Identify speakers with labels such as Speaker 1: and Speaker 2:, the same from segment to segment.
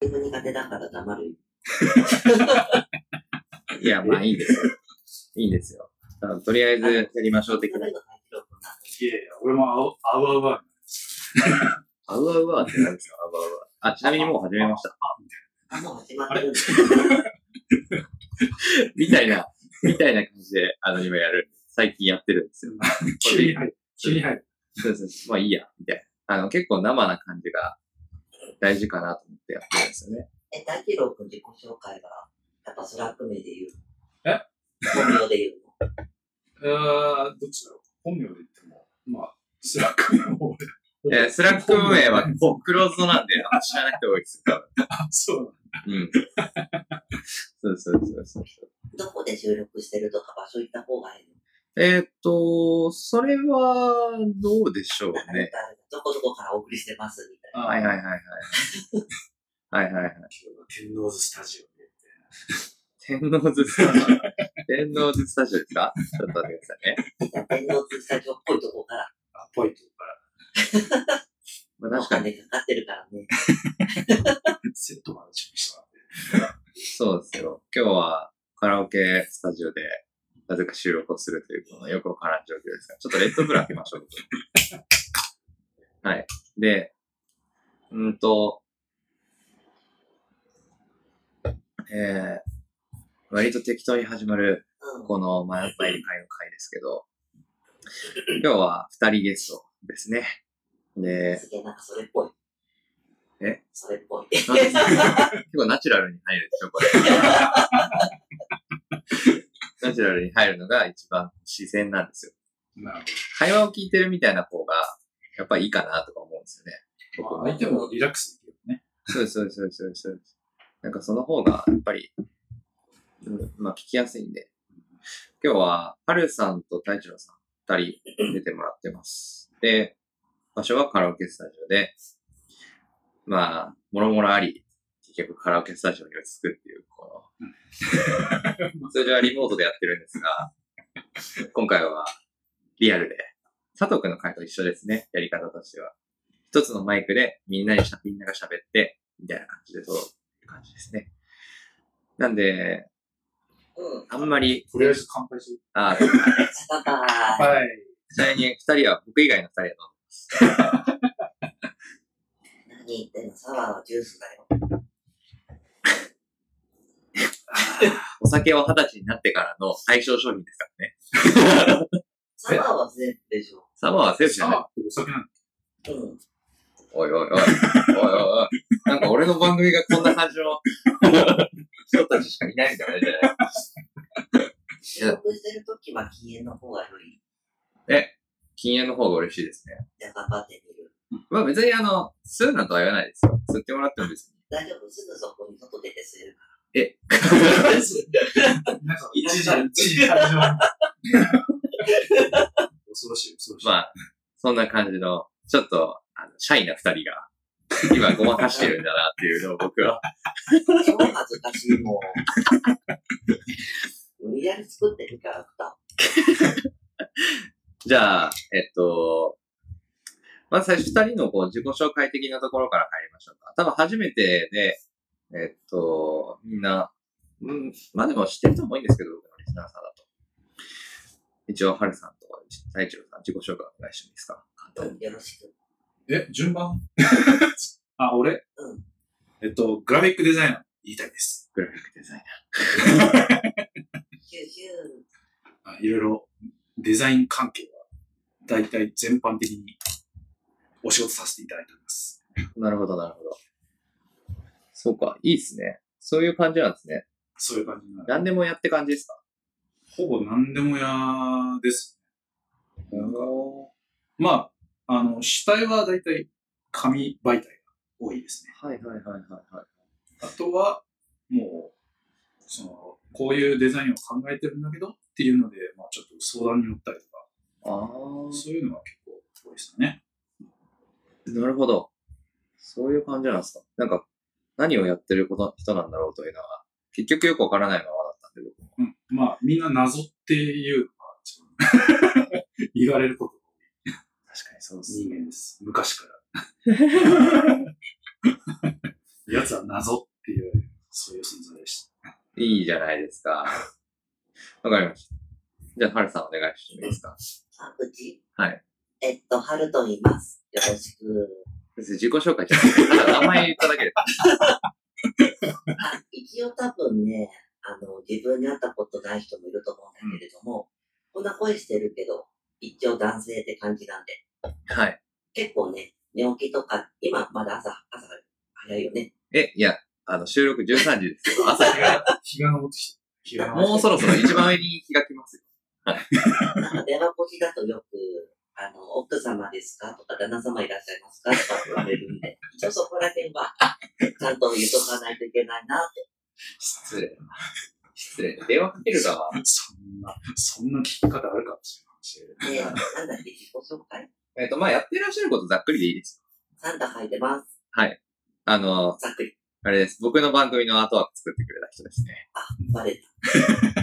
Speaker 1: 自分苦手だから黙るよ。
Speaker 2: いや、まあいいんですよ。いいんですよ。とりあえずやりましょう的な。
Speaker 3: いやいや、俺もあう、あうあうあう。
Speaker 2: あうあうあって何ですかあうあうあ。あ、ちなみにもう始めました。
Speaker 1: あ、もう始まってるんだ。
Speaker 2: みたいな、みたいな感じで、あの、今やる。最近やってるんですよ。
Speaker 3: 急に入る。急に入る。
Speaker 2: そうそう。まあいいや、みたいな。あの、結構生な感じが大事かなと思ってやってるんですよね。
Speaker 1: え、大記録自己紹介が、やっぱ Slack名で言う。
Speaker 3: え？
Speaker 1: 本名で言うの？
Speaker 3: あーどっちだろう？本名で言っても、まあ、 Slackの方で。
Speaker 2: えー Slack運営はこうクローズドなんで、あんま知らない人多いですよ、多
Speaker 3: あ、そう
Speaker 2: 分。うん。そうそうそうそう。
Speaker 1: どこで収録してるとか場所言った方がいいの？
Speaker 2: えーっと、それは、どうでしょう
Speaker 1: 誰
Speaker 2: ね。
Speaker 1: 々どこどこからお送りしてますみたいな。
Speaker 3: な。
Speaker 2: はいはいはいはい。はいはいはい。
Speaker 3: 天王洲スタジオで。
Speaker 2: 天王洲スタジオ。天王洲スタジオですか？ちょっと待ってくださいね。
Speaker 1: 天皇スタジオっぽいとこから
Speaker 3: あ、ぽいとこから。
Speaker 2: まあ、
Speaker 1: お
Speaker 2: 確かに、
Speaker 1: 金かかってるからね。
Speaker 3: セットまで準備してもらって。
Speaker 2: そうですよ。今日はカラオケスタジオで、なぜか収録をするという、このよくわからん状況ですが、ちょっとレッドブル開けましょう。はい。で、うんと、えー、割と適当に始まる、
Speaker 1: うん。
Speaker 2: この迷ったり会の会ですけど、今日は二人ゲストですね。で、
Speaker 1: すげえ、なんかそれっぽい。
Speaker 2: え？
Speaker 1: それっぽい。
Speaker 2: 結構ナチュラルに入るでしょ、これ。ナチュラルに入るのが一番自然なんですよ。
Speaker 3: なる
Speaker 2: 会話を聞いてるみたいな方が、やっぱりいいかなとか思うんですよね。
Speaker 3: ほど。まあ、相手もリラックスできるね。
Speaker 2: そうです、そうです、そうですそうですそうです。なんかその方が、やっぱり、うん、まあ聞きやすいんで。今日は、はるさんと太一郎さん、二人出てもらってます。で、場所はカラオケスタジオで、まあ、もろもろあり、結局カラオケスタジオに落ち着くっていう、この、通常はリモートでやってるんですが、今回はリアルで、佐藤くんの回と一緒ですね、やり方としては。一つのマイクでみんなにしゃ、みんなが喋って、みたいな感じで撮ろうっていう感じですね。なんで、
Speaker 1: うん。
Speaker 2: あんまり、
Speaker 3: とりあえず乾杯する。
Speaker 2: あ、
Speaker 1: バイバイ。
Speaker 3: はい。
Speaker 2: ちなみに二人は、僕以外の二人は飲んでます。
Speaker 1: 何言ってんの？サワーはジュースだよ。
Speaker 2: お酒は二十歳になってからの対象商品ですからね。
Speaker 1: サワーはセーフでしょ。
Speaker 2: サマーはセーフじゃない。
Speaker 3: あ、お酒なんだ。
Speaker 1: うん。
Speaker 2: おいおいおい。おいおいおい。なんか俺の番組がこんな感じの人たちしかいないみたいなじゃない
Speaker 1: 収録してるときは禁煙の方が良い。
Speaker 2: え、禁煙の方が嬉しいですね。
Speaker 1: じゃあ頑張ってみる。
Speaker 2: まあ別にあの、吸うなんとは言わないですよ。吸ってもらっても別に。
Speaker 1: 大丈夫すぐそこに外出て吸えるか
Speaker 3: なんか、一時、一時始まる。恐ろしい、恐ろしい。
Speaker 2: まあ、そんな感じの、ちょっと、あの、シャイな二人が、今ごまかしてるんだなっていうのを僕は。
Speaker 1: ら。超恥ずかしいもん。無理やり作ってるキャラクタ
Speaker 2: じゃあ、えっと、まず最初二人のこう自己紹介的なところから入りましょうか。多分初めてで、えっと、みんな、うん、まあでも知ってる人も多いんですけど、僕のリスナーさんだと。一応、はるさんと太一郎さん自己紹介お願いしてもいいですか？簡単に。
Speaker 1: ー。よろしく。
Speaker 3: え、順番？あ、俺？
Speaker 1: うん。
Speaker 3: えっと、グラフィックデザイナー言いたいです。
Speaker 2: グラフィックデザイナー。
Speaker 3: あいろいろデザイン関係は、大体全般的にお仕事させていただいております。
Speaker 2: なるほど、なるほど。そうか、いいですね。そういう感じなんですね。
Speaker 3: そういう感じになる。
Speaker 2: 何でもやって感じですか？
Speaker 3: ほぼ何でも屋です。なんかまあ、あの、主体は大体紙媒体が多いですね。
Speaker 2: はいはいはいはいはい。
Speaker 3: あとは、もう、その、こういうデザインを考えてるんだけどっていうので、まあちょっと相談に乗ったりとか、
Speaker 2: あ
Speaker 3: そういうのが結構多いですね。
Speaker 2: あ、なるほど。そういう感じなんですか？なんか、何をやってること人なんだろうというのは、結局よくわからないままだったんで、僕も。
Speaker 3: うん。まあ、みんな謎っていうのが一番言われることが
Speaker 2: 確かにそう
Speaker 3: 多い人間です。昔から。やつは謎っていう、そういう存在でした。
Speaker 2: いいじゃないですか。わかりました。じゃあ、はるさんお願いしてもいいですか？
Speaker 1: あ、うち
Speaker 2: はい。
Speaker 1: えっと、ハルと言います。よろしく。
Speaker 2: 別に自己紹介じゃな名前言っただけで。
Speaker 1: あ、一応多分ね、あの、自分に会ったことない人もいると思うんだけれども、こんな声してるけど、一応男性って感じなんで、
Speaker 2: はい。
Speaker 1: 結構ね、寝起きとか、今まだ朝、朝早いよね。
Speaker 2: え、いや、あの、収録13時ですよ。朝日が。
Speaker 3: 日が昇ってきて。日が昇ってきて
Speaker 2: もうそろそろ一番上に日が来ますよ。
Speaker 1: なんか電話越しだとよく、あの、奥様ですか？とか、旦那様いらっしゃいますか？とか言われるんで、一応そこら辺は、ちゃんと言うとかないといけないなって。
Speaker 2: 失礼。失礼。電話かける側？は、
Speaker 3: そんな、そんな聞き方あるかもしれない。
Speaker 1: で、なんだっけ、自己紹介？
Speaker 2: えっ、と、まあ、やってらっしゃることざっくりでいいです
Speaker 1: サンタ書いてます。
Speaker 2: よ。あの、
Speaker 1: ざっくり。
Speaker 2: あれです。僕の番組のアートワーク作ってくれた人ですね。
Speaker 1: あ、バレ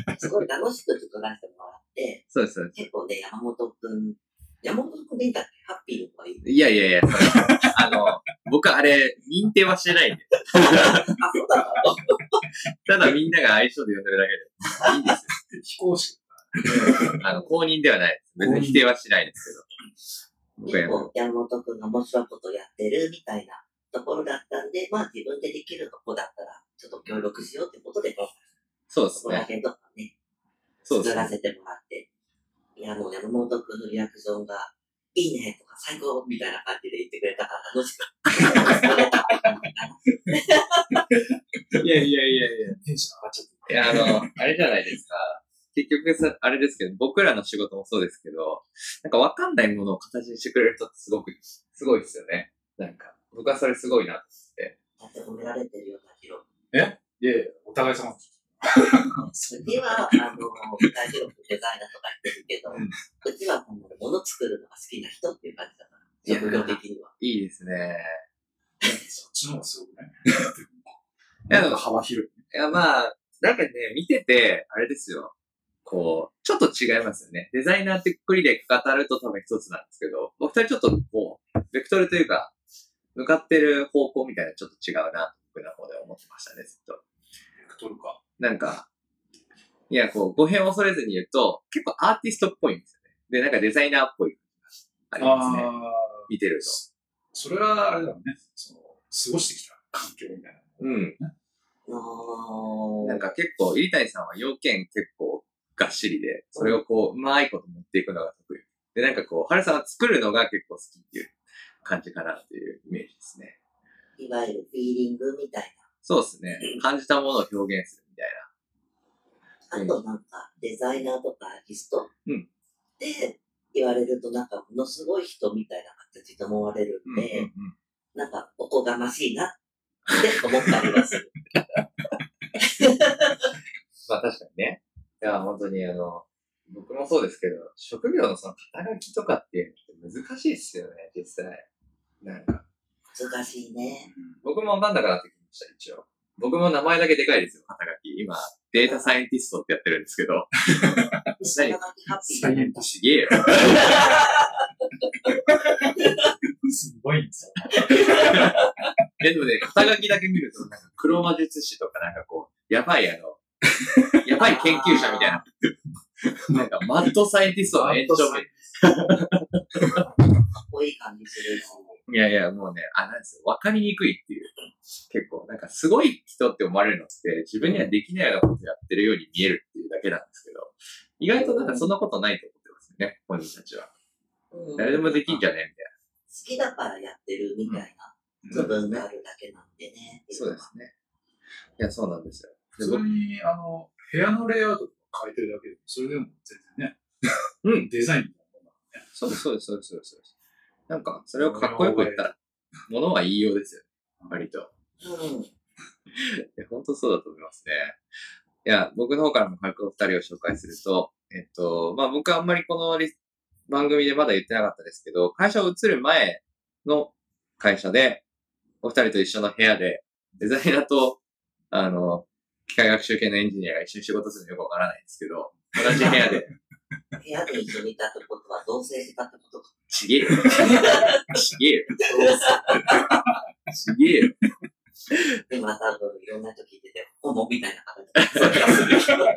Speaker 1: た。すごい楽しく作らせてもらって、
Speaker 2: そうです。そうです
Speaker 1: 結構ね、山本くん、山本くんでいいんだっけハッピーの方がいい。
Speaker 2: いやいやいや、それあの、僕あれ、認定はしてないんで。
Speaker 1: あ、そうだった
Speaker 2: ただみんなが相性で呼んでるだけで。いいんです
Speaker 3: 非公式。
Speaker 2: よ。あの、公認ではないです。別に否定はしないですけど。僕
Speaker 1: 山本くんが面白いことやってるみたいなところだったんで、まあ自分でできるとこだったら、ちょっと協力しようってことで、
Speaker 2: そうです
Speaker 1: そこら
Speaker 2: ね。
Speaker 1: 辺とかね、
Speaker 2: そうですね。
Speaker 1: 作らせてもらって、いや、もう山本くんのリアクションが、いいねとか最高みたいな感じで言ってくれたから楽しく作れたって感じかな。
Speaker 2: いやいやいやいや。
Speaker 3: テンション上がっちゃって。
Speaker 2: いや、あの、あれじゃないですか。結局さ、あれですけど、僕らの仕事もそうですけど、なんかわかんないものを形にしてくれる人ってすごく、すごいですよね。なんか、僕はそれすごいなと思って。
Speaker 1: だって褒められてるようなヒロ。
Speaker 3: いやいや、お互い様です。
Speaker 1: うちは、あの、大丈夫デザイナーとか言ってるけど、
Speaker 3: うん
Speaker 1: うちはこの物作るのが好きな人っていう感じだから、職業的には。
Speaker 2: いいですね。
Speaker 3: そっちの方がすごくね。
Speaker 2: い？やでも
Speaker 3: なんか幅広い。
Speaker 2: いや、まあ、なんかね、見てて、あれですよ。こう、ちょっと違いますよね。デザイナーってくくりで語ると多分一つなんですけど、お二人ちょっとこう、ベクトルというか、向かってる方向みたいなちょっと違うな、と僕の方で思ってましたね、ずっと。
Speaker 3: ベクトルか。
Speaker 2: なんか、いや、こう、語弊を恐れずに言うと、結構アーティストっぽいんですよね。で、なんかデザイナーっぽい感じがありますね。
Speaker 3: あ
Speaker 2: 見てると。
Speaker 3: それは、あれだろうね。その、過ごしてきた環境みたいな。
Speaker 2: うん。
Speaker 1: あ
Speaker 2: なんか結構、入谷さんは要件結構がっしりで、それをこう、うまいこと持っていくのが得意。で、なんかこう、春さんは作るのが結構好きっていう感じかなっていうイメージですね。
Speaker 1: いわゆるフィーリングみたい
Speaker 2: そうですね。感じたものを表現するみたい
Speaker 1: な。あとなんか、デザイナーとかアーティスト
Speaker 2: うん
Speaker 1: で言われると、なんか、ものすごい人みたいな形で思われるん
Speaker 2: な。
Speaker 1: で、
Speaker 2: うんうんうん。
Speaker 1: なんか、おこがましいなって思ったりはする。
Speaker 2: まあ確かにね。いや、本当にあの、僕もそうですけど、職業のその肩書きとかっていうのって難しいっすよね、実際。なんか、
Speaker 1: 難しいね。
Speaker 2: 僕も分かんなくなってきました、一応。僕も名前だけでかいですよ、肩書き。今、データサイエンティストってやってるんですけど。
Speaker 3: サイエント
Speaker 2: すげえよ。
Speaker 3: すごいんですよ。
Speaker 2: え、でもね、肩書きだけ見ると、なんか黒魔術師とかなんかこう、やばいあの、やばい研究者みたいな。なんか、マッドサイエンティストの延長みたい
Speaker 1: かっこいい感じするし。
Speaker 2: いやいや、もうね、あ、なんですよ。わかりにくいっていう。結構、なんかすごい人って思われるのって、自分にはできないようなことやってるように見えるっていうだけなんですけど、意外となんかそんなことないと思ってますよね、本人たちは。
Speaker 1: うん
Speaker 2: 誰でもできんじゃねみたい
Speaker 1: 好きだからやってるみたいな部分があるだけなんでね。
Speaker 2: な。そうですね。いや、そうなんですよ。で
Speaker 3: 普通に、あの、部屋のレイアウトとか変えてるだけで、それでも全然ね。
Speaker 2: うん。
Speaker 3: デザインみたいなもんだからね。
Speaker 2: そうです、そうです、そうですそうです。なんか、それをかっこよく言ったら、ものは言いようですよ。割と。
Speaker 1: うん。
Speaker 2: 本当そうだと思いますね。いや、僕の方からも軽くお二人を紹介すると、えっと、まあ僕はあんまりこの番組でまだ言ってなかったですけど、会社を移る前の会社で、お二人と一緒の部屋で、デザイナーと、あの、機械学習系のエンジニアが一緒に仕事するのよくわからないんですけど、同じ部屋で、
Speaker 1: 部屋で一緒にいたってことは同棲したってことか。
Speaker 2: ちげえよ。ちげえよ。ちげえよ。
Speaker 1: で、また、いろんな人聞いてて、ホモみたいな形で。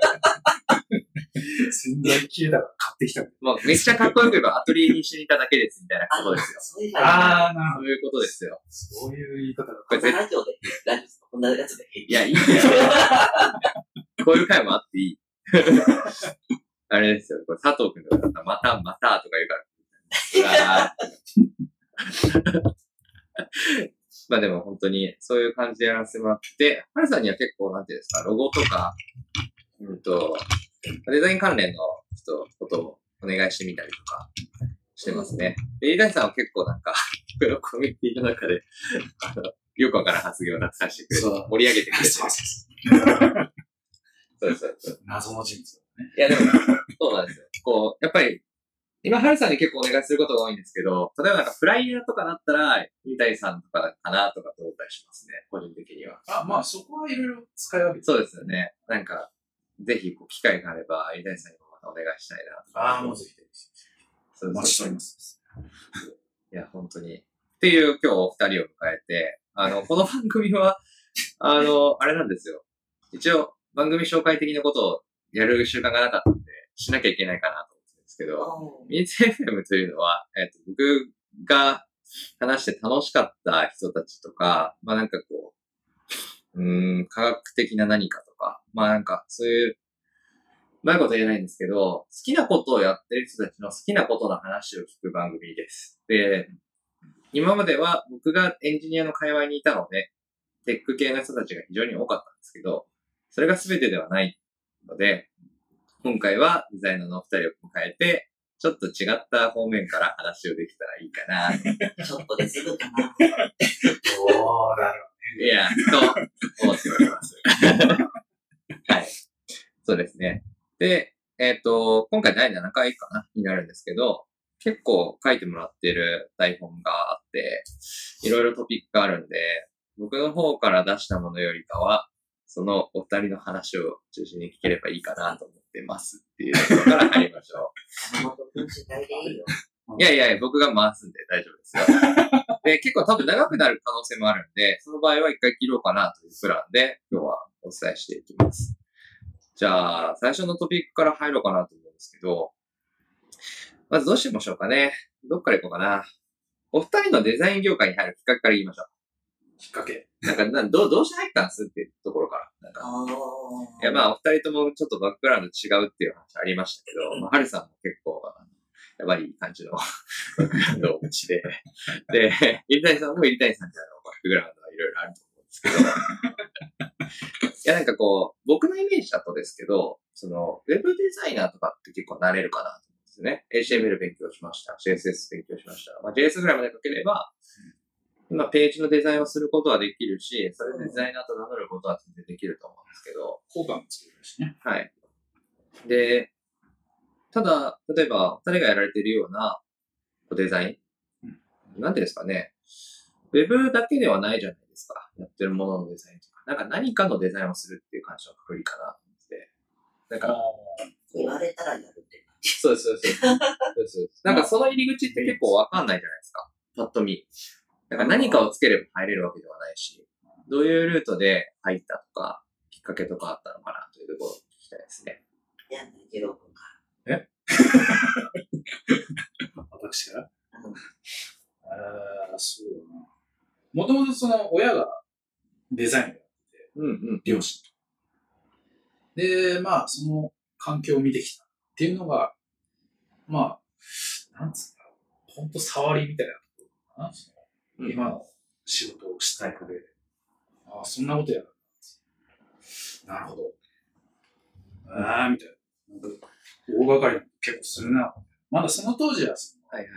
Speaker 3: 洗剤消えたから買ってきた。
Speaker 2: まあ、めっちゃかっこよく言えばアトリエに一緒にいただけですみたいなことですよ。
Speaker 1: そういうのあ
Speaker 3: あー、なるほ
Speaker 2: そういうことですよ。
Speaker 3: ど。そういう言い方だ。
Speaker 2: これ絶
Speaker 1: ラジオで、ラジオこんなやつで。
Speaker 2: いや、いいんだよ。こういう回もあっていい。あれですよ。これ佐藤くんとかだったら、また、またとか言うから。まあでも本当にそういう感じでやらせてもらって、ハルさんには結構なんていうんですか、ロゴとか、うんと、デザイン関連のちょっとことをお願いしてみたりとかしてますね。で、飯谷さんは結構なんか、このコミュニティの中で、あの、よくわからん発言を出させてく盛り上げてくれて。
Speaker 3: そう
Speaker 2: そうそうそう。
Speaker 3: 謎の人物だね。
Speaker 2: いや、でも、そうなんですよ。こう、やっぱり、今、ハルさんに結構お願いすることが多いんですけど、例えばなんかフライヤーとかだったら、三谷さんとかかなとかと思ったりしますね、個人的には。
Speaker 3: あ、まあそこはいろいろ使い分けて。
Speaker 2: そうですよね。なんか、ぜひ、こう、機会があれば、三谷さんにもまたお願いしたいなと。
Speaker 3: ああ、もうぜひ。
Speaker 2: そう
Speaker 3: お待ちしており
Speaker 2: い
Speaker 3: ます。
Speaker 2: や、本当に。っていう今日お二人を迎えて、あの、この番組は、あの、あれなんですよ。一応、番組紹介的なことをやる習慣がなかったしなきゃいけないかなと思ってるんですけど、ミーツ FM というのは、えっ、と、僕が話して楽しかった人たちとか、まあなんかこう、うーん、科学的な何かとか、まあなんかそういう、うまいこと言えないんですけど、好きなことをやってる人たちの好きなことの話を聞く番組です。で、今までは僕がエンジニアの界隈にいたので、テック系の人たちが非常に多かったんですけど、それが全てではないので、今回はデザイナーのお二人を迎えて、ちょっと違った方面から話をできたらいいかな。
Speaker 1: ちょっとですぐかな。
Speaker 3: おー、なる
Speaker 2: いや、と思っております。はい。そうですね。で、えっ、と、今回第7回かなになるんですけど、結構書いてもらってる台本があって、いろいろトピックがあるんで、僕の方から出したものよりかは、そのお二人の話を中心に聞ければいいかなと思ってますっていうところから入りましょう。
Speaker 1: いいよ。
Speaker 2: いやいや、僕が回すんで大丈夫ですよ。で、結構多分長くなる可能性もあるんで、その場合は一回切ろうかなというプランで、今日はお伝えしていきます。じゃあ、最初のトピックから入ろうかなと思うんですけど、まずどうしましょうかね。どっから行こうかな。お二人のデザイン業界に入るきっかけから言いましょ
Speaker 3: きっかけ。
Speaker 2: う。なんか、などう、どうして入ったんですっていうところから。なんか、
Speaker 1: あ
Speaker 2: いや、まあ、お二人ともちょっとバックグラウンド違うっていう話ありましたけど、まあ、はるさんも結構、やばい感じのバックグラウンドをお持ちで、で、入谷さんも入谷さんじゃのバックグラウンドはいろいろあると思うんですけど、いや、なんかこう、僕のイメージだとですけど、その、ウェブデザイナーとかって結構なれるかなと思うんですね。HTML 勉強しました。CSS 勉強しました。まあ、JS ぐらいまで書ければ、まあ、ページのデザインをすることはできるし、それでデザイナーと名乗ることは全然できると思うんですけど、
Speaker 3: 交換も作れるしね。
Speaker 2: はい。で、ただ、例えば、二人がやられているようなこうデザイン、なんていうんですかね、ウェブだけではないじゃないですか。やってるもののデザインとか。なんか何かのデザインをするっていう感じのくくりかなと思って。なんか、
Speaker 1: 言われたらやるって感じ。
Speaker 2: そうです、そうです。そうですそうですなんかその入り口って結構わかんないじゃないですか。パッと見。なんか何かをつければ入れるわけではないし、どういうルートで入ったとか、きっかけとかあったのかなというところを聞きたいですね。
Speaker 1: いや、ジロー君か
Speaker 3: 私から？ああ、そうだな。もともとその親がデザインをやってて、
Speaker 2: うんうん。
Speaker 3: 両親と。で、まあ、その環境を見てきたっていうのが、まあ、なんつうんだろう。ほんと触りみたいなところかな。その
Speaker 2: うん
Speaker 3: 今の仕事をしたい上で、ああ、そんなことやるんだ。なるほど。ああ、みたいな。なんか大掛かり結構するな。まだその当時はその、
Speaker 2: はいはい。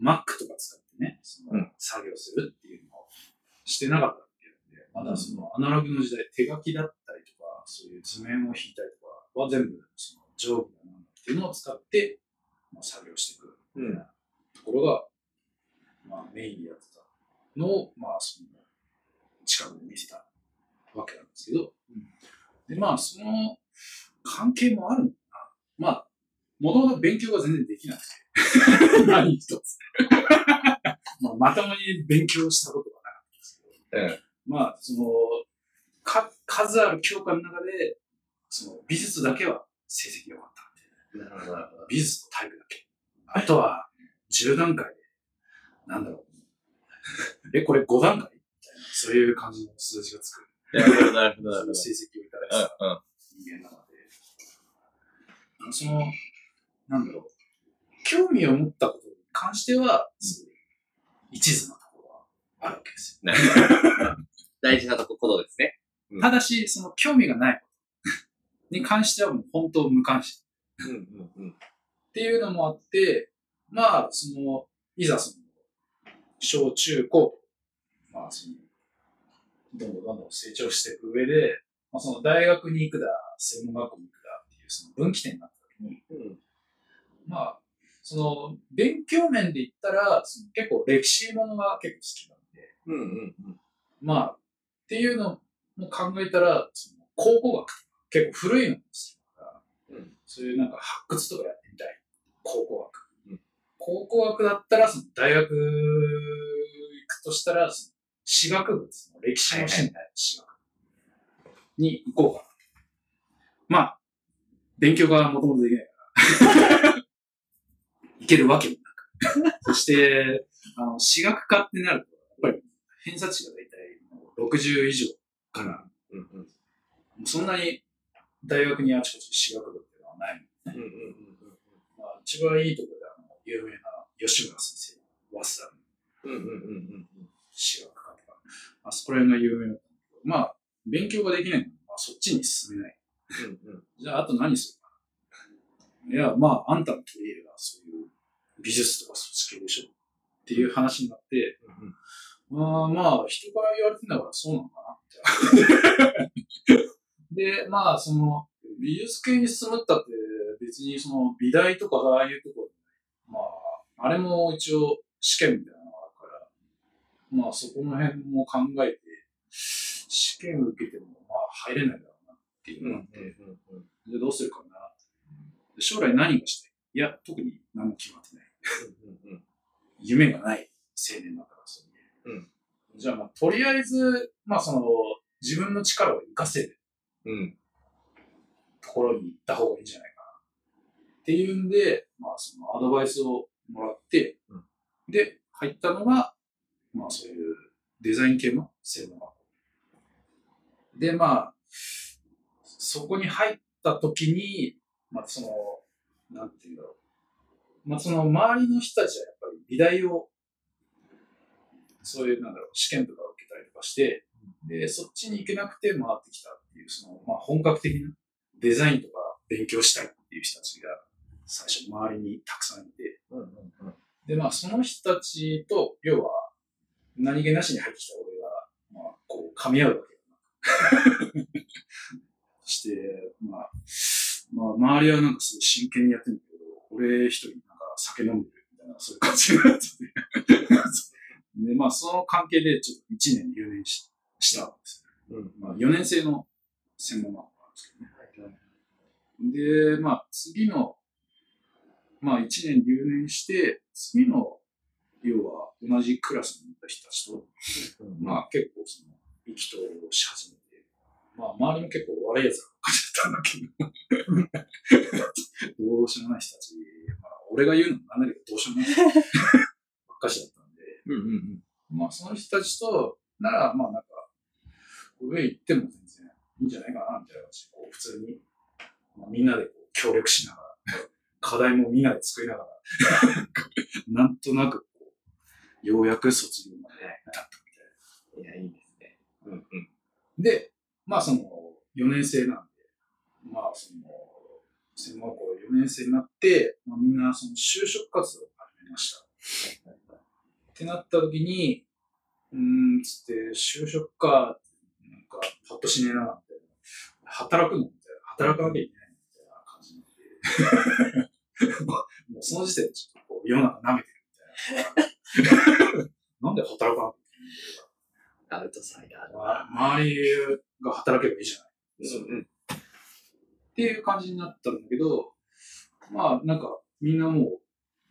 Speaker 3: Mac とか使ってね、その
Speaker 2: うん
Speaker 3: 作業するっていうのをしてなかったっていうんで、まだそのアナログの時代、手書きだったりとか、そういう図面を引いたりとかは全部その定規だなんだっていうのを使って、まあ、作業していくみたいなところが、まあ、メインでやってたのを、まあ、その近くで見てたわけなんですけど、で、まあ、その関係もあるのかな。まあ、もともと勉強が全然できなくて。何一つ。まあ、まともに勉強したことがなかったんですけど、まあ、その、か、数ある教科の中で、その、美術だけは成績良かった。美術と体育だけ。あとは、10段階で、なんだろう。え、これ5段階？みたいな、そういう感じの数字がつく。
Speaker 2: なるほど、なるほど。
Speaker 3: そ成績をいただいてた。人間なので、あのその、なんだろう。興味を持ったことに関しては、すごい一途なところはあるわけですよ。
Speaker 2: 大事なとこ、ことですね。うん
Speaker 3: ただし、その興味がないことに関してはもう本当無関心
Speaker 2: うん、うん、うん。
Speaker 3: っていうのもあって、まあ、その、いざその、小中高、まあ、その、どんどんどんどん成長していく上で、まあ、その大学に行くだ、専門学校に行くだっていうその分岐点になった時に、
Speaker 2: うん、
Speaker 3: まあ、その、勉強面で言ったら、その結構歴史ものが結構好きなんで、
Speaker 2: うん、うん、うん。
Speaker 3: まあ、っていうのも考えたら、その考古学結構古いのですから、
Speaker 2: うん
Speaker 3: そういうなんか発掘とかやってみたい。考古学。
Speaker 2: うん
Speaker 3: 考古学だったら、その大学行くとしたら、その史学部ですね。歴史のシンタ史学に行こうかな。まあ、勉強がもともとできないから、行けるわけもなく。そして、あの、史学科ってなると、やっぱり偏差値が大体もう60以上から、
Speaker 2: うん、うん。
Speaker 3: もうそんなに大学にあちこち史学部っていうのはないのね。
Speaker 2: うん、うん、うん。
Speaker 3: まあ、一番いいところ有名な吉村先生、早稲田の
Speaker 2: うん、うん、うん。
Speaker 3: 史学科とか、まあ、そこら辺が有名だったんだけど、まあ、勉強ができないので、まあ、そっちに進めない。
Speaker 2: うん、うん。
Speaker 3: じゃあ、あと何するかな。いや、まあ、あんたの取り入れがそういう美術とかそっち系でしょっていう話になって、まあまあ、人から言われてんだからそうなのかなって。で、まあ、その、美術系に進むったって、別にその美大とかああいうところ、まあ、あれも一応試験みたいなのがあるから、まあそこの辺も考えて、試験受けてもまあ入れないだろうなっていう
Speaker 2: うん、
Speaker 3: のがあって。で、どうするかなで将来何がしたい？いや、特に何も決まってない。
Speaker 2: うん、
Speaker 3: 夢がない青年だから、そういう。じゃあ、まあ、とりあえず、まあ、その、自分の力を活かせる
Speaker 2: うん。
Speaker 3: ところに行った方がいいんじゃない。っていうんで、まあ、そのアドバイスをもらって、
Speaker 2: うん
Speaker 3: で、入ったのが、まあ、そういうデザイン系の専門学校。で、まあ、そこに入った時に、まあ、その、なんていうんだろう。まあ、その周りの人たちはやっぱり美大を、そういう、なんだろう、試験とか受けたりとかして、で、そっちに行けなくて回ってきたっていう、その、まあ、本格的なデザインとか勉強したいっていう人たちが、最初周りにたくさんいて、
Speaker 2: うん、うん。
Speaker 3: で、まあ、その人たちと、要は、何気なしに入ってきた俺が、まあ、こう、噛み合うわけよな。そ して、まあ、まあ、周りはなんかすごい真剣にやってるんだけど、俺一人なんか酒飲んでるみたいな、そういう感じになってて。で、まあ、その関係でちょっと1年留年ししたんですよ。
Speaker 2: うん、
Speaker 3: まあ、4年生の専門学校なんですけどね。で、まあ、次の、まあ、1年留年して、次の、要は同じクラスにいた人たちと、
Speaker 2: うん。
Speaker 3: まあ、結構その、意気投合し始めて、まあ、周りも結構悪い奴らばっかりだったんだけど、どうしようもない人たち、まあ、俺が言うのもなんだけど、どうしようもない人 ばっかしだったんで、
Speaker 2: うん、うん。
Speaker 3: まあ、その人たちと、なら、まあ、なんか、上行っても全然いいんじゃないかな、みたいな感じで、こう、普通に、まあ、みんなでこう協力しながら、課題もみんなで作りながら、なんとなく、こう、ようやく卒業まで至ったみたいな。
Speaker 2: いや、いいですね。うん、うん。
Speaker 3: で、まあ、その、4年生なんで、まあ、その、専門学校4年生になって、まあ、みんなその就職活動を始めました。ってなった時に、うーん、つって、就職か、なんか、パッとしねえな、みたいな。働くのみたいな。働かなきゃいけないみたいな感じになって。もうその時点でちょっとこう世の中舐めてるみたいな。なんで働かなきゃい
Speaker 2: アウトサイダーだ
Speaker 3: まあ周りが働けばいいじゃない。
Speaker 2: うん、うん。
Speaker 3: っていう感じになったんだけど、まあなんかみんなもう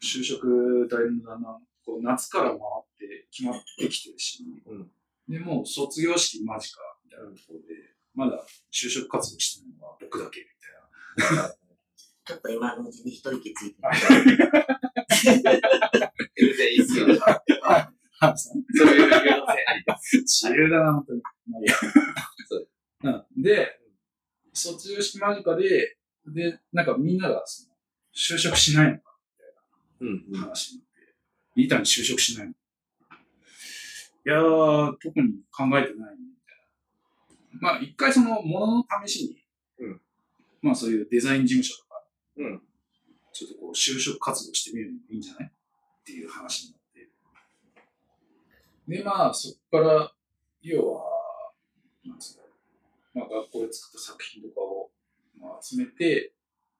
Speaker 3: 就職大変だんだんこう夏から回って決まってきてるし、
Speaker 2: うん
Speaker 3: で、もう卒業式間近みたいなところで、まだ就職活動してないのは僕だけみたいな。
Speaker 1: 今のうちに一息ついて。
Speaker 2: 全然いいっすよ。
Speaker 3: はい
Speaker 2: そういう優等生ありです。
Speaker 3: 自由だな、本当に。まあいいや
Speaker 2: そう
Speaker 3: うん。で、卒業式間近で、で、なんかみんながその、就職しないのか
Speaker 2: うん
Speaker 3: って話になって、リーターに就職しないのいやー、特に考えてないね、みたいな。まあ、一回その、ものの試しに、
Speaker 2: うん
Speaker 3: まあそういうデザイン事務所とか、
Speaker 2: うん。
Speaker 3: ちょっとこう、就職活動してみるのもいいんじゃない？っていう話になって。で、まあ、そこから、要は、なんですか、まあ、学校で作った作品とかを、まあ、集めて、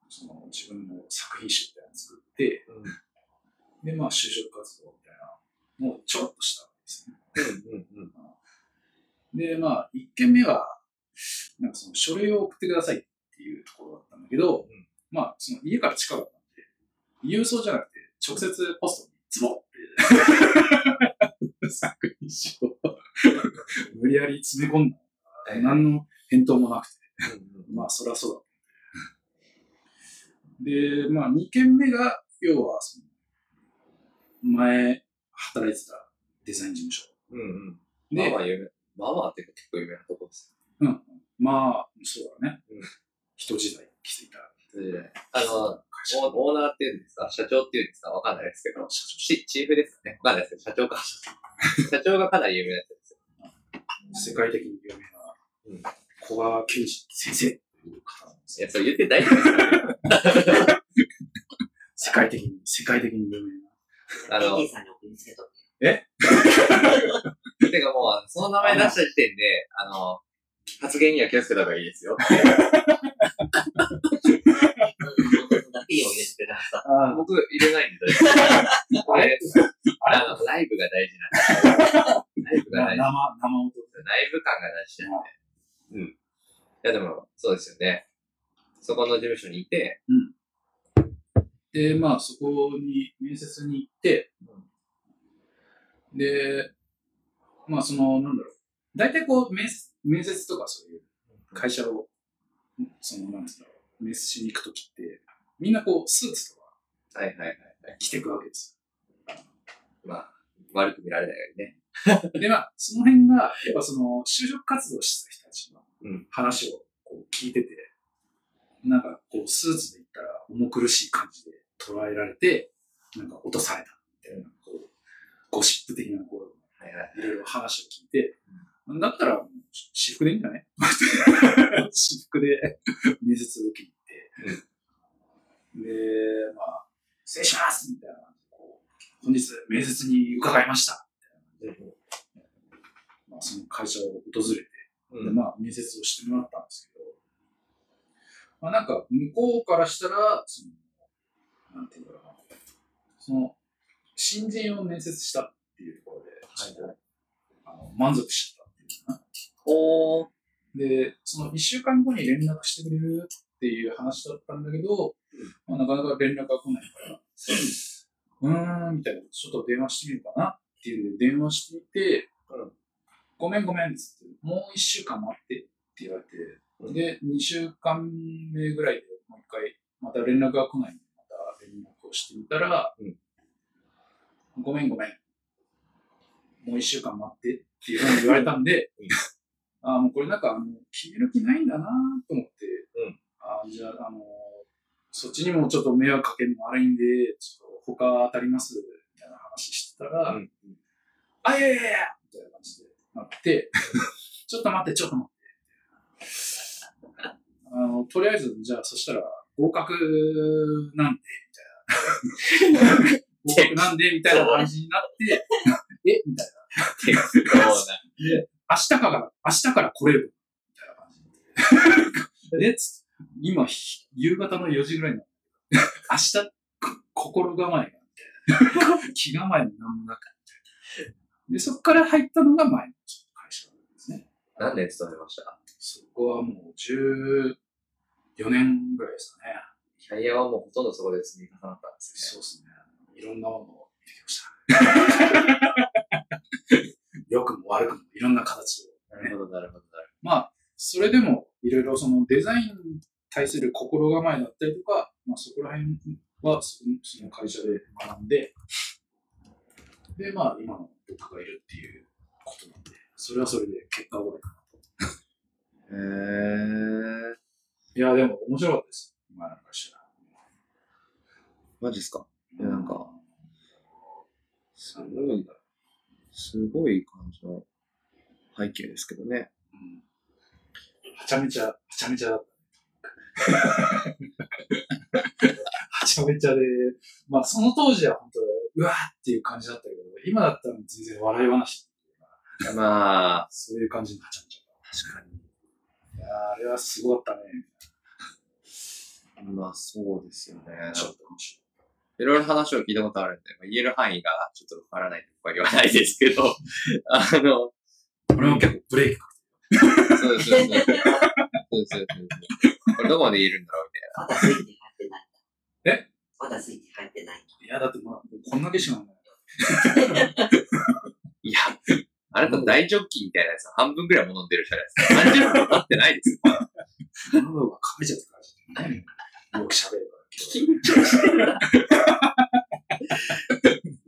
Speaker 3: その自分の作品集みたいなのを作って、で、まあ、就職活動みたいなのをちょろっとしたわけですね。
Speaker 2: うん。うん。
Speaker 3: で、まあ、1件目は、なんかその書類を送ってくださいっていうところだったんだけど、
Speaker 2: うん
Speaker 3: まあ、その家から近かったんで、郵送じゃなくて、直接ポストにズボって、作品集を無理やり詰め込んだ。何の返答もなくて、まあ、そりゃそうだ。で、まあ、2件目が、要は、その、前、働いてたデザイン事務所。
Speaker 2: うん。うん。
Speaker 3: で、
Speaker 2: まあまあ有名。まあまあっていうか結構有名なとこです。
Speaker 3: うん。まあ、そうだね。
Speaker 2: うん
Speaker 3: 人時代来ていた
Speaker 2: あの。オオーナーっていうんですか？社長っていうんですか？わかんないですけど、チチーフですかね？わかんないですけど、社長か。社長がかなり有名なやつですよ。
Speaker 3: 世界的に有名な
Speaker 2: うん
Speaker 3: 古賀健二先生という方なんです
Speaker 2: いや、それ言って大丈夫ですか
Speaker 3: 世界的に、世界的に有名な。
Speaker 2: あの、
Speaker 1: ケイさんに送りつけと
Speaker 2: てかもう、あのその名前出した時点で、あの、発言には気をつけた方がいいですよ。
Speaker 1: 僕だけを入れてくださ
Speaker 2: 僕、入れないんで大丈夫です。これ、あの、ライブが大事なんで。ライブが大事。
Speaker 3: 生、生音。
Speaker 2: ライブ感が大事なんで。うん。いや、でも、そうですよね。そこの事務所にいて、
Speaker 3: で、まあ、そこに面接に行って、で、まあ、その、なんだろう。大体こう、面接面接とかそういう会社を、その、なんですか、面接しに行くときって、みんなこう、スーツとか
Speaker 2: はいはいはいはい。
Speaker 3: 着ていくわけです
Speaker 2: まあ、悪く見られないようにね。
Speaker 3: よ。で、まあ、その辺が、やっぱその、就職活動してた人たちの
Speaker 2: うん
Speaker 3: 話をこう聞いてて、なんかこう、スーツで行ったら重苦しい感じで捉えられて、なんか落とされたみたいな、こう、ゴシップ的な、こう、
Speaker 2: はいはい。
Speaker 3: いろいろ話を聞いて、だったら、私服でいいんじゃない？私服で面接を受けに行って、で、まあ、失礼しますみたいなこう、本日面接に伺いました。みたいなまあ、その会社を訪れて、で
Speaker 2: うん。
Speaker 3: まあ、面接をしてもらったんですけど、まあ、なんか、向こうからしたら、その、なんていうんだろうな、その、新人を面接したっていうところで、ちょっとあの満足しちゃった
Speaker 2: おー。
Speaker 3: で、その1週間後に連絡してくれるっていう話だったんだけど、まあ、なかなか連絡が来ないから、うーん、みたいな、ちょっと電話してみるかなっていう電話してみて、
Speaker 2: うん。
Speaker 3: ごめんごめんっつって、もう1週間待ってって言われて、
Speaker 2: うん。
Speaker 3: で、2週間目ぐらいでもう一回、また連絡が来ないんで、また連絡をしてみたら、
Speaker 2: うん。
Speaker 3: ごめんごめん。もう1週間待ってっていうふうに言われたんで、あもうこれなんかあの決める気ないんだなと思って、
Speaker 2: うん
Speaker 3: あじゃあ、あのそっちにもちょっと迷惑かけるの悪いんで、ちょっと他当たりますみたいな話してたら、
Speaker 2: うん
Speaker 3: あ、いやいやいやみたいな感じでなって、ちょっと待って、ちょっと待って。あの、とりあえず、じゃあ、そしたら、合格なんで、みたいな。合格なんで、みたいな感じになって、えみたいな。
Speaker 2: 適当な。
Speaker 3: で、明日から、明日から来れる。みたいな感じ で。今、ひ夕方の4時ぐらいにな 明日、こ心構えが。気構えもなんもなくて。で、そこから入ったのが前の会社なんですね。
Speaker 2: 何年勤めました？
Speaker 3: そこはもう14年ぐらいですかね。
Speaker 2: キャリアはもうほとんどそこで積み重なったんです
Speaker 3: そうですね。いろんなものを見てきました。良くも悪くもいろんな形を、
Speaker 2: なるほど、なるほど、なる
Speaker 3: まあ、それでもいろいろそのデザインに対する心構えだったりとか、まあそこら辺はその会社で学んで、で、まあ今の僕がいるっていうことなんで、それはそれで結果オーライかなと。
Speaker 2: へー。
Speaker 3: いや、でも面白かったです。今の会社。
Speaker 2: マジっすか？いや、なんか、す
Speaker 3: なん
Speaker 2: ごい
Speaker 3: だ、
Speaker 2: すごい感じの背景ですけどね。
Speaker 3: うんはちゃめちゃ、はちゃめちゃだった。はちゃめちゃで、まあその当時は本当、うわーっていう感じだったけど、今だったら全然笑い話っていうか
Speaker 2: まあ、
Speaker 3: そういう感じのはちゃめちゃ。確かに。いやーあれはすごかったね。
Speaker 2: まあそうですよね。
Speaker 3: ちょっと面白い。
Speaker 2: いろいろ話を聞いたことあるんで、まあ、言える範囲がちょっとわからないとか言わないですけど、あの、
Speaker 3: 俺も結構ブレーキか
Speaker 2: そうです、そうです。そうです、そうです。これどこまで言えるんだろうみたい
Speaker 1: まだスイッチ入ってない。
Speaker 3: え
Speaker 1: まだスイッチ入ってない。
Speaker 3: いや、だってまあ、こんだけしかない。
Speaker 2: な。いや、あなた大ジョッキみたいなやつ半分くらいも飲んでるじゃないですか。30分経ってないですよ。
Speaker 3: 喉がかめちゃったから、ね、よく喋るから。
Speaker 2: 緊張してるな。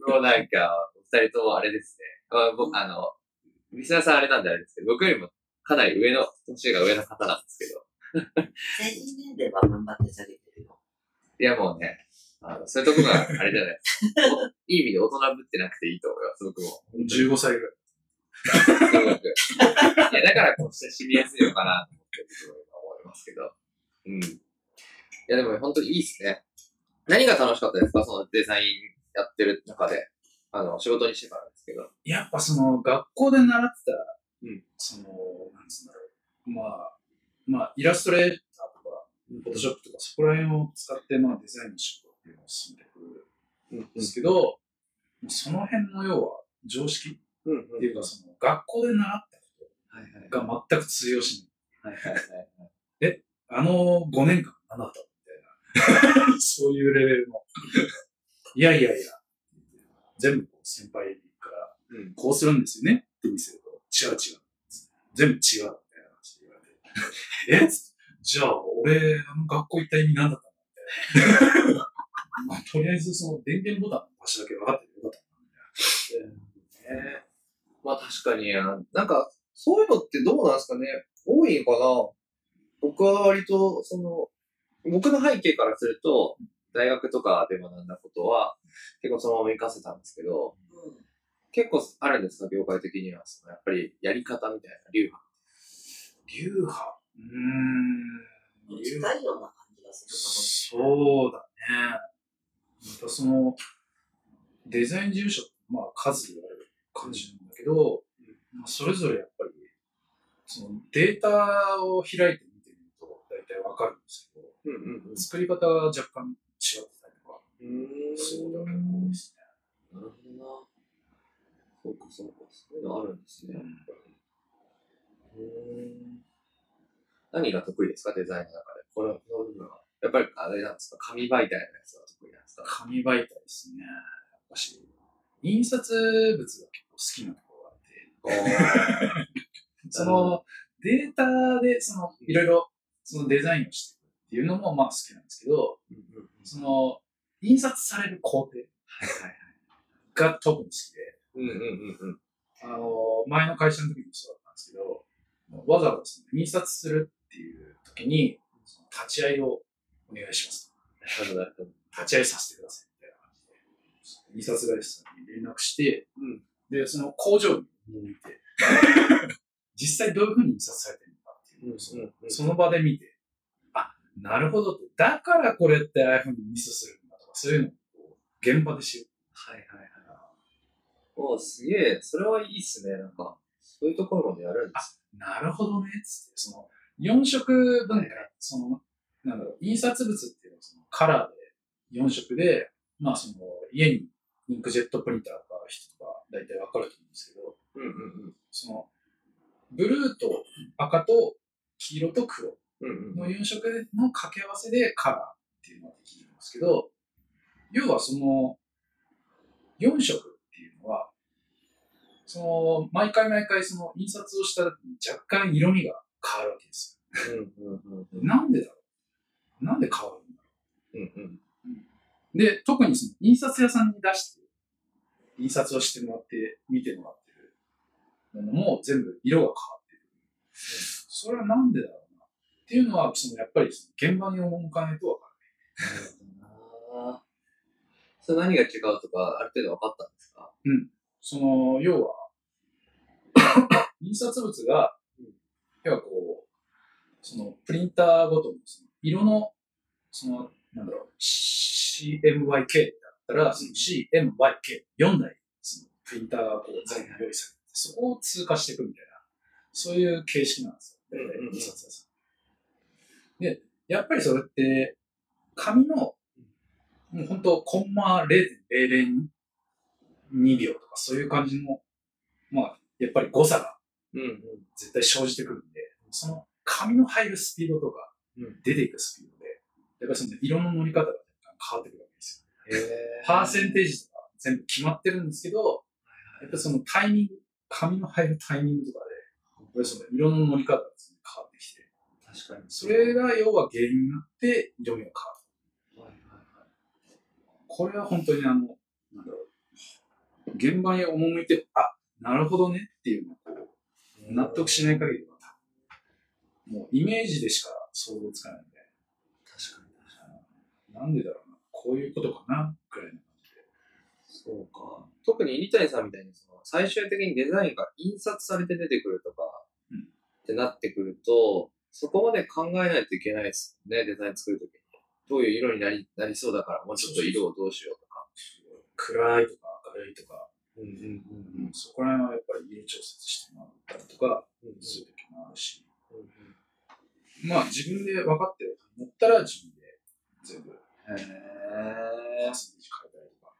Speaker 2: もうなんか、お二人ともあれですね。あ僕、あの、リスナーさんあれなんであれですけど、僕よりもかなり上の、年が上の方なんですけど、
Speaker 1: 成人年齢は頑張って下げてるよ。
Speaker 2: いやもうね、あの、そういうとこがあれじゃないですか。おいい意味で大人ぶってなくていいと思います、僕も。
Speaker 3: 15歳ぐらい。
Speaker 2: すごく。いや、だからこう親しみやすいのかなと思って、すごい思いますけど。うん。いや、でも本当にいいですね。何が楽しかったですか？そのデザインやってる中で。あの、仕事にしてからですけど。
Speaker 3: やっぱその、学校で習ってた、
Speaker 2: うん
Speaker 3: その、なんつうんだろう。まあ、まあ、イラストレーターとか、フォトショップとか、そこら辺を使って、まあ、デザインの仕事っていうのを進めていく
Speaker 2: うん
Speaker 3: んですけど、もうその辺の要は、常識っていうか、その、学校で習ったこ。とが全く通用しない。
Speaker 2: はいはいはい。
Speaker 3: あの5年間何だった。そういうレベルの。いやいやいや、全部先輩から、
Speaker 2: うん。
Speaker 3: こうするんですよねって見せると、違う違う。全部違うみたいな感じで言われて。え？じゃあ、俺、あの学校行った意味何だったの？みたいな。まあ、とりあえず、その電源ボタンの場所だけ分かっててよかったな。みたいな。
Speaker 2: ねまあ確かに、あなんか、そういうのってどうなんですかね？多いのかな？僕は割と、その、僕の背景からすると、大学とかで学んだことは、結構そのまま活かせたんですけど、結構あるんですか業界的には。そのやっぱりやり方みたいな、流派。
Speaker 3: 流派？うーん。流派
Speaker 1: 近いような感じがする
Speaker 3: そうだね。またその、デザイン事務所まあ数ある感じなんだけど、まあ、それぞれやっぱり、そのデータを開いて見てみると大体わかるんですけど、
Speaker 2: うんうん
Speaker 3: 作り方が若干違ってたりとか、
Speaker 2: うん。
Speaker 3: そういうことが結構多いです
Speaker 2: なるほどな。そうかそうか。そういうのあるんですね。
Speaker 3: ね。
Speaker 2: 何が得意ですか？デザインの中で。この、この部分は。やっぱりあれなんですか？紙媒体のやつが得意なんですか？
Speaker 3: 紙媒体ですね。やっぱし、印刷物が結構好きなところがあって、そのデータで、その、いろいろ、そのデザインをしてっていうのも、まあ好きなんですけど、その、印刷される工程。が特に好きで。あの、前の会社の時もそうだったんですけど、わざわざ印刷するっていう時に、立ち会いをお願いします。立ち会いさせてくださいみたいな感じで、印刷会社さんに連絡して、
Speaker 2: うん
Speaker 3: で、その工場に見て、実際どういうふうに印刷されてるのかっていうのをその場で見て、あ、なるほどって、だからこれってああいうふうにミスするんだとか、そういうのを現場で知る。
Speaker 2: はいはいはい。おすげえ。それはいいっすね。なんか、そういうところまでやるんです。
Speaker 3: なるほどね、つって、その、4色文化、その、なんだろう、印刷物っていうのはそのカラーで4色で、まあその、家にインクジェットプリンターがある人とか大体わかると思うんですけど、
Speaker 2: うんうんうん。
Speaker 3: その、ブルーと赤と黄色と黒
Speaker 2: うん
Speaker 3: の4色の掛け合わせでカラーっていうのができるんですけど、要はその4色っていうのは、その、毎回毎回その印刷をした時に若干色味が変わるわけですよ。なんでだろう？なんで変わるんだろ
Speaker 2: う？んうん。
Speaker 3: うで、特にその印刷屋さんに出して、印刷をしてもらって、見てもらってるものも全部色が変わってる。それはなんでだろう？な。っていうのは、そのやっぱり現場に赴かないとわか
Speaker 2: あーそれ何が違うとか、ある程度分かったんですか？
Speaker 3: その、要は、印刷物が、要はこう、その、プリンターごとにその色の、その、なんだろう、CMYK だったら、その CMYK4 台、そのプリンターがこう、全部用意されて、そこを通過していくみたいな、そういう形式なんですよ。
Speaker 2: うんうんうん。
Speaker 3: 印刷屋さん。で、やっぱりそれって、紙の、もう本当コンマ0.002秒とかそういう感じの、まあ、やっぱり誤差が。絶対生じてくるんで、その紙の入るスピードとか
Speaker 2: うん、
Speaker 3: 出ていくスピードで、やっぱりその色の乗り方が変わってくるわけですよ。
Speaker 2: へ
Speaker 3: パーセンテージとか全部決まってるんですけど、やっぱりそのタイミング、紙の入るタイミングとかで、やっぱりその色の乗り方が全然変わってきて、
Speaker 2: 確かに。
Speaker 3: それが要は原因になって色味が変わる。
Speaker 2: はいはいはい
Speaker 3: これは本当にあの、なんだろう、現場に赴いて、あ、なるほどねっていうのをこう納得しない限りは、もうイメージでしか想像つかないんで、
Speaker 2: 確かに確かに。
Speaker 3: なんでだろうな、こういうことかな、ぐらいの感じで。
Speaker 2: そうか。特に入谷さんみたいにその、最終的にデザインが印刷されて出てくるとか、
Speaker 3: うん
Speaker 2: ってなってくると、そこまで考えないといけないですね、デザイン作るときに。どういう色になりなりそうだから、もうちょっと色をどうしようとか。
Speaker 3: 暗いとか明るいとか、
Speaker 2: うんうん
Speaker 3: うんそこら辺はやっぱり色調節してもらったりとか、
Speaker 2: うん
Speaker 3: する時もあるし、
Speaker 2: うん
Speaker 3: まあ自分で分かってると思ったら自分で全部、
Speaker 2: へ
Speaker 3: パー
Speaker 2: え。
Speaker 3: センテージ変えたりとか、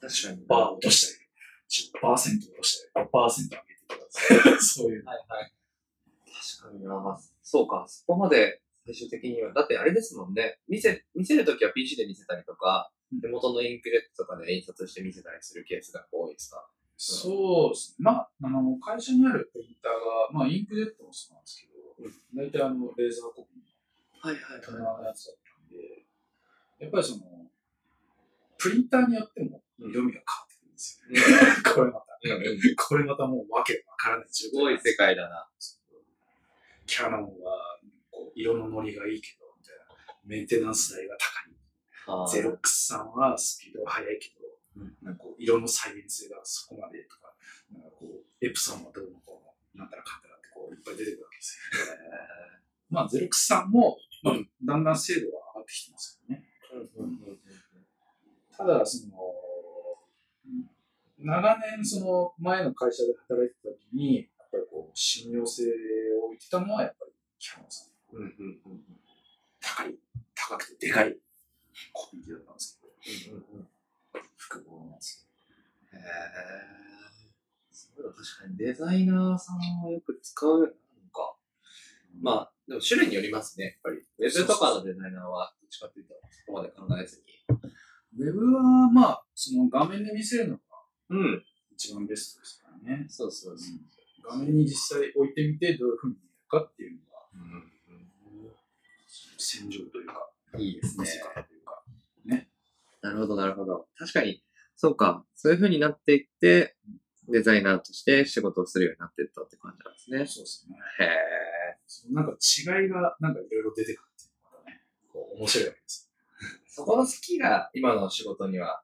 Speaker 2: 確かに。
Speaker 3: バー落としたり、10%落としたり、5%上げてとか、そういう。
Speaker 2: はいはい。確かにな。そうか、そこまで最終的には。だってあれですもんね。見せ、見せるときは PC で見せたりとか、
Speaker 3: うん
Speaker 2: 手元のインクジェットとかで印刷して見せたりするケースが多いですか？
Speaker 3: そうですね。まあ、あの、会社にあるプリンターが、まあ、インクジェットもそうなんですけど、大体あの、レーザーコピー
Speaker 2: はいはい
Speaker 3: の棚のやつだったんで、やっぱりその、プリンターによっても色味が変わってくるんですよね。これまた、これまたもうわけわからない状態
Speaker 2: すごい世界だな。
Speaker 3: キャノンはこう色のノリがいいけど、みたいな。メンテナンス代が高い。ゼロックスさんはスピードが速いけど、
Speaker 2: うん
Speaker 3: なんかこう色の再現性がそこまでとか、なんかこうエプソンはどうのこうの、なんたらかんたらってこういっぱい出てくるわけですよ。まあゼロックスさんも、まあ、だんだん精度は上がってきてますけどね。ただ、その、長年その前の会社で働いてた時に、ぱりこう信用性を置いてたのはやっぱりキャノンさん。
Speaker 2: うんうんうんうん
Speaker 3: 高い、高くてでかいコピー機だったんですけど、
Speaker 2: うんうんうん
Speaker 3: 複合のやつ。
Speaker 2: へえ。そう確かにデザイナーさんはよく使うようになるのか。まあ、でも種類によりますね、やっぱり。ウェブとかのデザイナーは、どっちかっていうと、そこまで考えずに。
Speaker 3: ウェブは、まあ、その画面で見せるのが
Speaker 2: うん。
Speaker 3: 一番ベストですからね。
Speaker 2: そうそうそう。
Speaker 3: 画面に実際置いてみて、どういう風に見えるかっていうのが、戦場というか、
Speaker 2: いいですね
Speaker 3: というか。
Speaker 2: なるほど、なるほど。確かに、そうか。そういう風になっていって、デザイナーとして仕事をするようになっていったって感じなんですね。
Speaker 3: そうですね。
Speaker 2: へえ。
Speaker 3: なんか違いが、なんかいろいろ出てくるっていうのがね、こう面白いわけです。
Speaker 2: そこの好きが今の仕事には、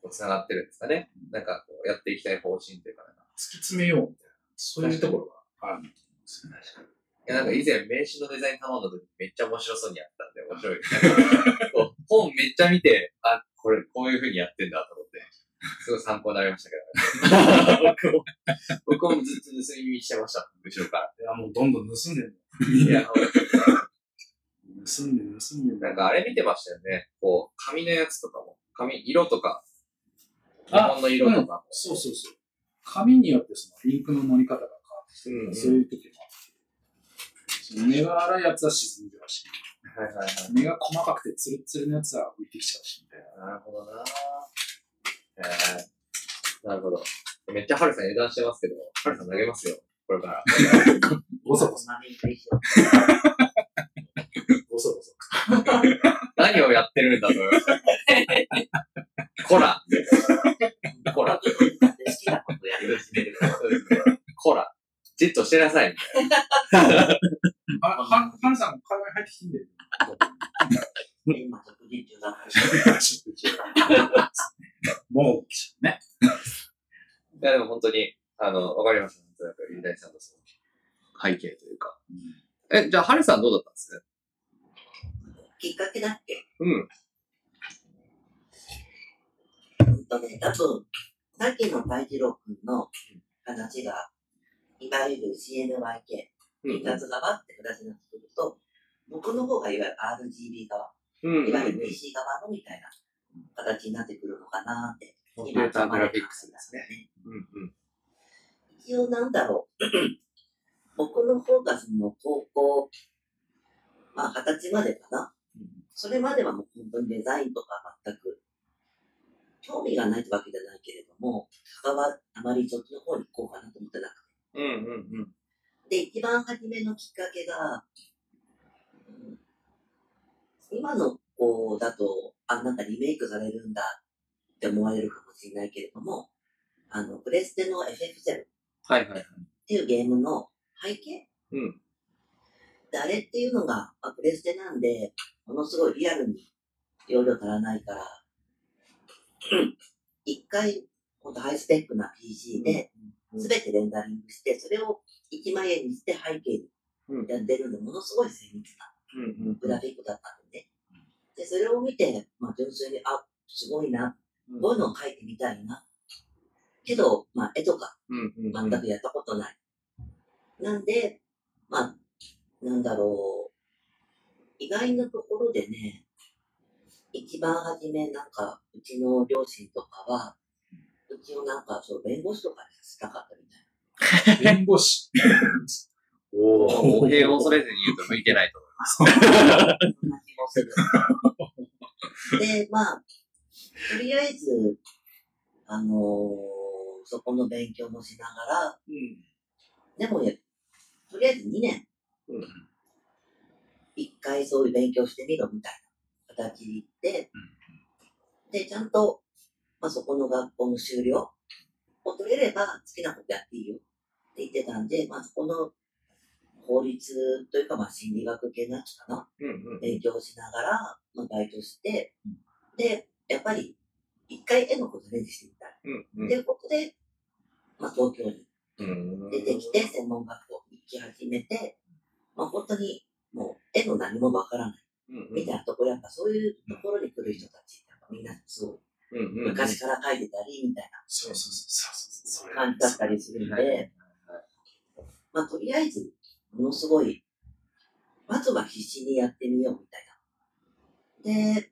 Speaker 2: こう、つながってるんですかね。なんか、こう、やっていきたい方針というか、なんか
Speaker 3: 突き詰めようみたいな、そういうところがあるんですよね。
Speaker 2: いや、なんか以前名刺のデザイン頼んだ時めっちゃ面白そうにやったんで、面白い。本めっちゃ見て、あ、これ、こういう風にやってんだと思って、すごい参考になりましたけど、僕も、僕もずっと盗み見してました、後ろから。
Speaker 3: いや、もうどんどん盗んでる
Speaker 2: いや、
Speaker 3: 盗んでる、盗んでる。
Speaker 2: なんかあれ見てましたよね。こう、紙のやつとかも、紙、色とか、日
Speaker 3: あ
Speaker 2: 本の色とかも。
Speaker 3: そうそうそう。紙によってそのインクの乗り方が変わってきて、
Speaker 2: うんうん
Speaker 3: そういう時もあって、その目が荒いやつは沈んじゃうし、
Speaker 2: はいはいはい。
Speaker 3: 目が細かくてツルツルのやつは浮いてきちゃうし、みたいな。
Speaker 2: なるほどなえー、なるほど。めっちゃハルさん油断してますけど、ハルさん投げますよ。これから。
Speaker 3: ごそごそ。ごそごそ。
Speaker 2: 何をやってるんだと思いました。こら。こら。
Speaker 1: 好きなことやり始める
Speaker 2: こら。じっとしてなさい。みたいな
Speaker 3: あ、は、はるさんも会話に入ってきてんだよ。
Speaker 1: 今、ちょっと人中だから。
Speaker 3: もう、ね。
Speaker 2: いや、でも本当に、あの、わかりました。なんとなく、リダイさんのその背景というか。え、じゃあ、ハルさんどうだったんです？
Speaker 1: きっかけだっけ？
Speaker 2: うん。
Speaker 1: うんとね、多分、さっきの大二郎君の話が、いわゆる CNYK、
Speaker 2: うん
Speaker 1: 印刷側って形になってくると、僕の方がいわゆる RGB 側、
Speaker 2: うん。
Speaker 1: いわゆる PC 側のみたいな形になってくるのかなって。
Speaker 2: コンピューターグラフィックスですね。
Speaker 1: ね。
Speaker 2: うんうん。
Speaker 1: 一応なんだろう。僕の方がその高校、まあ二十歳までかな。それまではもう本当にデザインとか全く興味がないってわけじゃないけれども、関わあまりそっちの方に行こうかなと思ってなく
Speaker 2: うんうんうん。
Speaker 1: て。で、一番初めのきっかけが、うん今の子だと、あ、なんかリメイクされるんだって思われるかもしれないけれども、あの、プレステの FF0
Speaker 2: はいはいはい。
Speaker 1: っていうゲームの背景？
Speaker 2: うん。
Speaker 1: で、あれっていうのが、まあ、プレステなんで、ものすごいリアルに容量足らないから、一回、ほんとハイスペックな PC で、すべてレンダリングして、それを1万円にして背景に
Speaker 2: うん
Speaker 1: やってるんで、ものすごい精密なグラフィックだったんでね。で、それを見て、まあ、純粋に、あ、すごいな、
Speaker 2: うん
Speaker 1: こういうのを描いてみたいな。けど、まあ、絵とか。全くやったことない。なんで、まあ、なんだろう。意外なところでね、一番初めなんか、うちの両親とかは、うちをなんか、そう、弁護士とかにしたかったみたい
Speaker 3: 弁護士。お
Speaker 2: もう語弊を恐れずに言うと向いてないと思います。
Speaker 1: な。そんな気もする。で、まあ、とりあえず、あのーそこの勉強もしながら、
Speaker 2: うん。
Speaker 1: でもね、とりあえず2年、
Speaker 2: うん
Speaker 1: 一回そういう勉強してみろみたいな形で行って、で、ちゃんと、まあ、そこの学校の修了を取れれば好きなことやっていいよって言ってたんで、まあ、そこの法律というか、まあ、心理学系のやつかな、
Speaker 2: うんうん。
Speaker 1: 勉強しながら、まあ、バイトして、で、やっぱり、一回絵のことレンジしてみたい。
Speaker 2: うん
Speaker 1: っていうことで、まあ、東京に
Speaker 2: うん。
Speaker 1: 出てきて、専門学校に行き始めて、まあ本当に絵の何もわからない
Speaker 2: うん
Speaker 1: みたいなところ、やっぱそういうところに来る人たち、やっぱみんなすごい。昔から描いてたり、みたい
Speaker 3: そうそうそうそう。それ
Speaker 1: な感じだったりするんで、まあとりあえず、ものすごい、まずは必死にやってみようみたいな。で、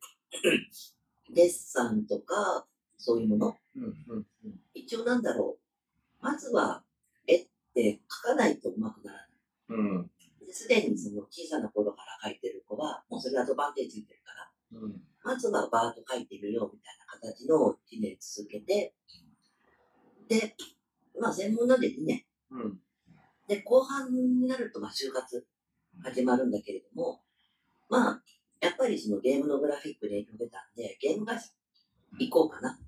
Speaker 1: デッサンとか、そういうもの。一応なんだろう、まずは絵って描かないと上手くならない。
Speaker 2: うん。
Speaker 1: ですでにその小さな頃から描いてる子は、もうそれアドバンテージついてるから、
Speaker 2: うん。
Speaker 1: まずはバーッと描いてみようみたいな形のを1年続けて、で、まあ専門なんで2年。
Speaker 2: うん。
Speaker 1: で、後半になるとまあ就活始まるんだけれども、まあ、やっぱりそのゲームのグラフィックで影響出たんで、ゲーム会社行こうかな。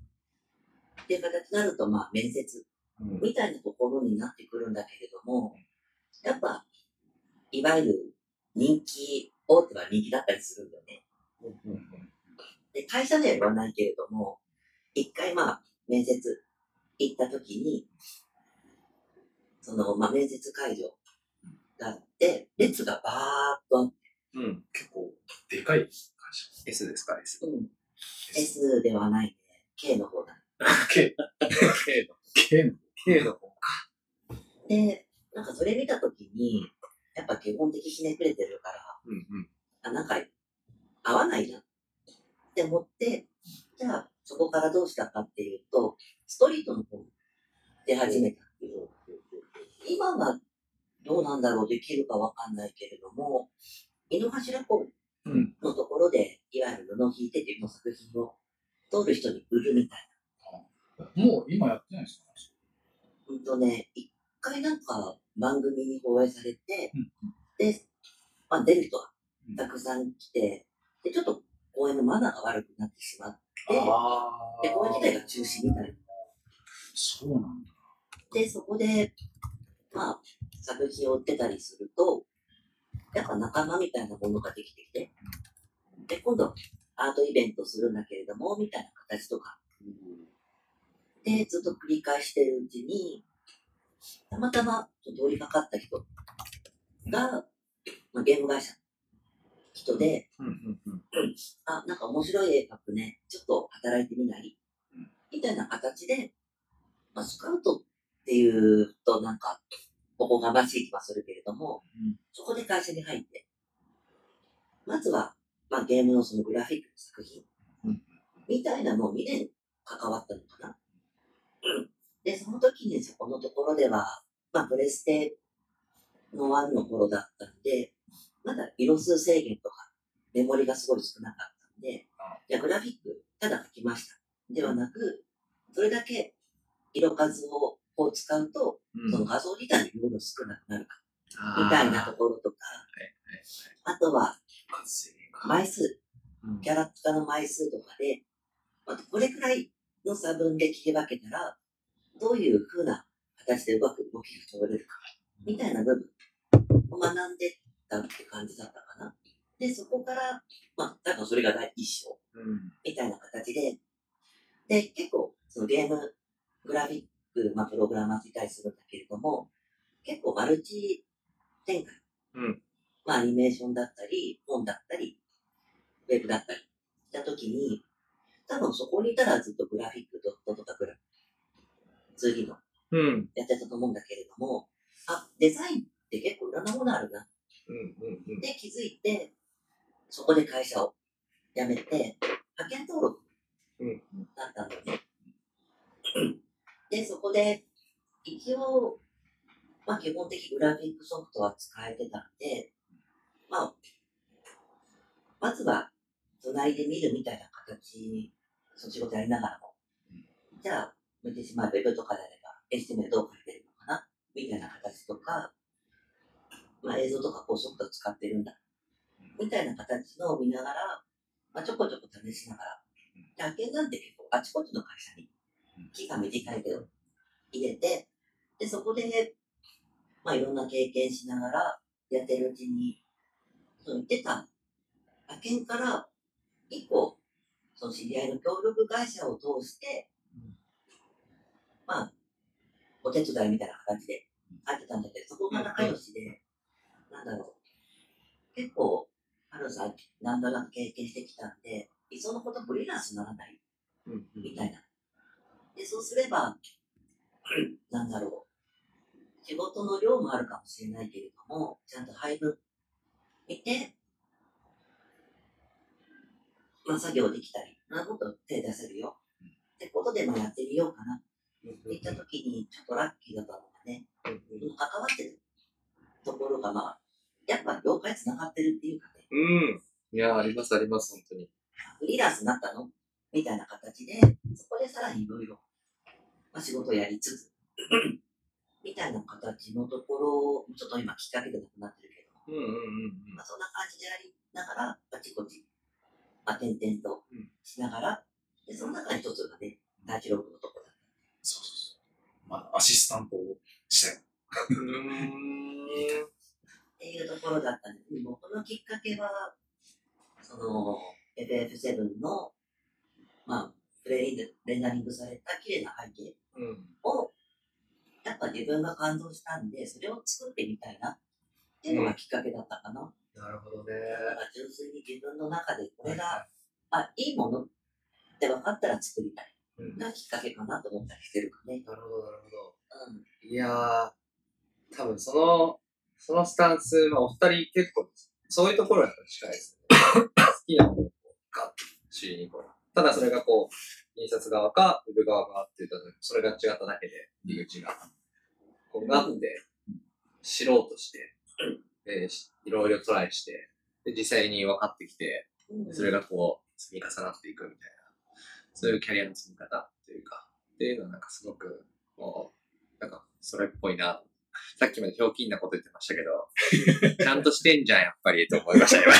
Speaker 1: っていう形になると、まあ面接
Speaker 2: うん。
Speaker 1: みたいなところになってくるんだけれども、やっぱ、いわゆる人気、大手は人気だったりするんだよね。で、会社では言わないけれども、一回まあ、面接行った時に、その、まあ、面接会場があって、列がバーっとあって、
Speaker 2: うん。
Speaker 3: 結構、でかい会社。
Speaker 2: S ですか ?S。
Speaker 1: うん、S ではないね、K の方だ。
Speaker 3: K、
Speaker 2: K の。
Speaker 3: K の。
Speaker 2: K の方。
Speaker 1: で、なんかそれ見た時に、やっぱ基本的ひねくれてるから、
Speaker 2: うんうん。
Speaker 1: あ、なんか、合わないなって思って、じゃあ、そこからどうしたかっていうと、ストリートの方に出始めたっていう。今はどうなんだろう、できるかわかんないけれども、井の頭公園
Speaker 3: うん
Speaker 1: のところで、いわゆる布を引いて自分の作品を通る人に売るみたい
Speaker 3: もう今やってないですか？
Speaker 1: うんとね、一回なんか番組に放映されて、
Speaker 3: うん
Speaker 1: で、まあ出る人が
Speaker 3: うん。
Speaker 1: たくさん来て、で、ちょっと公演のマナーが悪くなってしまって、
Speaker 3: あ
Speaker 1: で、公演自体が中止みたいな。
Speaker 3: そうなんだ。
Speaker 1: で、そこで、まあ、作品を追ってたりすると、やっぱ仲間みたいなものができてきて、で、今度、アートイベントするんだけれども、みたいな形とか、で、ずっと繰り返してるうちに、たまたま通りかかった人が、まあ、ゲーム会社の人で、
Speaker 2: うんうんうん。
Speaker 1: あ、なんか面白い絵描くね、ちょっと働いてみない？
Speaker 3: うん
Speaker 1: みたいな形で、まあ、スカウトっていうとなんか、おこがましい気はするけれども、
Speaker 3: うん。
Speaker 1: そこで会社に入って、まずは、まあ、ゲームのそのグラフィックの作品。
Speaker 3: うん、
Speaker 1: みたいなのを2年関わったのかな。うんで、その時にそこのところでは、まあ、プレステの1の頃だったんで、まだ色数制限とか、メモリがすごい少なかったんで、じゃあグラフィック、ただ書きました。ではなく、それだけ色数をこう使うと、
Speaker 2: うん。
Speaker 1: その画像自体の量が少なくなるか、みたいなところとか、あとは
Speaker 3: 活性化。
Speaker 1: 枚数、
Speaker 2: うん。
Speaker 1: キャラクターの枚数とかで、あとこれくらいの差分で切り分けたら、どういう風な形でうまく動きが取れるか、みたいな部分を学んでたって感じだったかな。で、そこから、まあ、多分それが第一章
Speaker 2: うん
Speaker 1: みたいな形で、で、結構、そのゲーム、グラフィック、まあ、プログラマーっていたりするんだけれども、結構マルチ展開。
Speaker 2: うん
Speaker 1: まあ、アニメーションだったり、本だったり、ウェブだったりしたときに、多分そこにいたらずっとグラフィックドットとかグラ、次の
Speaker 2: うん。
Speaker 1: やってたと思うんだけれども、あ、デザインって結構いろんなものあるな。
Speaker 2: うんうんうん。
Speaker 1: で気づいて、そこで会社を辞めて、派遣登録
Speaker 2: うん
Speaker 1: だったんだよね。で、そこで、一応、まあ基本的グラフィックソフトは使えてたんで、まあ、まずは、隣で見るみたいな形、その仕事やりながらも、じゃあ、見てしまうウェブとかであれば、HTML どう書いてるのかな？みたいな形とか、まあ映像とかこうソフト使ってるんだ。みたいな形のを見ながら、まあちょこちょこ試しながら、で派遣なんて結構あちこちの会社に、期間短いけど、入れて、で、そこで、まあいろんな経験しながらやってるうちに、その言ってた。派遣から、一個、その知り合いの協力会社を通して、まあ、お手伝いみたいな形で入ってたんだけど、そこが仲良しで、なんだろう、結構、ハルさん、なんだかんだ経験してきたんで、いっそのことフリーランスにならない
Speaker 2: うん
Speaker 1: みたいな。で、そうすれば、なんだろう、仕事の量もあるかもしれないけれども、ちゃんと配分見て、まあ、作業できたり、なこと手出せるよ。ってことで、まあ、やってみようかなって言ったときに、ちょっとラッキーだったのがね、関わってるところが、まあ、やっぱ業界つながってるっていうかね、
Speaker 2: うん。いや、ありますあります、本当に。
Speaker 1: フリーランスになったの？みたいな形で、そこでさらにいろいろ、まあ、仕事をやりつつ、みたいな形のところ、ちょっと今きっかけでなくなってるけど、
Speaker 2: うんうんうん
Speaker 1: まあ、そんな感じでやりながら、あちこち、まあ、転々と
Speaker 2: うん。
Speaker 1: しながら、で、その中に一つがね、大記録のところだっ
Speaker 3: そうそうそう。まあ、アシスタントをしたよ。
Speaker 2: うん。うーん。
Speaker 1: っていうところだったんです。僕のきっかけは、その、FF7 の、まあ、プレインレンダリングされた綺麗な背景
Speaker 2: うん。
Speaker 1: を、やっぱ自分が感動したんで、それを作ってみたいなっていうのがきっかけだったかな。
Speaker 2: なるほどね。
Speaker 1: だから純粋に自分の中でこれが、あ、いいものって分かったら作りたい。
Speaker 2: うん
Speaker 1: がきっかけかなと思ったりしてるかね。
Speaker 2: なるほど、なるほど。
Speaker 1: うん。
Speaker 2: いやー、多分その、そのスタンス、まあ、お二人結構、そういうところに近いですよね。好きなものをガッと知りに来る。ただそれがこう、印刷側か、ウェブ側かって言った時、それが違っただけで、入り口が。こう、ガッて、知ろうとして、で、しいろいろトライして、で、実際に分かってきて、
Speaker 1: うん
Speaker 2: それがこう、積み重なっていくみたいな、そういうキャリアの積み方というか、っていうのはなんかすごく、もう、なんか、それっぽいな。さっきまでひょうきんなこと言ってましたけど、ちゃんとしてんじゃん、やっぱり、と思いました、今。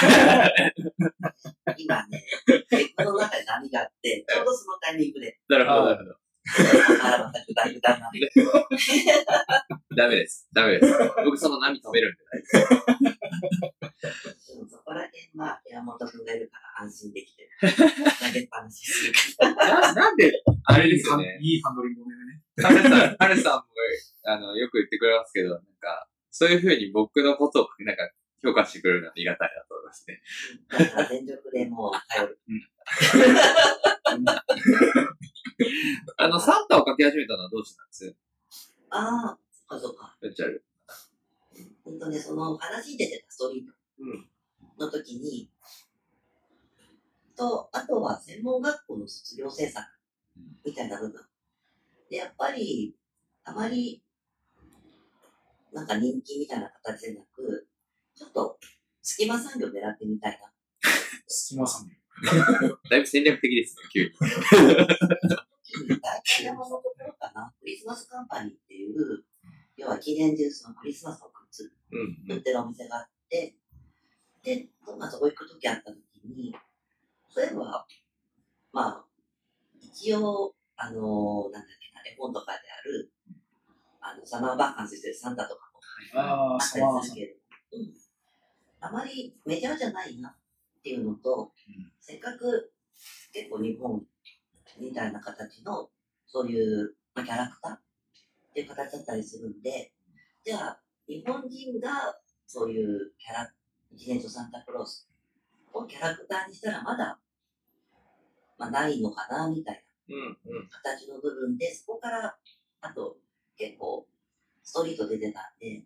Speaker 1: 今ね、結婚の中で波があって、ちょうどそのタイミングで、
Speaker 2: なるほど、なるほど。
Speaker 1: あらまた具体具体な。
Speaker 2: ダメです。ダメです。僕その波止めるんでないです。
Speaker 1: でもそこら辺は山本君がいるから安心できてる。投げっぱなしするから。
Speaker 2: ななんで、あれですよね。
Speaker 3: いいハンドリングお願いね。
Speaker 2: ハルさん、ハルさんも、あの、よく言ってくれますけど、なんか、そういうふうに僕のことを、なんか、評価してくれるのはありがたいなと思いますね。
Speaker 1: だから全力でもう頼る。
Speaker 2: あの、サンタを書き始めたのはどうしてなんです？
Speaker 1: ああ、そっかそっか。
Speaker 2: ルチャル。
Speaker 1: 本当ね、その話に出てたストリー
Speaker 2: うん。
Speaker 1: トの時に、と、あとは専門学校の卒業制作みたいな部分。で、やっぱり、あまり、なんか人気みたいな形でなく、ちょっと、隙間産業を狙ってみたいな。
Speaker 3: 隙間さん。
Speaker 2: だいぶ戦略的ですね、急に。
Speaker 1: 大体山のところかな。クリスマスカンパニーっていう、要は記念ジュースのクリスマスのグッズ。売ってるお店があって、で、まあそこ行くときあったときに、そういえば、まあ、一応、あのなんだっけな、絵本とかである、あの、サマーバカンスしてるサンタとかも
Speaker 3: あ
Speaker 1: った。りするけれども、うん。あまりメジャーじゃないなっていうのと、
Speaker 3: うん
Speaker 1: せっかく結構日本みたいな形の、そういう、まあ、キャラクターっていう形だったりするんで、じゃあ、日本人がそういうキャラ、一年とサンタクロースをキャラクターにしたらまだ、まあ、ないのかな、みたい。な形の部分で、そこから、あと、結構、ストリートで出てたんで、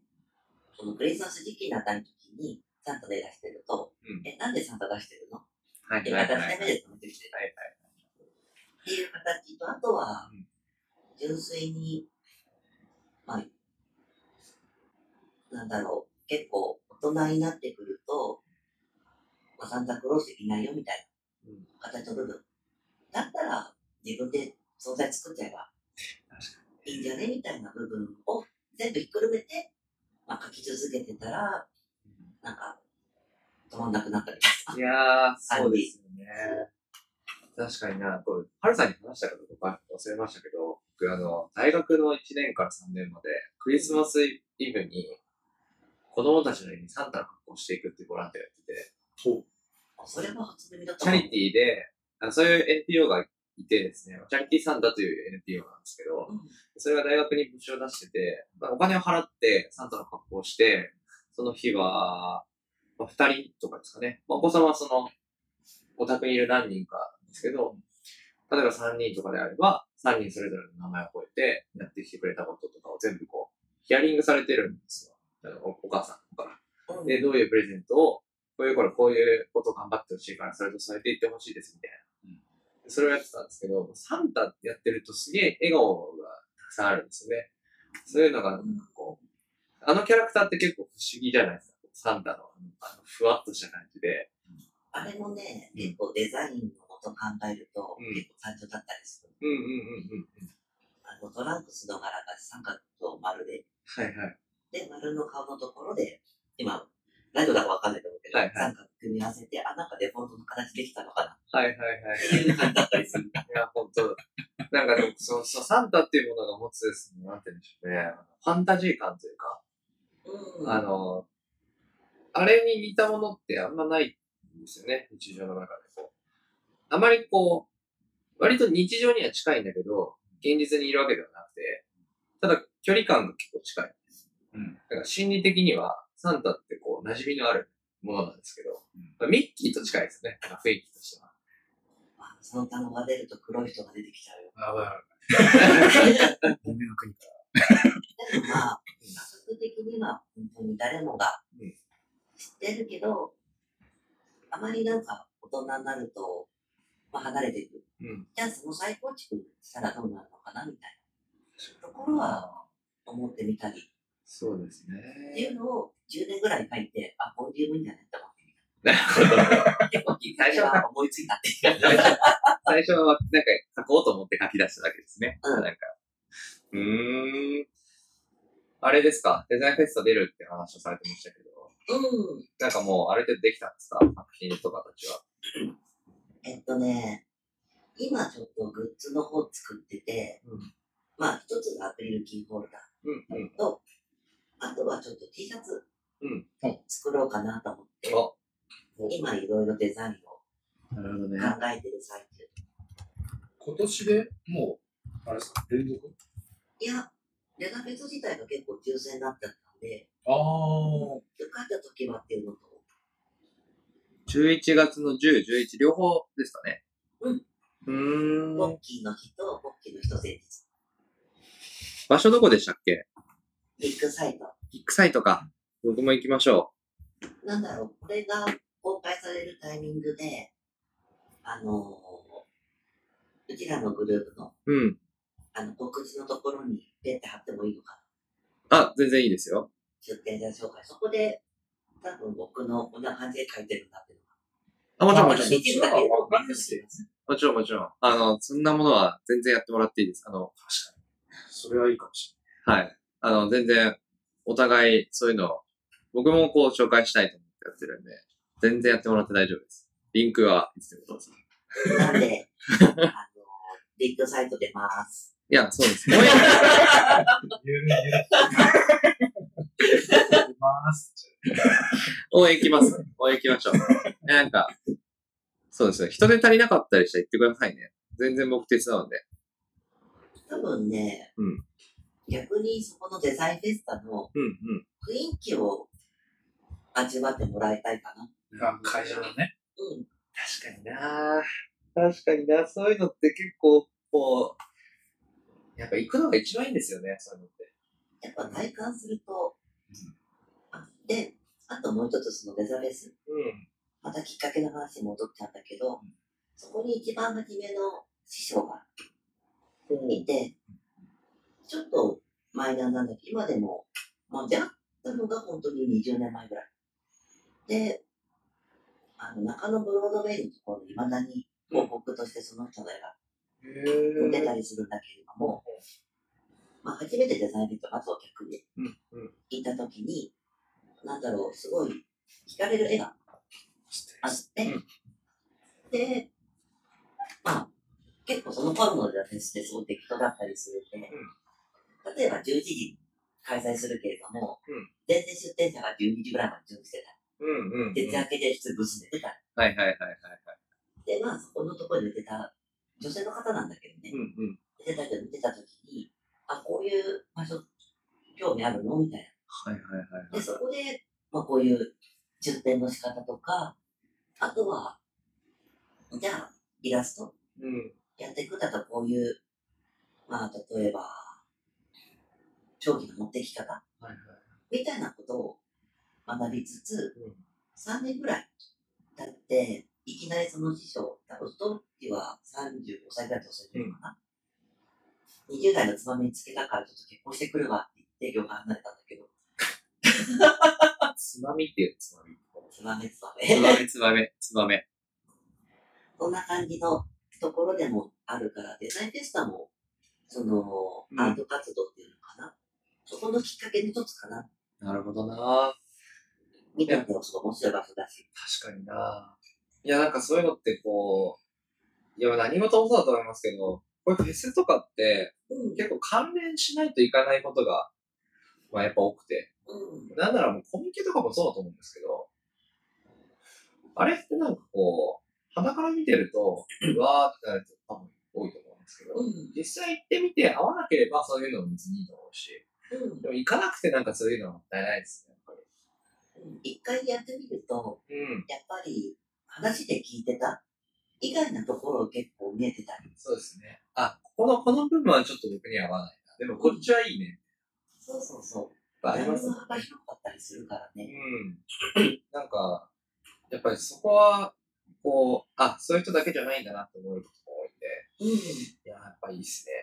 Speaker 1: そのクリスマス時期になった時に、サンタで出してると、
Speaker 2: うん
Speaker 1: え、なんでサンタ出してるの？
Speaker 2: はい、
Speaker 1: って目で止めてきてる
Speaker 2: はい、はい。
Speaker 1: っていう形と、あとは
Speaker 2: うん、
Speaker 1: 純粋に、まあ、なんだろう、結構大人になってくると、まあ、サンタクロースできないよみたい
Speaker 2: うん
Speaker 1: な形の部分。だったら、自分で素材作っちゃえばいいんじゃねみたいな部分を全部ひっくるめて、まあ、書き続けてたら、なんか、止まんなくなったみたい
Speaker 2: いやー、そうですよね。確かにな、こう、ハルさんに話したかどうか忘れましたけど、僕、あの、大学の1年から3年まで、クリスマスイブに、子供たちの家にサンタの格好をしていくっていうボランティアやってて、
Speaker 1: な。それも初耳だった
Speaker 2: チャリティーで、あそういう NPO がいてですね、チャリティーサンタという NPO なんですけど、
Speaker 1: うん
Speaker 2: それが大学に募集を出してて、まあお金を払ってサンタの格好をして、その日は、まあ、2人とかですかね。まあ、お子様はその、お宅にいる何人かですけど、例えば3人とかであれば、3人それぞれの名前を超えてやってきてくれたこととかを全部こう、ヒアリングされてるんですよ。あのおお母さんから。
Speaker 1: うん
Speaker 2: で、どういうプレゼントを、こういう頃こういうことを頑張ってほしいから、それと添えていってほしいですみたいな。でそれをやってたんですけど、サンタってやってるとすげえ笑顔がたくさんあるんですよね。そういうのが、なんかこう、あのキャラクターって結構不思議じゃないですか。サンタの、あのふわっとした感じで。
Speaker 1: あれもね、結構デザインのこと考えると、
Speaker 2: うん
Speaker 1: 結構単純だったりする。
Speaker 2: うんうんうんうんうん。
Speaker 1: あのトランクスの柄が三角と丸で、
Speaker 2: はいはい。
Speaker 1: で、丸の顔のところで、今、ラジオだかわかんないと思うけど、
Speaker 2: はいはい
Speaker 1: 三角組み合わせて、あ、なんかデフォルトの形できたのかな
Speaker 2: はいはいはい。
Speaker 1: っていう感じだったりする。
Speaker 2: いや、本当なんかでも、その、サンタっていうものが持つですね、なんて言うんでしょうね。ファンタジー感というか、
Speaker 1: うん。
Speaker 2: あの、あれに似たものってあんまないんですよね、日常の中で。あまりこう、割と日常には近いんだけど、現実にいるわけではなくて、ただ距離感が結構近い。
Speaker 3: うん。
Speaker 2: だから心理的には、サンタってこう、馴染みのあるものなんですけど、
Speaker 3: うん
Speaker 2: まあミッキーと近いですね、なんか雰囲気としては。
Speaker 1: あその単語が出ると黒い人が出てきちゃうよ。
Speaker 3: やばいやばい。夢の国か
Speaker 1: でもまあ、価格的には本当に誰もが
Speaker 2: うん
Speaker 1: 知ってるけど、あまりなんか大人になると、まあ、離れていく。
Speaker 2: うん。
Speaker 1: じゃあその再構築したらどうなるのかなみたいなところは思ってみたり
Speaker 2: そうです
Speaker 1: って
Speaker 2: ね。
Speaker 1: いうのを10年ぐらい書いて、あ、こういうもんじゃないって思ってみ
Speaker 2: なるほど。
Speaker 1: た。結構きっかけは思いついたっていう
Speaker 2: 最初 最初はなんか書こうと思って書き出しただけですね。
Speaker 1: うん
Speaker 2: なんか、うーん。あれですか？デザインフェスタ出るって話をされてましたけど、
Speaker 1: うん。
Speaker 2: なんかもうある程度できたんですか？作品とかたちは。
Speaker 1: えっとね、今ちょっとグッズの方作ってて、
Speaker 2: うん
Speaker 1: まあ一つがアクリルキーホルダ
Speaker 2: うんうん。
Speaker 1: ーと、あとはちょっと T シャツ
Speaker 2: うん
Speaker 1: 作ろうかなと思って、
Speaker 2: お
Speaker 1: 今いろいろデザインを。考えてる最中。
Speaker 3: 今年でもう、あれですか、連続？
Speaker 1: いや、デザフェス自体が結構抽選になっちゃったんで、
Speaker 3: ああ、
Speaker 1: 受かった時はっていうのと、
Speaker 2: 11月の10、11両方ですかね。
Speaker 1: うん。
Speaker 2: うーん。
Speaker 1: ポッキーの日とポッキーの日と前日。
Speaker 2: 場所どこでしたっけ？
Speaker 1: ビッグサイト。
Speaker 2: ビッグサイトか。僕も行きましょ
Speaker 1: なんだろう、これが公開されるタイミングで、あのーうちらのグループの、
Speaker 2: う。うん。
Speaker 1: あの、告知のところにペンって貼ってもいいのか
Speaker 2: あ、全然いいですよ。
Speaker 1: 出店者紹介。そこで、多分僕のこんな感じで書いてるんだって
Speaker 2: あ、もちろんも。ちろん。もちろんもちろん。あの、そんなものは全然やってもらっていいです。あの、
Speaker 3: 確かに。それはいいかもし
Speaker 2: はい。あの、全然、お互いそういうのを、僕もこう紹介したいと思ってやってるんで、全然やってもらって大丈夫です。リンクはいつでもどうぞ。
Speaker 1: なんで、あのービッグサイト出ます。
Speaker 2: いや、そうです。もう
Speaker 3: れない。ゆる。
Speaker 2: 応援行きます。応援行きましょう。えなんか、そうですね。人手足りなかったりしたら言ってくださいね。全然僕手伝うんで。
Speaker 1: 多分ね、
Speaker 2: うん
Speaker 1: 逆にそこのデザインフェスタの
Speaker 2: うんうん。
Speaker 1: 雰囲気を味わってもらいたいかな。
Speaker 3: あ会場のね。
Speaker 1: うん。
Speaker 2: 確かにな確かになそういうのって結構、こう、やっぱ行くのが一番いいんですよね、そういうのって。
Speaker 1: やっぱ体感すると、あで、あともう一つそのデザフェス、
Speaker 2: うん。
Speaker 1: またきっかけの話に戻っちゃうんだけど、そこに一番初めの師匠がいて、ちょっとマイナーなんだけど、今でも、まあ、出会ったのが本当に20年前ぐらい。で、あの、中野ブロードウェイのところに未だに広告としてその人の絵が
Speaker 2: へ
Speaker 1: 出たりするんだけれども、まあ、初めてデザインビットまずお客で
Speaker 2: うんうん。
Speaker 1: 行った時に、なんだろう、すごい惹かれる絵があって、
Speaker 2: うん
Speaker 1: で、まあ、結構その頃のフェスってすごい適当だったりするんで、例えば11時に開催するけれども、
Speaker 2: うん
Speaker 1: 全然出店者が12時ぐらいまで準備してた
Speaker 2: うんうん、うん。
Speaker 1: り、徹夜明けで普通ブースで出たり。
Speaker 2: はいはいはいはいはい。
Speaker 1: で、まあ、そこのところで出た女性の方なんだけどね、
Speaker 2: うんうん。
Speaker 1: 出たけど、出た時に、あ、こういう場所、興味あるの？みたい
Speaker 2: はいはいはい
Speaker 1: な。で、
Speaker 2: はい。
Speaker 1: そこで、まあ、こういう出店の仕方とか、あとは、じゃあ、イラスト。
Speaker 2: うん。
Speaker 1: やっていくんだったらこういう、まあ、例えば、長期の持ってき方
Speaker 2: はいはい。
Speaker 1: みたいなことを学びつつ、
Speaker 2: うん。
Speaker 1: 3年ぐらい経って、いきなりその師匠、多分その時は35歳ぐらいで教えてるのかな、20代のつまみにつけたからちょっと結婚してくるわって言って業界離れたんだけど、
Speaker 2: つまみっていうつまみ。
Speaker 1: つまめつま
Speaker 2: つ
Speaker 1: め。
Speaker 2: まめつまめ、つまめ。
Speaker 1: そんな感じのところでもあるから、デザインフェスタも、その、
Speaker 2: うん
Speaker 1: アート活動っていうのかな、そこのきっかけの一つかな。
Speaker 2: なるほどな
Speaker 1: 見ててもすごい面白い場所だし。
Speaker 2: 確かにないや、なんかそういうのってこう、いや、何事もそうだと思いますけど、こういうフェスとかって
Speaker 1: うん。
Speaker 2: 結構関連しないといかないことが、まあやっぱ多くて。
Speaker 1: うん。
Speaker 2: なんならもうコミケとかもそうだと思うんですけど、あれってなんかこう、鼻から見てると、うわーってなる人多分多いと思うんですけど、
Speaker 1: うん。
Speaker 2: 実際行ってみて合わなければそういうのも別にいいと思うし、
Speaker 1: うん
Speaker 2: でも行かなくてなんかそういうのはもったいないですね、やっぱ
Speaker 1: うん。一回やってみると、
Speaker 2: り。うん。
Speaker 1: やっぱり話で聞いてた以外なところ結構見えてたり。
Speaker 2: そうですね。あ、ここの、この部分はちょっと僕には合わないな。でもこっちはいいね。
Speaker 1: そうそうそう。
Speaker 2: あります
Speaker 1: だいぶ幅広かったりするから
Speaker 2: う
Speaker 1: ね。
Speaker 2: ん。なんか、やっぱりそこは、こう、あ、そういう人だけじゃないんだなって思うことが多いんで、
Speaker 1: うん。
Speaker 2: いや、やっぱいいっすね。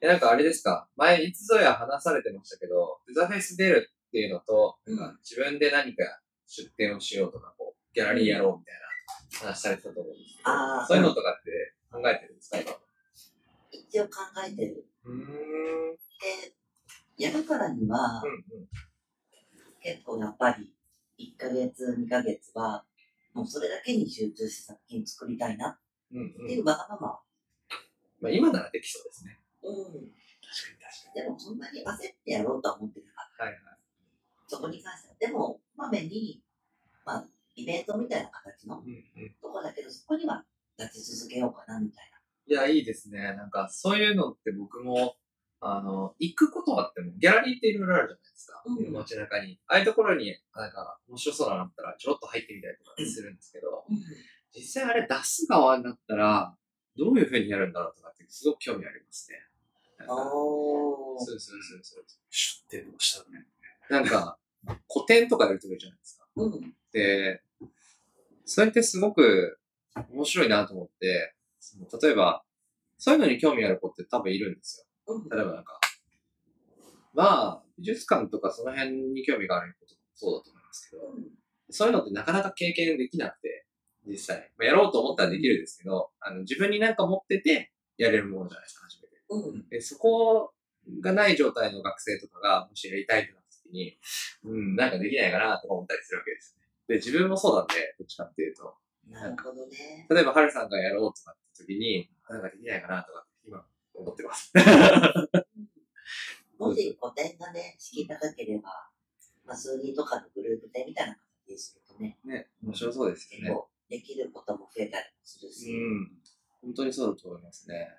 Speaker 2: え、なんかあれですか？前、いつぞや話されてましたけど、デザフェス出るっていうのと、
Speaker 1: うん
Speaker 2: なんか自分で何か出店をしようとか、こう、ギャラリーやろうみたいな話されてたと思うんですけど、
Speaker 1: ああ、
Speaker 2: そういうのとかって考えてるんですか今。
Speaker 1: 一応考えてる。
Speaker 2: うーん。
Speaker 1: で、やるからには、
Speaker 2: うんうん。
Speaker 1: 結構やっぱり、1ヶ月、2ヶ月は、もうそれだけに集中して作品作りたいなっ
Speaker 2: うん
Speaker 1: ていうわがままは。
Speaker 2: まあ今ならできそうですね。
Speaker 1: うん。
Speaker 3: 確かに確か
Speaker 1: でもそんなに焦ってやろうとは思ってなかった。
Speaker 2: はいはい。
Speaker 1: そこに関しては。でも、こまめに、まあ、イベントみたいな形の
Speaker 2: うんうん。
Speaker 1: とこだけど、そこには立ち続けようかな、みたい
Speaker 2: いや、いいですね。なんか、そういうのって僕も、あの、行くことはあっても、ギャラリーっていろいろあるじゃないですか。
Speaker 1: うん
Speaker 2: 街中に。ああいうところに、なんか、面白そうだなったら、ちょろっと入ってみたりとかするんですけど、
Speaker 1: な。
Speaker 2: 実際あれ出す側になったら、どういう風にやるんだろうとかって、すごく興味ありますね。なんか
Speaker 1: おー。
Speaker 2: そうそうそうそう。
Speaker 3: 出店とかしたらね。
Speaker 2: なんか、古典とかやるときじゃないですか。
Speaker 1: うん。
Speaker 2: で、それってすごく面白いなと思って、例えば、そういうのに興味ある子って多分いるんですよ。
Speaker 1: うん。
Speaker 2: 例えばなんか、まあ、美術館とかその辺に興味があることもそうだと思いますけど、そういうのってなかなか経験できなくて、実際。まあ、やろうと思ったらできるんですけど、あの、自分になんか持ってて、やれるものじゃないですか、初めて。
Speaker 1: うん。
Speaker 2: で、そこがない状態の学生とかが、もしやりたいってなった時に、うん、なんかできないかなとか思ったりするわけですよね。で、自分もそうなんで、どっちかっていうと。
Speaker 1: なるほどね。
Speaker 2: 例えば、ハルさんがやろうとかって時に、なんかできないかなとかって今思ってます。
Speaker 1: もし古典がね、敷き高ければ、まあ、数人とかのグループ展みたいな形でするとね、
Speaker 2: ね、面白そうですよね。
Speaker 1: 結構できることも増えたりもするし、
Speaker 2: うん。本当にそうだと思いますね。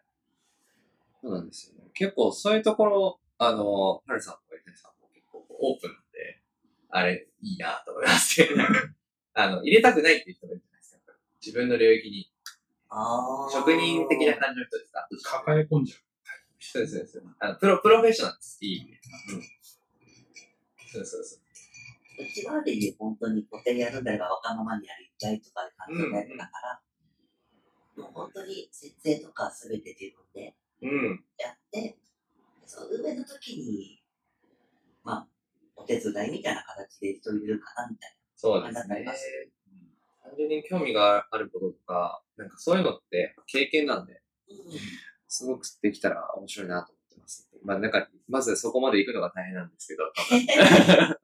Speaker 2: そうなんですよね。結構そういうところ、あの、ハルさんとエフェさんも結構オープンなんで、あれ、いいなと思いますけど、あの、入れたくないっていう人もいるじゃないですか。自分の領域に。
Speaker 1: あー
Speaker 2: 職人的な感じの人ですか？
Speaker 3: 抱え込んじゃう。
Speaker 2: そうです、そうです。あのプロ、プロフェッショナルです。いい意味で。うん。そうそうそう。
Speaker 1: うちはある意味本当に古典やるんだれば若者にやりたいとかいう感じのタイプだから、もう本当に設営とかすべて自分で
Speaker 2: うん。
Speaker 1: やって、その上の時に、まあ、お手伝いみたいな形で人いるかなみたい
Speaker 2: そうですね
Speaker 1: あります。
Speaker 2: 単純に興味があることとか、なんかそういうのって経験なんで、
Speaker 1: な。
Speaker 2: すごくできたら面白いなと思ってます。まあなんか、まずそこまで行くのが大変なんですけど、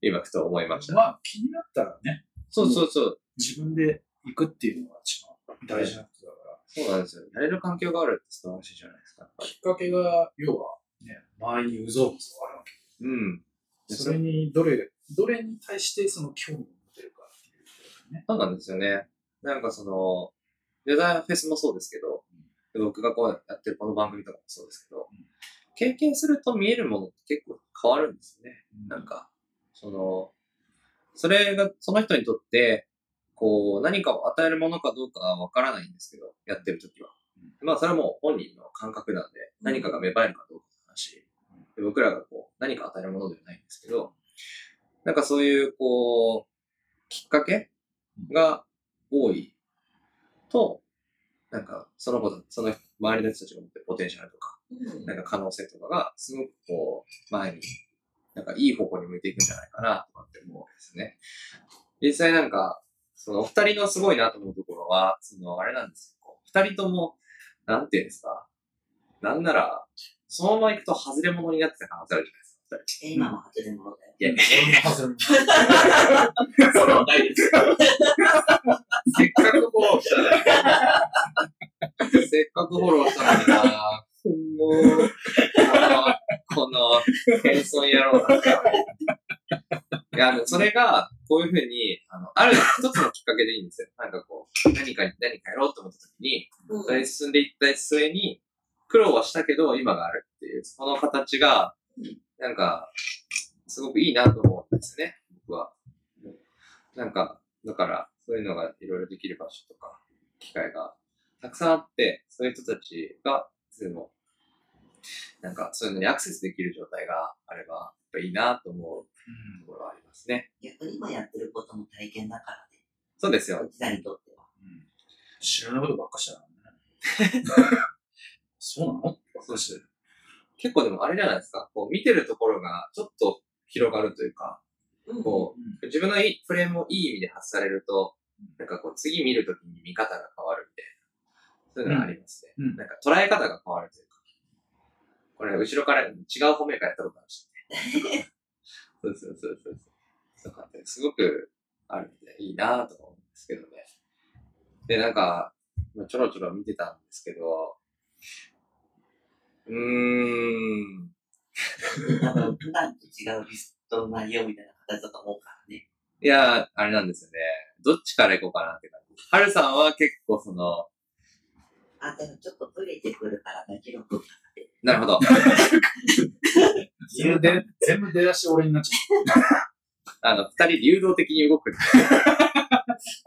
Speaker 2: 今ふと思いました。
Speaker 3: まあ、気になったらね、
Speaker 2: そうそうそう。
Speaker 3: 自分で行くっていうのが一番大事なことだから。
Speaker 2: そうなんですよ。やれる環境があるって素晴らしいじゃないですか。
Speaker 3: きっかけが、要は、ね、周りにうぞうむぞあるわけ。
Speaker 2: うん。
Speaker 3: それに、どれ、どれに対してその興味をよね。
Speaker 2: そうなんですよね。なんかその、デザインフェスもそうですけど、僕がこうやってるこの番組とかもそうですけど、経験すると見えるものって結構変わるんですよね。なんか、その、それがその人にとって、こう、何かを与えるものかどうかはわからないんですけど、やってる時は。まあ、それはもう本人の感覚なんで、何かが芽生えるかどうかの話。で僕らがこう、何か与えるものではないんですけど、なんかそういう、こう、きっかけが多いと、なんか、その子たその周りの人たちが持ってるポテンシャルとか、
Speaker 1: うん
Speaker 2: なんか可能性とかが、すごくこう、前に、なんかいい方向に向いていくんじゃないかな、とかって思うわけですね。実際なんか、そのお二人のすごいなと思うところは、そのあれなんですよ。二人とも、なんていうんですか。なんなら、そのまま行くと外れ物になってた可能性あるじゃないですか。
Speaker 1: え今も外れ物だよ。
Speaker 2: いや。
Speaker 1: それはないです。
Speaker 2: せっかくフォローしたのに。せっかくフォローしたのになもう、この、謙遜野郎なんか。いや、それが、こういうふうに、あの、ある一つのきっかけでいいんですよ。なんかこう、何かに、何かやろうと思った時に、
Speaker 1: うん
Speaker 2: 進んでいった末に、苦労はしたけど、今があるっていう、その形が、なんか、すごくいいなと思うんですね、僕は。なんか、だから、そういうのがいろいろできる場所とか、機会がたくさんあって、そういう人たちが、そういうの、なんか、そういうのにアクセスできる状態があれば、やっぱいいなと思うところはありますね。
Speaker 1: 逆に今やってることも体験だからね。
Speaker 2: そうですよ。
Speaker 1: うちらにとっては。
Speaker 3: うん知らないことばっかしだからね。そうなの？
Speaker 2: そうして結構でもあれじゃないですか、こう見てるところがちょっと広がるというか、
Speaker 1: うん
Speaker 2: こう、自分のいいフレームをいい意味で発されると、なんかこう次見るときに見方が変わるみたいな。そういうのがありますね。
Speaker 3: うんうん
Speaker 2: なんか捉え方が変わるというか。これ、後ろから違う方面からやったことあるし、ね。そうそうそうそう。そうかって、すごくあるんで、いいなと思うんですけどね。で、なんか、まあちょろちょろ見てたんですけど、うーん、
Speaker 1: 多分、普段と違うリストの内容みたいな形だと思うからね。
Speaker 2: いや、あれなんですよね。どっちから行こうかなって感じ。はるさんは結構その、
Speaker 1: あ、でもちょっとブレてくるからだけど、
Speaker 2: なるほど。
Speaker 3: 全部で全部出だし俺になっちゃ
Speaker 2: あの、二人流動的に動く。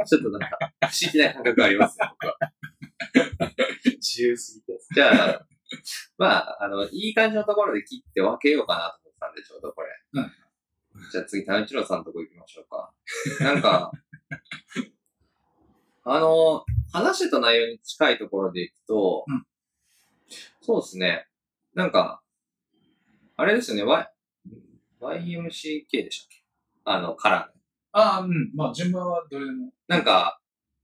Speaker 2: ちょっとなんか、不思議な感覚がありますね、僕は。
Speaker 3: う。自由すぎて。
Speaker 2: じゃあ、まあ、あの、いい感じのところで切って分けようかなと思ってたんで、ちょうどこれ。
Speaker 3: うん
Speaker 2: じゃあ次、田内郎さんのとこ行きましょうか。なんか、あの、話してた内容に近いところでいくと、
Speaker 3: うん
Speaker 2: そうですね。なんか、あれですよね、y、YMCK でしたっけ？あの、カラー。
Speaker 3: ああ、うん。まあ順番はどれでも。
Speaker 2: なんか、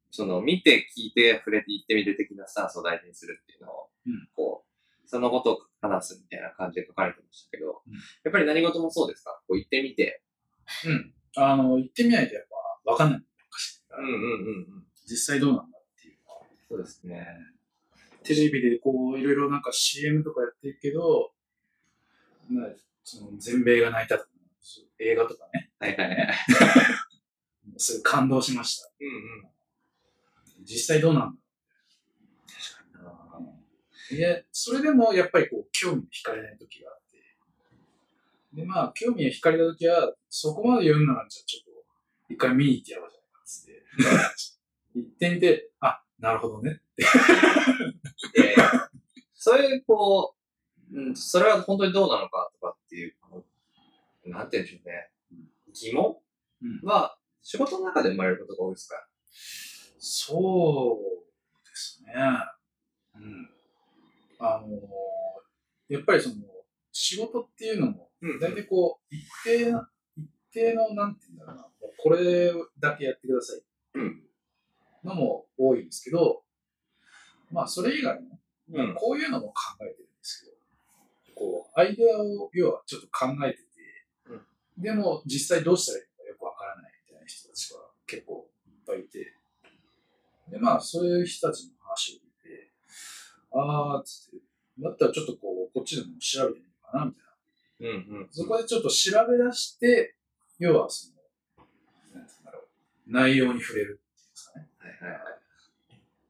Speaker 2: その、見て、聞いて、触れて、言ってみる的なスタンスを大事にするっていうのを、
Speaker 3: うん
Speaker 2: こう、そのことを話すみたいな感じで書かれてましたけど、
Speaker 3: うん
Speaker 2: やっぱり何事もそうですか？こう言ってみて。
Speaker 3: うん。あの、行ってみないとやっぱわかんない。
Speaker 2: うんうんうんうん。
Speaker 3: 実際どうなんだっていう。
Speaker 2: そうですね。
Speaker 3: テレビでこう、いろいろなんか CM とかやってるけど、なその全米が泣いたとか、映画とかね、
Speaker 2: はいはいはい。
Speaker 3: すごい感動しました。
Speaker 2: うんうん。
Speaker 3: 実際どうなんだいや、それでもやっぱりこう、興味に惹かれない時があって。で、まあ、興味に惹かれた時は、そこまで言うんなら、じゃあちょっと、一回見に行ってやろうじゃないかっつって。行ってみて、あ、なるほどね。
Speaker 2: で、そういう、こう、うん、それは本当にどうなのかとかっていう、なんて言うんでしょうね。疑問？
Speaker 3: うん
Speaker 2: は、仕事の中で生まれることが多いですか？
Speaker 3: そうですね。うん。あのやっぱりその、仕事っていうのも、
Speaker 2: うん
Speaker 3: 大体こう、一定な、一定の、なんて言うんだろうな、もうこれだけやってください。
Speaker 2: うん。
Speaker 3: のも多いんですけど、まあ、それ以外も、
Speaker 2: うん。
Speaker 3: こういうのも考えてるんですけど、こう、アイデアを、要はちょっと考えてて、でも、実際どうしたらいいのかよくわからないみたいな人たちが結構いっぱいいて、で、まあ、そういう人たちの話をあー、つって、だったらちょっとこう、こっちでも調べてみようかな、みたいな。
Speaker 2: うんうん。
Speaker 3: そこでちょっと調べ出して、要はその、なんて言うんだろう、内容に触れるっていうんですかね。
Speaker 2: はいはいはい。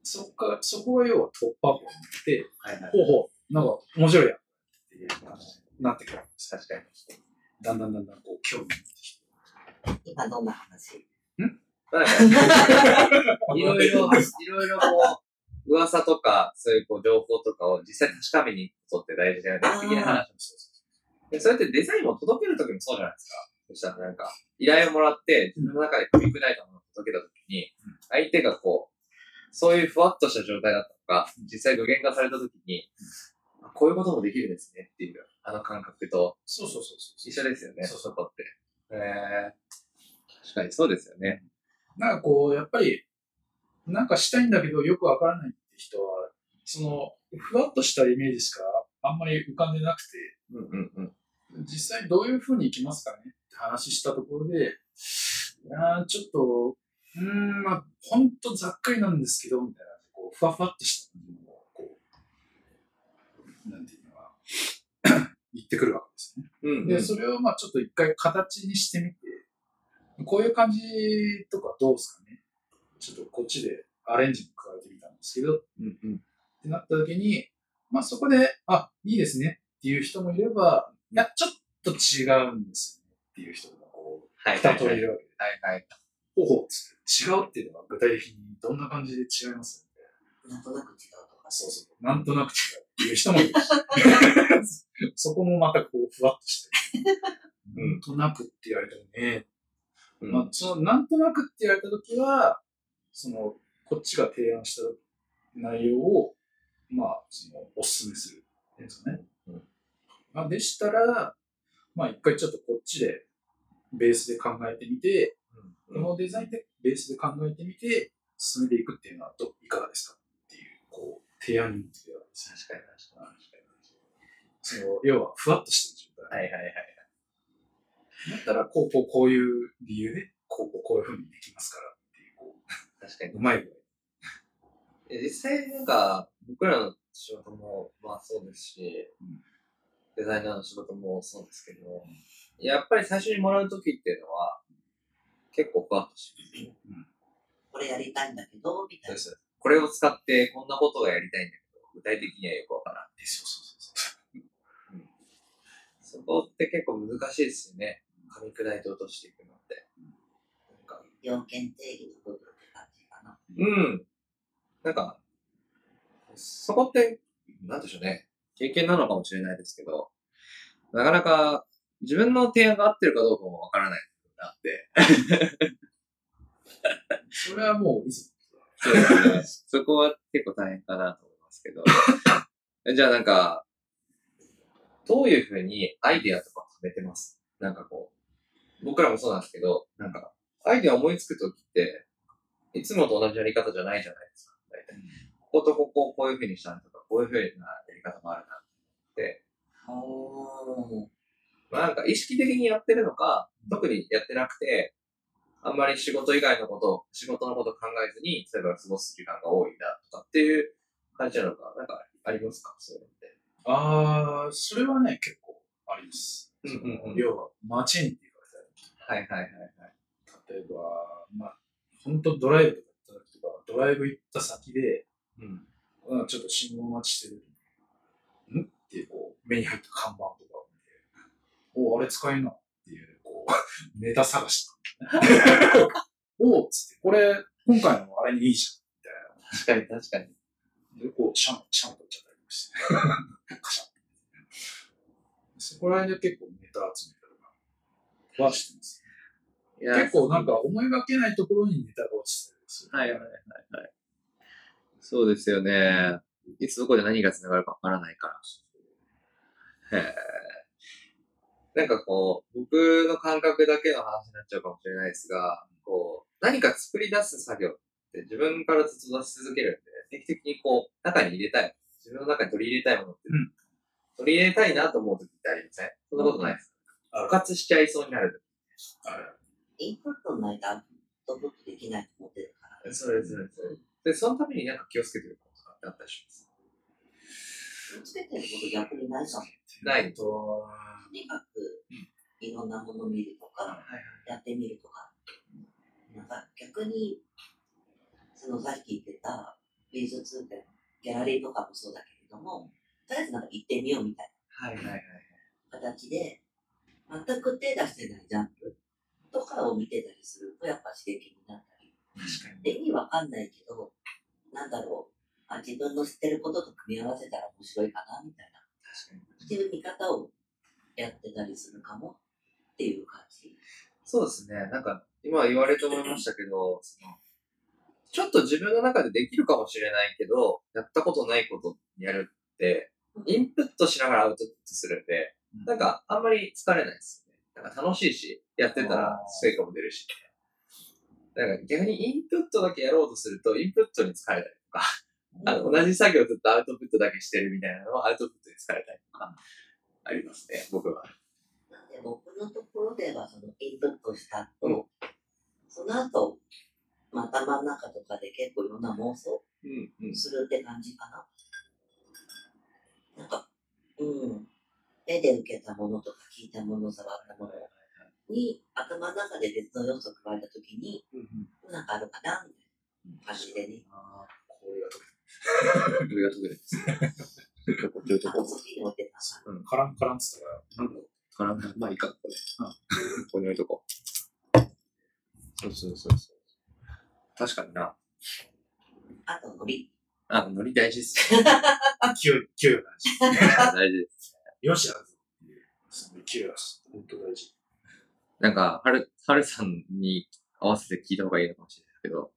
Speaker 3: そっか、そこが要は突破口になって、
Speaker 2: はいはい。
Speaker 3: ほうほう、なんか面白いやんっていう感じになってくるんです。
Speaker 2: 確かに。
Speaker 3: だんだんだんだんこう興味が出てきて。
Speaker 1: 今どんな話？
Speaker 2: なんか いろいろ、いろいろこう、噂とか、そういうこう情報とかを実際確かめに行くことって大事だよね、的な話もそうそうでそれってデザインを届けるときもそうじゃないですか。そしたらなんか、依頼をもらって、自分の中で組み砕いたものを届けたときに、相手がこう、そういうふわっとした状態だったのが、実際具現化されたときに、あこういうこともできるんですねっていう、あの感覚と
Speaker 3: そうそうそうそう。
Speaker 2: 一緒ですよね、
Speaker 3: そうそう
Speaker 2: って。へえ確かにそうですよね。
Speaker 3: なんかこう、やっぱり、なんかしたいんだけどよくわからないって人は、その、ふわっとしたイメージしかあんまり浮かんでなくて、
Speaker 2: うんうんうん。
Speaker 3: 実際どういう風にいきますかねって話したところで、いやーちょっと、うーん、まあ、ほんとざっくりなんですけど、みたいな、こう、ふわふわっとした感じのを、こう、なんていうのかな、言ってくるわけですね。
Speaker 2: うんうん、
Speaker 3: で、それをまあちょっと一回形にしてみて、こういう感じとかどうですかねちょっとこっちでアレンジも加えてみたんですけど、っ
Speaker 2: うんうん。
Speaker 3: てなった時に、まあそこで、あ、いいですねっていう人もいれば、いや、ちょっと違うんですよねっていう人もこう、
Speaker 2: はい
Speaker 3: 二通りいるわけで、
Speaker 2: はいはい。
Speaker 3: ほうほ違うっていうのは具体的にどんな感じで違います
Speaker 1: なんとなく違うとか。
Speaker 3: そうそう。なんとなく違うっていう人もいるし。そこもまたこう、ふわっとして。
Speaker 2: うん
Speaker 3: なんとなくって言われてもね、
Speaker 2: うん
Speaker 3: まあ、その、なんとなくって言われたときは、その、こっちが提案した内容を、まあ、その、お勧めするんですよね。
Speaker 2: うん
Speaker 3: まあ、でしたら、まあ、一回ちょっとこっちで、ベースで考えてみて、このデザインでベースで考えてみて、進めていくっていうのはどいかがですかっていう、こう、提案になってくるわけですね。
Speaker 2: 確かに確かに。
Speaker 3: その、要は、ふわっとしてる状態。
Speaker 2: はいはいはい。
Speaker 3: だったら、こう、こう、こういう理由で、こう、こう、こういうふうにできますから
Speaker 2: 確かに
Speaker 3: う、う。まい具合。
Speaker 2: え実際なんか、僕らの仕事も、まあそうですし、
Speaker 3: うん
Speaker 2: デザイナーの仕事もそうですけど、やっぱり最初にもらうときっていうのは、結構ふわっとしてます。
Speaker 1: これやりたいんだけど、みたいな。
Speaker 2: そうこれを使ってこんなことがやりたいんだけど、具体的にはよくわからん。
Speaker 3: でそうそうそうそう。
Speaker 2: そこって結構難しいですよね。噛み砕いて落としていくのって。なんか、
Speaker 1: 要件定義の部分。
Speaker 2: うん。なんか、そこって、なんでしょうね。経験なのかもしれないですけど、なかなか自分の提案が合ってるかどうかもわからない部分があって。
Speaker 3: それはもう、
Speaker 2: そうですね。そこは結構大変かなと思いますけど。じゃあなんか、どういうふうにアイデアとか貯めてます？なんかこう、僕らもそうなんですけど、なんか、アイデア思いつくときって、いつもと同じやり方じゃないじゃないですか。大体。こことここをこういうふうにしたりとか、こういうふうなやり方もあるなって。
Speaker 1: おー。
Speaker 2: まあなんか意識的にやってるのか、特にやってなくて、あんまり仕事以外のこと、仕事のこと考えずに、例えば過ごす時間が多いなとかっていう感じなのか、なんかありますか？そういうのって。
Speaker 3: ああ、それはね、結構あります。
Speaker 2: うんうんうん
Speaker 3: 要は、街にって言われた
Speaker 2: はいはいはいはい。
Speaker 3: ら、例えば、まあ、本当ドライブ行った時とか、ドライブ行った先で、
Speaker 2: うん。
Speaker 3: うん、ちょっと信号待ちしてる。んっていう、こう、目に入った看板とかを見て、おあれ使えんなっていう、こう、ネタ探し。おつって、これ、今回のあれにいいじ
Speaker 2: 確かに確かに。
Speaker 3: ゃん。で、こう、シャン、シャン取っちゃったりして。カシャン。そこら辺で結構ネタ集めたりとかはしてます。結構なんか思いがけないところにネタが落ちてたりする。
Speaker 2: はいはいはいはい。そうですよね。いつどこで何が繋がるかわからないから。へえ。なんかこう、僕の感覚だけの話になっちゃうかもしれないですが、こう、何か作り出す作業って自分からずっと出し続けるんで、定期的にこう、中に入れたい。自分の中に取り入れたいものって、
Speaker 3: うん
Speaker 2: 取り入れたいなと思う時ってありません？そんなことないです。
Speaker 3: あ
Speaker 2: 枯渇しちゃいそうになる
Speaker 3: あれ
Speaker 1: インプットないとアウトプットできないと思ってるから。
Speaker 2: 時。それそれそれ。で、そのためになんか気をつけてることとかってあったりします？
Speaker 1: 気をつけてること逆にないじゃん。と
Speaker 2: ない
Speaker 3: と、
Speaker 1: にかく、いろんなもの見るとか、やってみるとか。なんか逆に、そのさっき言ってた美術展、ギャラリーとかもそうだけれども、とりあえずなんか行ってみようみたい
Speaker 2: はいはいはい。
Speaker 1: な形で、全く手出してないジャンプとかを見てたりすると、やっぱ刺激になったり。
Speaker 2: 確かに。
Speaker 1: で、意味わかんないけど、なんだろう、あ自分の知ってることと組み合わせたら面白いかな、みたいな。
Speaker 2: 確かに。
Speaker 1: っていう見方をやってたりするかもっていう感じ。
Speaker 2: そうですね。なんか、今言われて思いましたけど、その、ちょっと自分の中でできるかもしれないけど、やったことないことやるって、インプットしながらアウトプットするんで、なんか、あんまり疲れないです。なんか楽しいし、やってたら成果も出るし。なんか逆にインプットだけやろうとすると、インプットに疲れたりとか、あの同じ作業をずっとアウトプットだけしてるみたいなのはアウトプットに疲れたりとか、ありますね、僕は。
Speaker 1: なんで僕のところではそのインプットした後、その後、まあ、頭の中とかで結構いろんな妄想
Speaker 2: うん、うん。
Speaker 1: するって感じかな。なんか、うん。目で受けたものとか聞いたもの、触ったものに頭の中で別の要素を加えたときに、なんかあるかなみたいな感じでね。
Speaker 3: あーこれが解
Speaker 2: ありがとうございます。どういうとこ
Speaker 1: あそっちに置いてたから。
Speaker 3: けた。カランカランっつったから、なんだろう。
Speaker 2: かなまあいいか、これ。
Speaker 3: うん
Speaker 2: ここに置いとこう。そうそうそうそう。確かにな。
Speaker 1: あと、ノリ。
Speaker 2: あ、ノリ大事っすね。
Speaker 3: 勢い、勢いが大事。
Speaker 2: 大事です。
Speaker 3: よし、やるぞっていう。その勢いが本当大事。
Speaker 2: なんか、はる、はるさんに合わせて聞いた方がいいのかもしれないけど、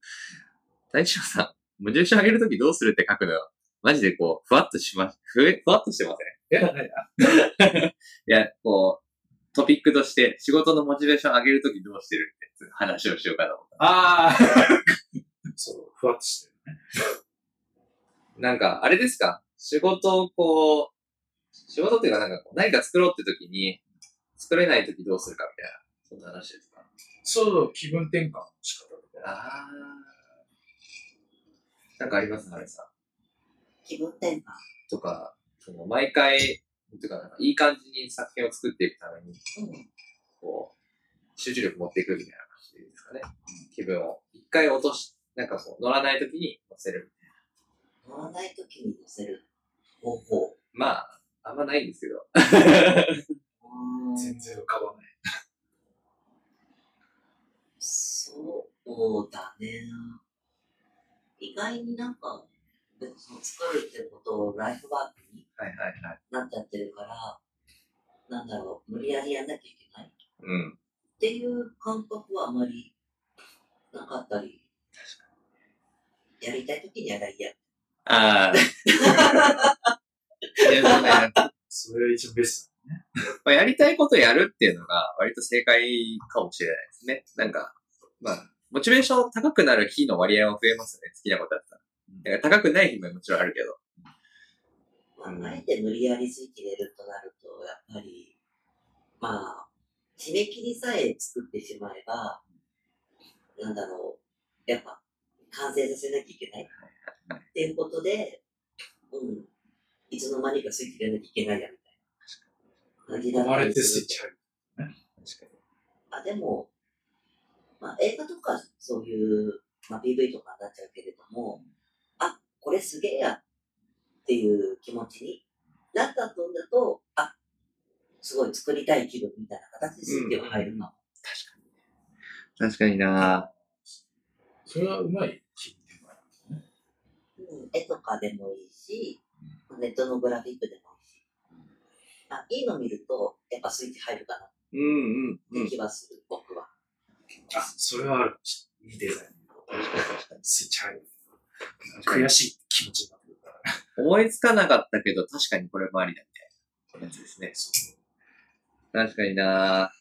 Speaker 2: 大地さん、モチベーション上げるときどうするって書くのよ。マジでこう、ふわっとしま、ふえ、ふわっとしてません？いや、こう、トピックとして仕事のモチベーション上げるときどうしてるって話をしようかなと思っ
Speaker 3: ああそう、ふわっとしてるね。
Speaker 2: た。なんか、あれですか？仕事をこう、仕事っていうかなんかこう何か作ろうって時に、作れない時どうするかみたいな、そんな話ですか？
Speaker 3: そう、気分転換の仕方とか。
Speaker 2: ああ。なんかあります？ハルさん。
Speaker 1: 気分転換？
Speaker 2: とか、その毎回、っていうかなんかいい感じに作品を作っていくために、
Speaker 1: うん。
Speaker 2: こう、集中力持っていくみたいな感じですかね。気分を。一回落とし、なんかこう、乗らない時に乗せる。
Speaker 1: 乗らないときに乗せる方法。
Speaker 2: まあ、あんまないんですけど。
Speaker 3: 全然浮かばない。
Speaker 1: そうだね。意外になんか、別に作るってことをライフワークに
Speaker 2: はいはいはい。
Speaker 1: なっちゃってるから、なんだろう、無理やりやんなきゃいけないっ
Speaker 2: うん。
Speaker 1: ていう感覚はあまりなかったり、やりたいときにやらいや。
Speaker 2: ああ。でもね、
Speaker 3: それが一番ベス
Speaker 2: まあ、やりたいことやるっていうのが割と正解かもしれないですね。なんか、まあ、モチベーション高くなる日の割合は増えますよね。好きなことだったら。だから高くない日ももちろんあるけど。うん
Speaker 1: まあ、あえて無理やりスイッチ入れるとなると、やっぱり、まあ、締め切りさえ作ってしまえば、なんだろう、やっぱ、完成させなきゃいけない。っていうことで、うん、いつの間にかスイッチ入れなきゃいけないや、みたいな感じだ
Speaker 3: ト。生ま
Speaker 1: った
Speaker 3: れて
Speaker 1: りする
Speaker 3: スイッチ入る。
Speaker 2: 確かに。
Speaker 1: あ、でも、まあ、映画とかそういう、まあ、PV とかになっちゃうけれども、あ、これすげえやっていう気持ちになったとんだと、あ、すごい作りたい気分みたいな形でスイッチが入るかも。
Speaker 2: 確かにな
Speaker 3: それはうまい
Speaker 1: 絵とかでもいいし、ネットのグラフィックでもいいし。あ、いいの見ると、やっぱスイッチ入るかなっ
Speaker 2: うんうんう
Speaker 1: て
Speaker 2: ん。
Speaker 1: 気はする、僕は。
Speaker 3: あ、それはあるい。いいデザイン。スイッチ入る。悔しい気持ちになってくるから。
Speaker 2: 思いつかなかったけど、確かにこれもありだみたいなやつですね。確かにな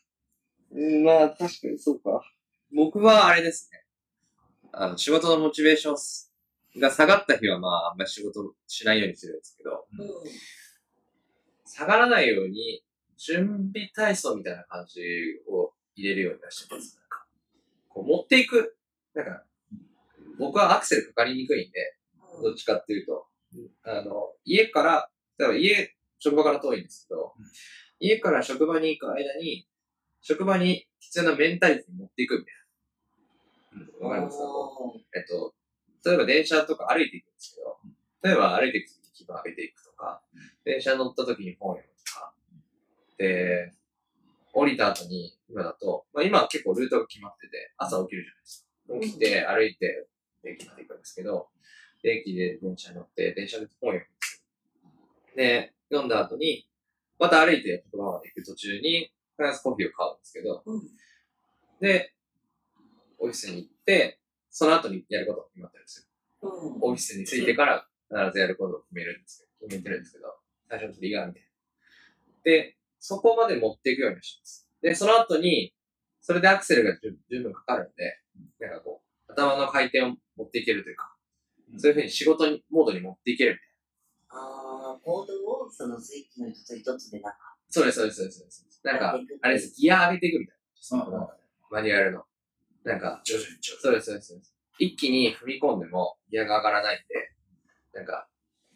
Speaker 2: うん、まあ、確かにそうか。僕はあれですね。あの、仕事のモチベーションが下がった日は、まあ、あんまり仕事しないようにするんですけど、
Speaker 1: うん。
Speaker 2: 下がらないように、準備体操みたいな感じを入れるようにはしてます。なんか、こう持っていく。なんか、僕はアクセルかかりにくいんで、どっちかっていうと、あの、家から、例えば家、職場から遠いんですけど、
Speaker 3: うん
Speaker 2: 家から職場に行く間に、職場に必要なメンタリティに持っていくみたいな。わかりますか？えっと、例えば電車とか歩いていくんですけど、例えば歩いていくときに気分上げていくとか、電車乗ったときに本を読むとか、で、降りた後に、今だと、まあ今は結構ルートが決まってて、朝起きるじゃないですか。起きて歩いて、駅まで行くんですけど、で駅で電車に乗って、電車で本を読むんですよ。で、読んだ後に、また歩いて職場まで行く途中に、必ずコーヒーを買うんですけど、
Speaker 1: うん。
Speaker 2: で、オフィスに行って、その後にやることが決まってるんですよ。
Speaker 1: うん。
Speaker 2: オフィスに着いてから必ずやることを決めるんですけど、決めてるんですけど、最初のリガーみたいな。で、そこまで持っていくようにします。で、その後に、それでアクセルが十十分かかるんで、なんかこう、頭の回転を持っていけるというか、そういうふうに仕事に、モードに持っていけるみたいな。
Speaker 1: ああ、コードをそのスイッチの一つ一つでなんか、
Speaker 2: そうです、そうです、そうです。そうですなんかあれです、ギア上げていくみたいな。
Speaker 3: うんうん
Speaker 2: マニュアルの。なんか、
Speaker 3: 徐々に徐々
Speaker 2: そうです、そうです。そうです一気に踏み込んでもギアが上がらないんで、なんか、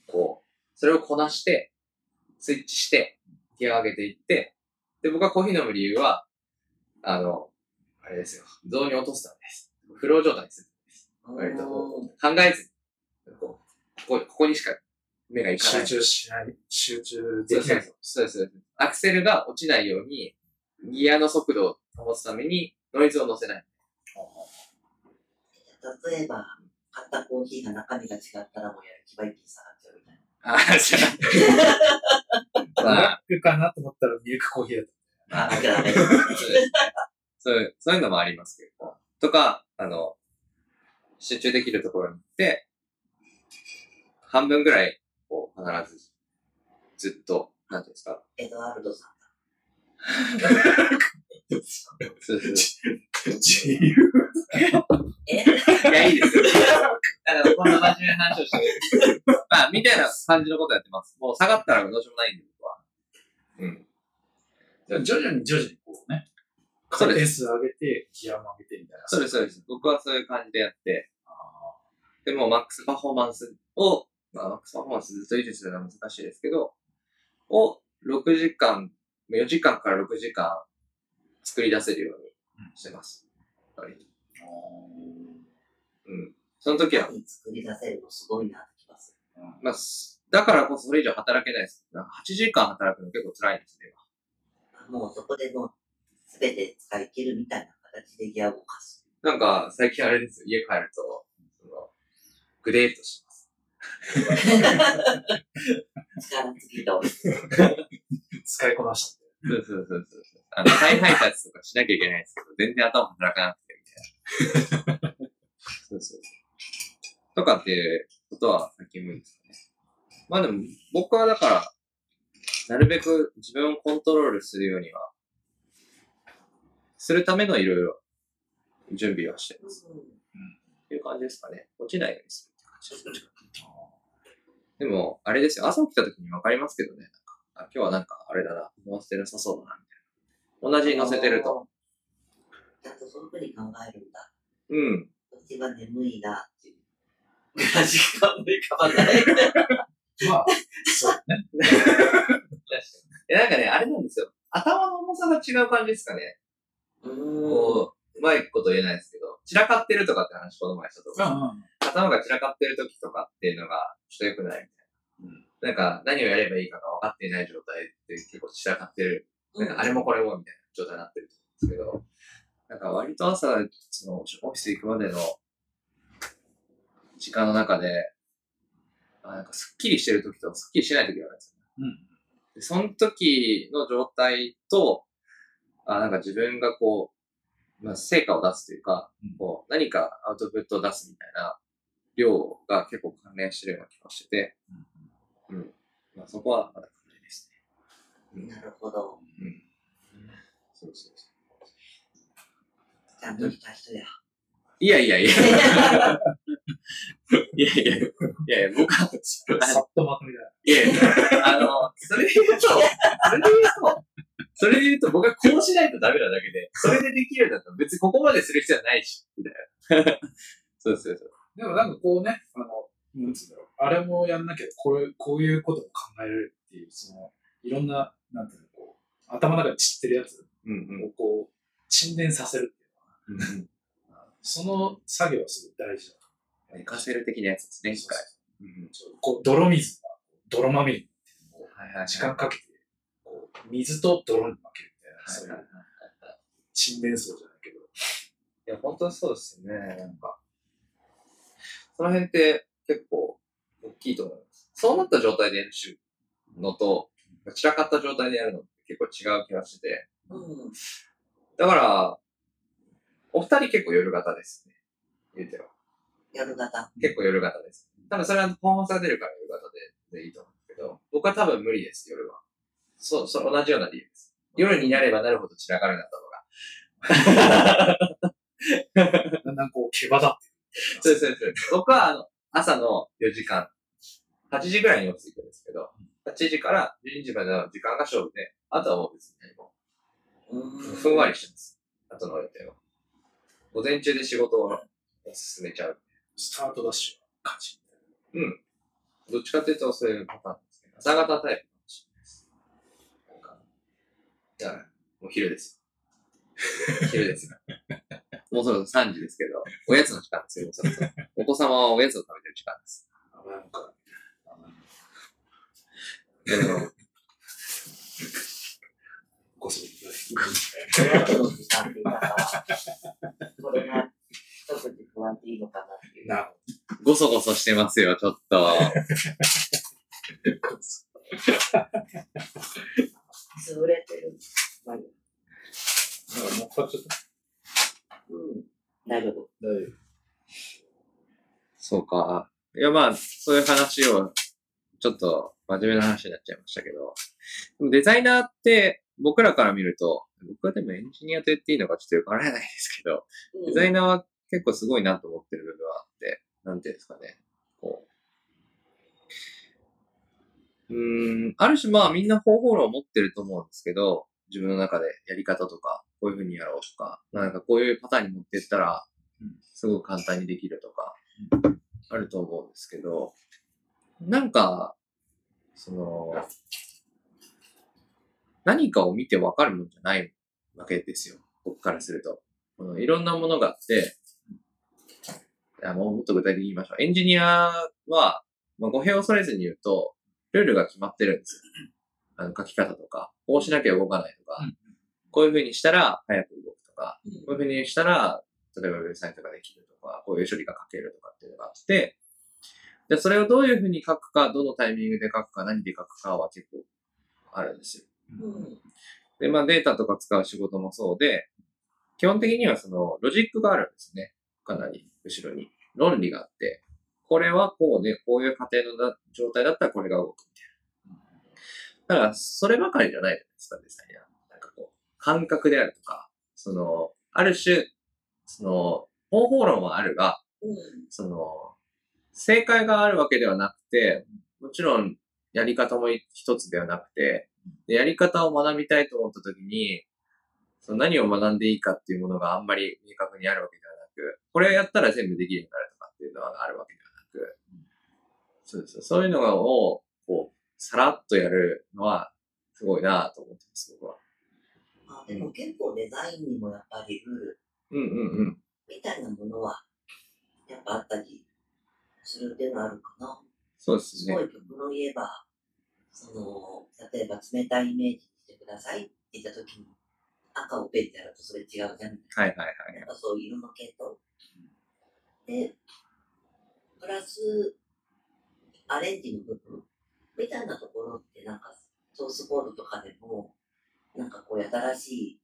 Speaker 2: こう、それをこなして、スイッチして、ギアを上げていって、で、僕がコーヒー飲む理由は、あの、あれですよ、雑に落とすためです。フロー状態にするためです。割とこう考えずに、こうここ、ここにしか目がい
Speaker 3: に。
Speaker 2: かない。
Speaker 3: 集中しない。集中できない。
Speaker 2: そうですそうです。アクセルが落ちないように、ギアの速度を保つために、ノイズを乗せない。
Speaker 1: 例えば、買ったコーヒーが中身が違ったらもうやる気が一気に下がっちゃうみたい
Speaker 2: ああ、じゃあ。
Speaker 3: ブ
Speaker 2: まあ
Speaker 3: ラックかなと思ったらミルクコーヒーだっ
Speaker 1: な。あ、だからね。
Speaker 2: そういう、そういうのもありますけど。とか、あの、集中できるところに行って、半分ぐらい、こう、必ず、ずっと、なんていうんですか？
Speaker 1: エドワルドさん。
Speaker 2: そうそう
Speaker 3: た。自由。
Speaker 1: え？
Speaker 2: いや、いいですよ。だから、こんな真面目な話をしてる。まあ、みたいな感じのことやってます。もう下がったらどうしようもないんで、僕は。うん。
Speaker 3: じゃあ徐々に徐々にこうね、
Speaker 2: そうです
Speaker 3: 回転数上げて、ギアも上げてみたいな。
Speaker 2: そうです、そうです。僕はそういう感じでやって、
Speaker 3: あ
Speaker 2: でもマックスパフォーマンスを、まあ、マックスパフォーマンスずっと維持するのは難しいですけど、を6時間、4時間から6時間作り出せるようにしてます。やっぱり。
Speaker 3: ー
Speaker 2: うん。その時は、
Speaker 1: 何作り出せるのすごいなって気がする。
Speaker 3: うん
Speaker 2: まあ、すだからこそそれ以上働けないです。なんか8時間働くの結構辛いんですね、
Speaker 1: もうそこでもう、すべて使い切るみたいな形でギアを動かす。
Speaker 2: 今なんか、最近あれですよ、家帰ると、その、グレートします。
Speaker 1: 力尽きと。
Speaker 3: 使いこなして。
Speaker 2: そうそうそうそう。あの、再配達とかしなきゃいけないんですけど、全然頭働かなくて、みたいな。そうそうそう。とかっていうことは最近無理ですかね。まあでも、僕はだから、なるべく自分をコントロールするようには、するためのいろいろ準備はしてます。っていう感じですかね。落ちないようにするって感じです。でも、あれですよ。朝起きた時にわかりますけどね。なんかあ今日はなんか、あれだな。回してなさそうだな、みたいな。同じに乗せてると。。
Speaker 1: ちゃんとそういうふうに考えるんだ。
Speaker 2: うん。
Speaker 1: 私は眠いなっていう。時間も浮かばない。
Speaker 3: まあ、そうね。
Speaker 2: え、なんかね、あれなんですよ。頭の重さが違う感じですかね。
Speaker 1: う。
Speaker 2: こう、うまいこと言えないですけど、散らかってるとかって話、この前したと
Speaker 3: うん
Speaker 2: 思う。
Speaker 3: うん
Speaker 2: 頭が散らかってる時とかっていうのが、ちょっと良くないみたいな。なんか、何をやればいいかが分かっていない状態って結構散らかってる。なんかあれもこれもみたいな状態になってると思うんですけど、なんか割と朝、その、オフィス行くまでの時間の中で、あなんかスッキリしてる時とスッキリしてない時があるんですよ。
Speaker 3: うん。
Speaker 2: で、その時の状態と、あなんか自分がこう、まあ、成果を出すというか、
Speaker 3: うん
Speaker 2: こう、何かアウトプットを出すみたいな量が結構関連してるような気がしてて、うん。まあ、そこはまだ関連ですね。
Speaker 1: なるほど。
Speaker 2: うん。そうそうそ
Speaker 1: ちゃんとした人や。
Speaker 2: う。いやいやいや。いやいや、いやいや、僕は、
Speaker 3: さっとまとめたい。
Speaker 2: いやいや、あの、それで言うと、それで言うと、それで言うと僕はこうしないとダメなだけで、それでできるんだったら別にここまでする必要はないし、みたいな。そうそうそう。
Speaker 3: でもなんかこうね、あの、なんつうんだろう。あれもやんなきゃ、これ、こういうことも考えられるっていう、その、いろんな、なんていうの、こう、頭の中で散ってるやつ
Speaker 2: うん
Speaker 3: をこう、沈殿させるう
Speaker 2: ん。
Speaker 3: その作業はすごい大事だ。
Speaker 2: 寝かせる的なやつですね、一回。うん。
Speaker 3: そうこう、泥水が、泥まみれになってるのを
Speaker 2: はいはいはい。
Speaker 3: 時間かけて、こう、水と泥に負けるみたいな、そうい
Speaker 2: はいはいう
Speaker 3: 沈殿層じゃないけど。
Speaker 2: いや、本当にそうですよね。なんか、その辺って結構大きいと思います。そうなった状態でやるのと、散らかった状態でやるのって結構違う気がしてて。
Speaker 1: うん。
Speaker 2: だから、お二人結構夜型ですね。言うては。
Speaker 1: 夜型。
Speaker 2: 結構夜型です。多分それはパフォーマンスが出るから夜型ででいいと思うんですけど、僕は多分無理です、夜は。そう、そう、同じような理由です。夜になればなるほど散らかるなったのが。
Speaker 3: だんだんこう、毛羽立って
Speaker 2: そうそうです。僕はあの、朝の4時間、8時ぐらいにオフィス行くんですけど、8時から12時までの時間が勝負で、あとはもう別に何も
Speaker 1: うん
Speaker 2: ふんわりしてます。後の予定は。午前中で仕事を進めちゃう。
Speaker 3: スタートダッシュは勝ち。
Speaker 2: うん。どっちかっていうとそういうパターンですね。朝方タイプかもしれないです。なんか、だから、もう昼です。昼ですよ。もうそろそろ3時ですけど、おやつの時間ですよ、そろそろ。お子様はおやつを食べてる時間です。
Speaker 3: あなんか、
Speaker 2: でも、
Speaker 3: ごそり
Speaker 1: 親との時間って言い方は、これがいいのかなっていう。
Speaker 3: なる
Speaker 2: ごそごそしてますよ、ちょっと。
Speaker 1: 潰れてる。まあいい
Speaker 3: ほど。なんか乗っかっちゃった。
Speaker 1: うん。大丈夫。
Speaker 3: 大丈
Speaker 2: そうか。いや、まあ、そういう話を、ちょっと真面目な話になっちゃいましたけど、でもデザイナーって僕らから見ると、僕はでもエンジニアと言っていいのかちょっとよくわからないですけど、デザイナーは結構すごいなと思ってる部分はあって、なんていうんですかね。こう。うーん、ある種まあみんな方法論を持ってると思うんですけど、自分の中でやり方とか、こういう風にやろうとか、なんかこういうパターンに持ってったら
Speaker 3: うん、
Speaker 2: すごく簡単にできるとか、あると思うんですけど、なんか、その、何かを見てわかるもんじゃないわけですよ。僕からすると。このいろんなものがあって、いやもうもっと具体的に言いましょう。エンジニアは、まあ、語弊を恐れずに言うと、ルールが決まってるんですよ。あの書き方とか、こうしなきゃ動かないとか、
Speaker 3: うん
Speaker 2: こういう風にしたら早く動くとか、
Speaker 1: うん
Speaker 2: こういう風にしたら、例えばウェブサイトができるとか、こういう処理が書けるとかっていうのがあって、で、それをどういう風に書くか、どのタイミングで書くか、何で書くかは結構あるんですよ。
Speaker 1: うん。
Speaker 2: で、まあデータとか使う仕事もそうで、基本的にはそのロジックがあるんですね。かなり後ろに。論理があって、これはこうで、こういう過程のだ状態だったらこれが動くみたいな。だから、そればかりじゃないじゃないですか、デザイナー。なんかこう、感覚であるとか、その、ある種、その、方法論はあるが、
Speaker 1: うん。
Speaker 2: その、正解があるわけではなくて、もちろんやり方も一つではなくて、でやり方を学びたいと思った時に、その何を学んでいいかっていうものがあんまり明確にあるわけではなく、これやったら全部できるようになるとかっていうのはあるわけではなく、そうです。そういうのを、こう、さらっとやるのは、すごいなと思ってます、僕は。
Speaker 1: まあでも結構デザインにもやっぱりルール
Speaker 2: うんうんうん。
Speaker 1: みたいなものは、やっぱあったりするっていうのはあるかな。
Speaker 2: そうですね
Speaker 1: すご。い極論言えば、その、例えば冷たいイメージにしてくださいって言ったときに、赤をペンってやるとそれ違うじゃん。
Speaker 2: はいはいはい。
Speaker 1: なんかそういう色の系統。で、プラス、アレンジの部分みたいなところってなんか、ソースコードとかでも、なんかこういう新しい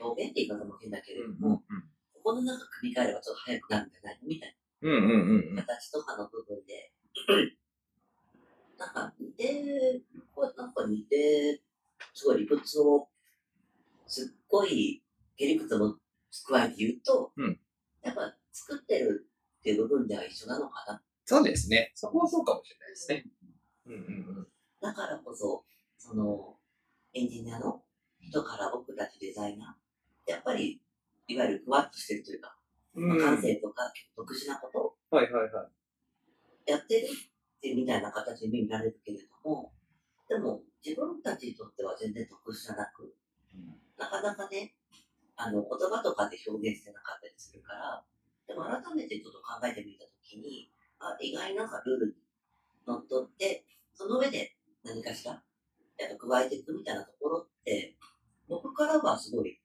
Speaker 1: 表現って言い方も変だけれども、ここのなんか組み替えればちょっと早くなるんじゃない？のみたい
Speaker 2: うんうんうんうん
Speaker 1: な形とかの部分で、なんか似て、なんか似て、すごい理屈を、すっごいへりくつも加えて言うと、
Speaker 2: うん
Speaker 1: やっぱ作ってるっていう部分では一緒なのかな。
Speaker 2: そうですね。そこはそうかもしれないですね。うんうんうん。
Speaker 1: だからこそ、その、エンジニアの人から僕たちデザイナー、やっぱり、いわゆるふわっとしてるというか、まあ感性とか特殊なこと
Speaker 2: はいはいはい。
Speaker 1: やってるってみたいな形で見られるけれども、でも自分たちにとっては全然特殊じゃなく、なかなかね、あの、言葉とかで表現してなかったりするから、でも改めてちょっと考えてみたときに、あ、意外になんかルールにのっとって、その上で何かしら、やっぱ加えていくみたいなところって、僕からはすごい、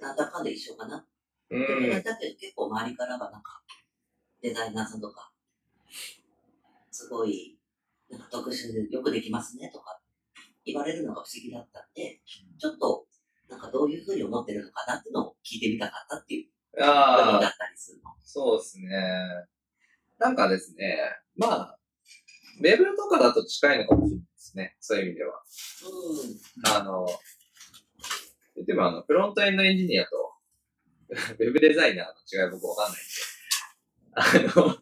Speaker 1: なんだかんだ一緒かな。
Speaker 2: う
Speaker 1: でも
Speaker 2: ん。
Speaker 1: だけど結構周りからはなんか、デザイナーさんとか、すごい、なんか特殊でよくできますねとか言われるのが不思議だったんで、ちょっと、なんかどういうふうに思ってるのかなっていうのを聞いてみたかったっていう部分だったりするの。
Speaker 2: そうですね。なんかですね、まあ、ウェブとかだと近いのかもしれないですね。そういう意味では。
Speaker 1: う
Speaker 2: あの、言ってもあの、フロントエンドエンジニアと、ウェブデザイナーの違い僕わかんないんで、あの、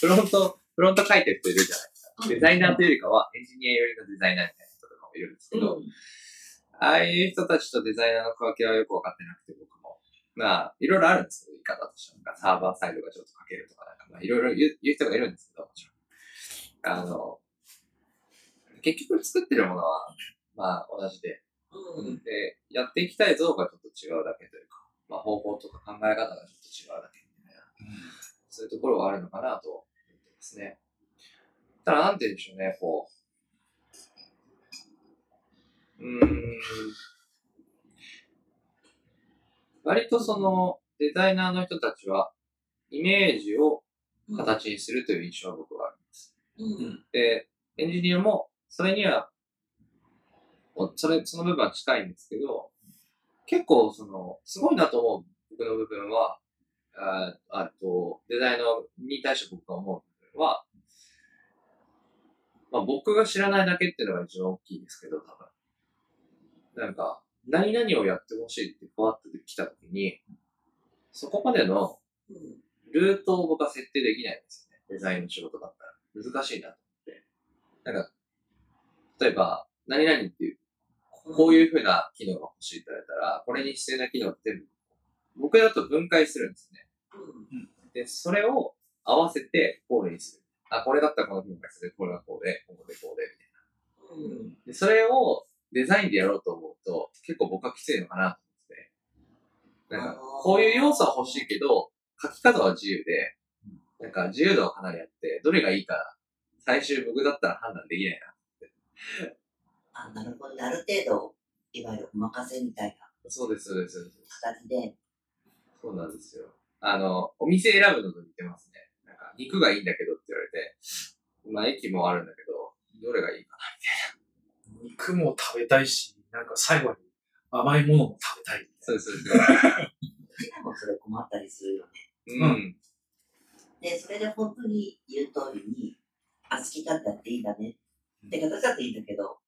Speaker 2: フロント、フロント書いてる人いるじゃないですか。
Speaker 1: ん。
Speaker 2: デザイナーというよりかは、エンジニアよりのデザイナーみたいな人とかもいるんですけど、
Speaker 1: うん。
Speaker 2: ああいう人たちとデザイナーの区分けはよくわかってなくて、僕も。まあ、いろいろあるんですけど、言い方としては。なんかサーバーサイドがちょっと書けるとか、なんかまあ、いろいろ言う言う人がいるんですけど、もちろん。あの、結局作ってるものは、まあ、同じで、
Speaker 1: うん。
Speaker 2: で、やっていきたい像がちょっと違うだけというか、まあ、方法とか考え方がちょっと違うだけみたいな、そういうところはあるのかなと思ってますね。ただ、なんて言うんでしょうね、こう。うーん。割とその、デザイナーの人たちは、イメージを形にするという印象が僕はあります。
Speaker 1: うん。
Speaker 2: で、エンジニアも、それには、おそれ、その部分は近いんですけど、結構、その、すごいなと思う僕の部分は、ああと、デザイナーに対して僕が思うは、まあ僕が知らないだけっていうのが一番大きいですけど、多分。なんか、何々をやってほしいってふわっと来た時に、そこまでの
Speaker 1: うん。
Speaker 2: ルートを僕は設定できないんですよね。デザインの仕事だったら。難しいなと思って。なんか、例えば、何々っていう、こういう風な機能が欲しいって言われたら、これに必要な機能って全部、僕だと分解するんですね。
Speaker 1: うん
Speaker 2: で、それを合わせてこうにする。あ、これだったらこの機能がする。これがこうで、こうで、こうで、みたいな。
Speaker 1: うん
Speaker 2: で、それをデザインでやろうと思うと、結構僕はきついのかなと思って。なんか、こういう要素は欲しいけど、書き方は自由で、なんか自由度はかなりあって、どれがいいか、最終僕だったら判断できないな。
Speaker 1: あ、なるほどね。ある程度、いわゆるお任せみたいな
Speaker 2: そうです、そうです、そうです。
Speaker 1: 形で、
Speaker 2: そうなんですよ。あの、お店選ぶのと似てますね。肉がいいんだけどって言われて、まあ、駅もあるんだけど、どれがいいか
Speaker 3: 肉も食べたいし、なんか最後に甘いものも食べたいみ
Speaker 2: な。
Speaker 3: たい
Speaker 2: そうそうです。
Speaker 1: うちらもそれ困ったりするよね。
Speaker 2: うん。
Speaker 1: で、それで本当に言う通りに、あ、好きだったっていいんだね。って形だっていいんだけど、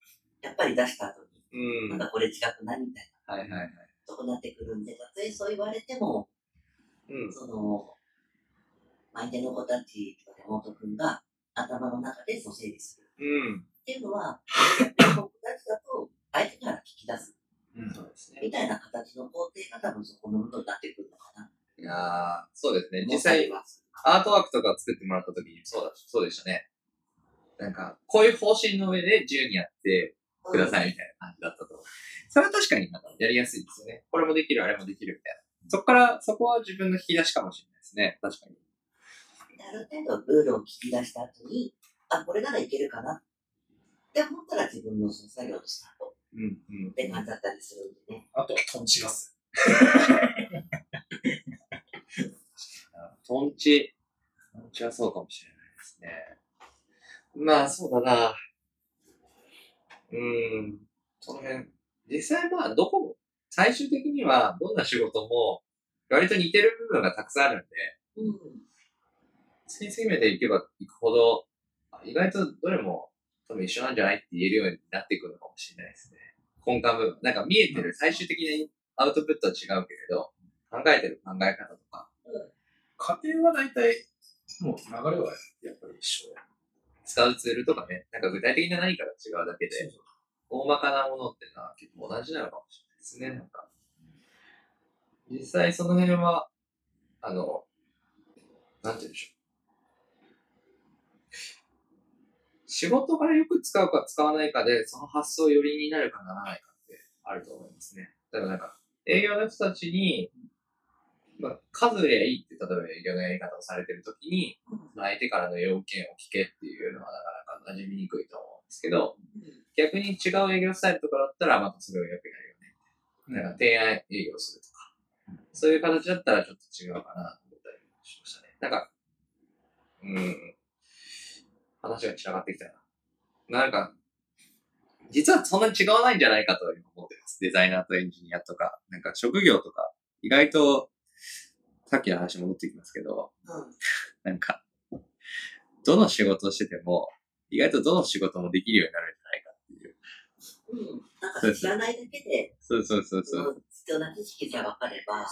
Speaker 1: やっぱり出した後に、
Speaker 2: うん。
Speaker 1: なんかこれ違くないみたいな
Speaker 2: はいはいはい。
Speaker 1: とこになってくるんで、たとえそう言われても、
Speaker 2: うん。
Speaker 1: その、相手の子たちとか山本君が頭の中でそう整理する。
Speaker 2: うん。
Speaker 1: っていうのは、僕たちだと相手から聞き出す
Speaker 3: な。
Speaker 2: そうですね。
Speaker 1: みたいな形の工程が多分そこの部分になってくるのかな。
Speaker 2: いやー、そうですね。実際、
Speaker 1: は。
Speaker 2: アートワークとか作ってもらった時にそうだ、そうでしたね。なんか、こういう方針の上で自由にやってくださいみたいな感じだったと。それは確かになんかやりやすいですよね。これもできる、あれもできるみたいな。そこから、そこは自分の引き出しかもしれないですね。確かに。
Speaker 1: である程度ルールを聞き出した後に、あ、これならいけるかなって思ったら自分のその作業のスタート
Speaker 2: うん、うん
Speaker 1: って感じだったりするんでね。
Speaker 3: あとはトンチガス。
Speaker 2: トンチ。トンチはそうかもしれないですね。まあ、そうだな。うーん。その辺。実際まあ、どこも、最終的にはどんな仕事も、割と似てる部分がたくさんあるんで、
Speaker 1: うん。
Speaker 2: 先生目でいけばいくほど、あ意外とどれも多分一緒なんじゃないって言えるようになっていくのかもしれないですね。根幹部分。なんか見えてる最終的にアウトプットは違うけれど、考えてる考え方とか、
Speaker 3: 家庭は大体、もう流れはやっぱり一緒で。
Speaker 2: 使うツールとかね、なんか具体的な何かが違うだけで、大まかなものってのは結構同じなのかもしれないですね、なんか。実際その辺は、あの、なんて言うんでしょう。仕事からよく使うか使わないかで、その発想寄りになるかならないかってあると思いますね。例えばなんか、営業の人たちに、まあ、数やいいって、例えば営業のやり方をされてるときに、まあ相手からの要件を聞けっていうのはなかなか馴染みにくいと思うんですけど、逆に違う営業スタイルとかだったら、またそれをよくやるよね。なんか提案営業するとか、そういう形だったらちょっと違うかなと思ったりしましたね。なんか、うん、話が散らがってきたな。なんか、実はそんなに違わないんじゃないかと今思ってます。デザイナーとエンジニアとか、なんか職業とか、意外と、さっきの話戻ってきますけど、
Speaker 1: うん。
Speaker 2: なんか、どの仕事をしてても、意外とどの仕事もできるようになるんじゃないかっていう。
Speaker 1: うん。なんか知らないだけで、
Speaker 2: そうそうそうそ。
Speaker 1: そうの必要な知識さえ分かれば、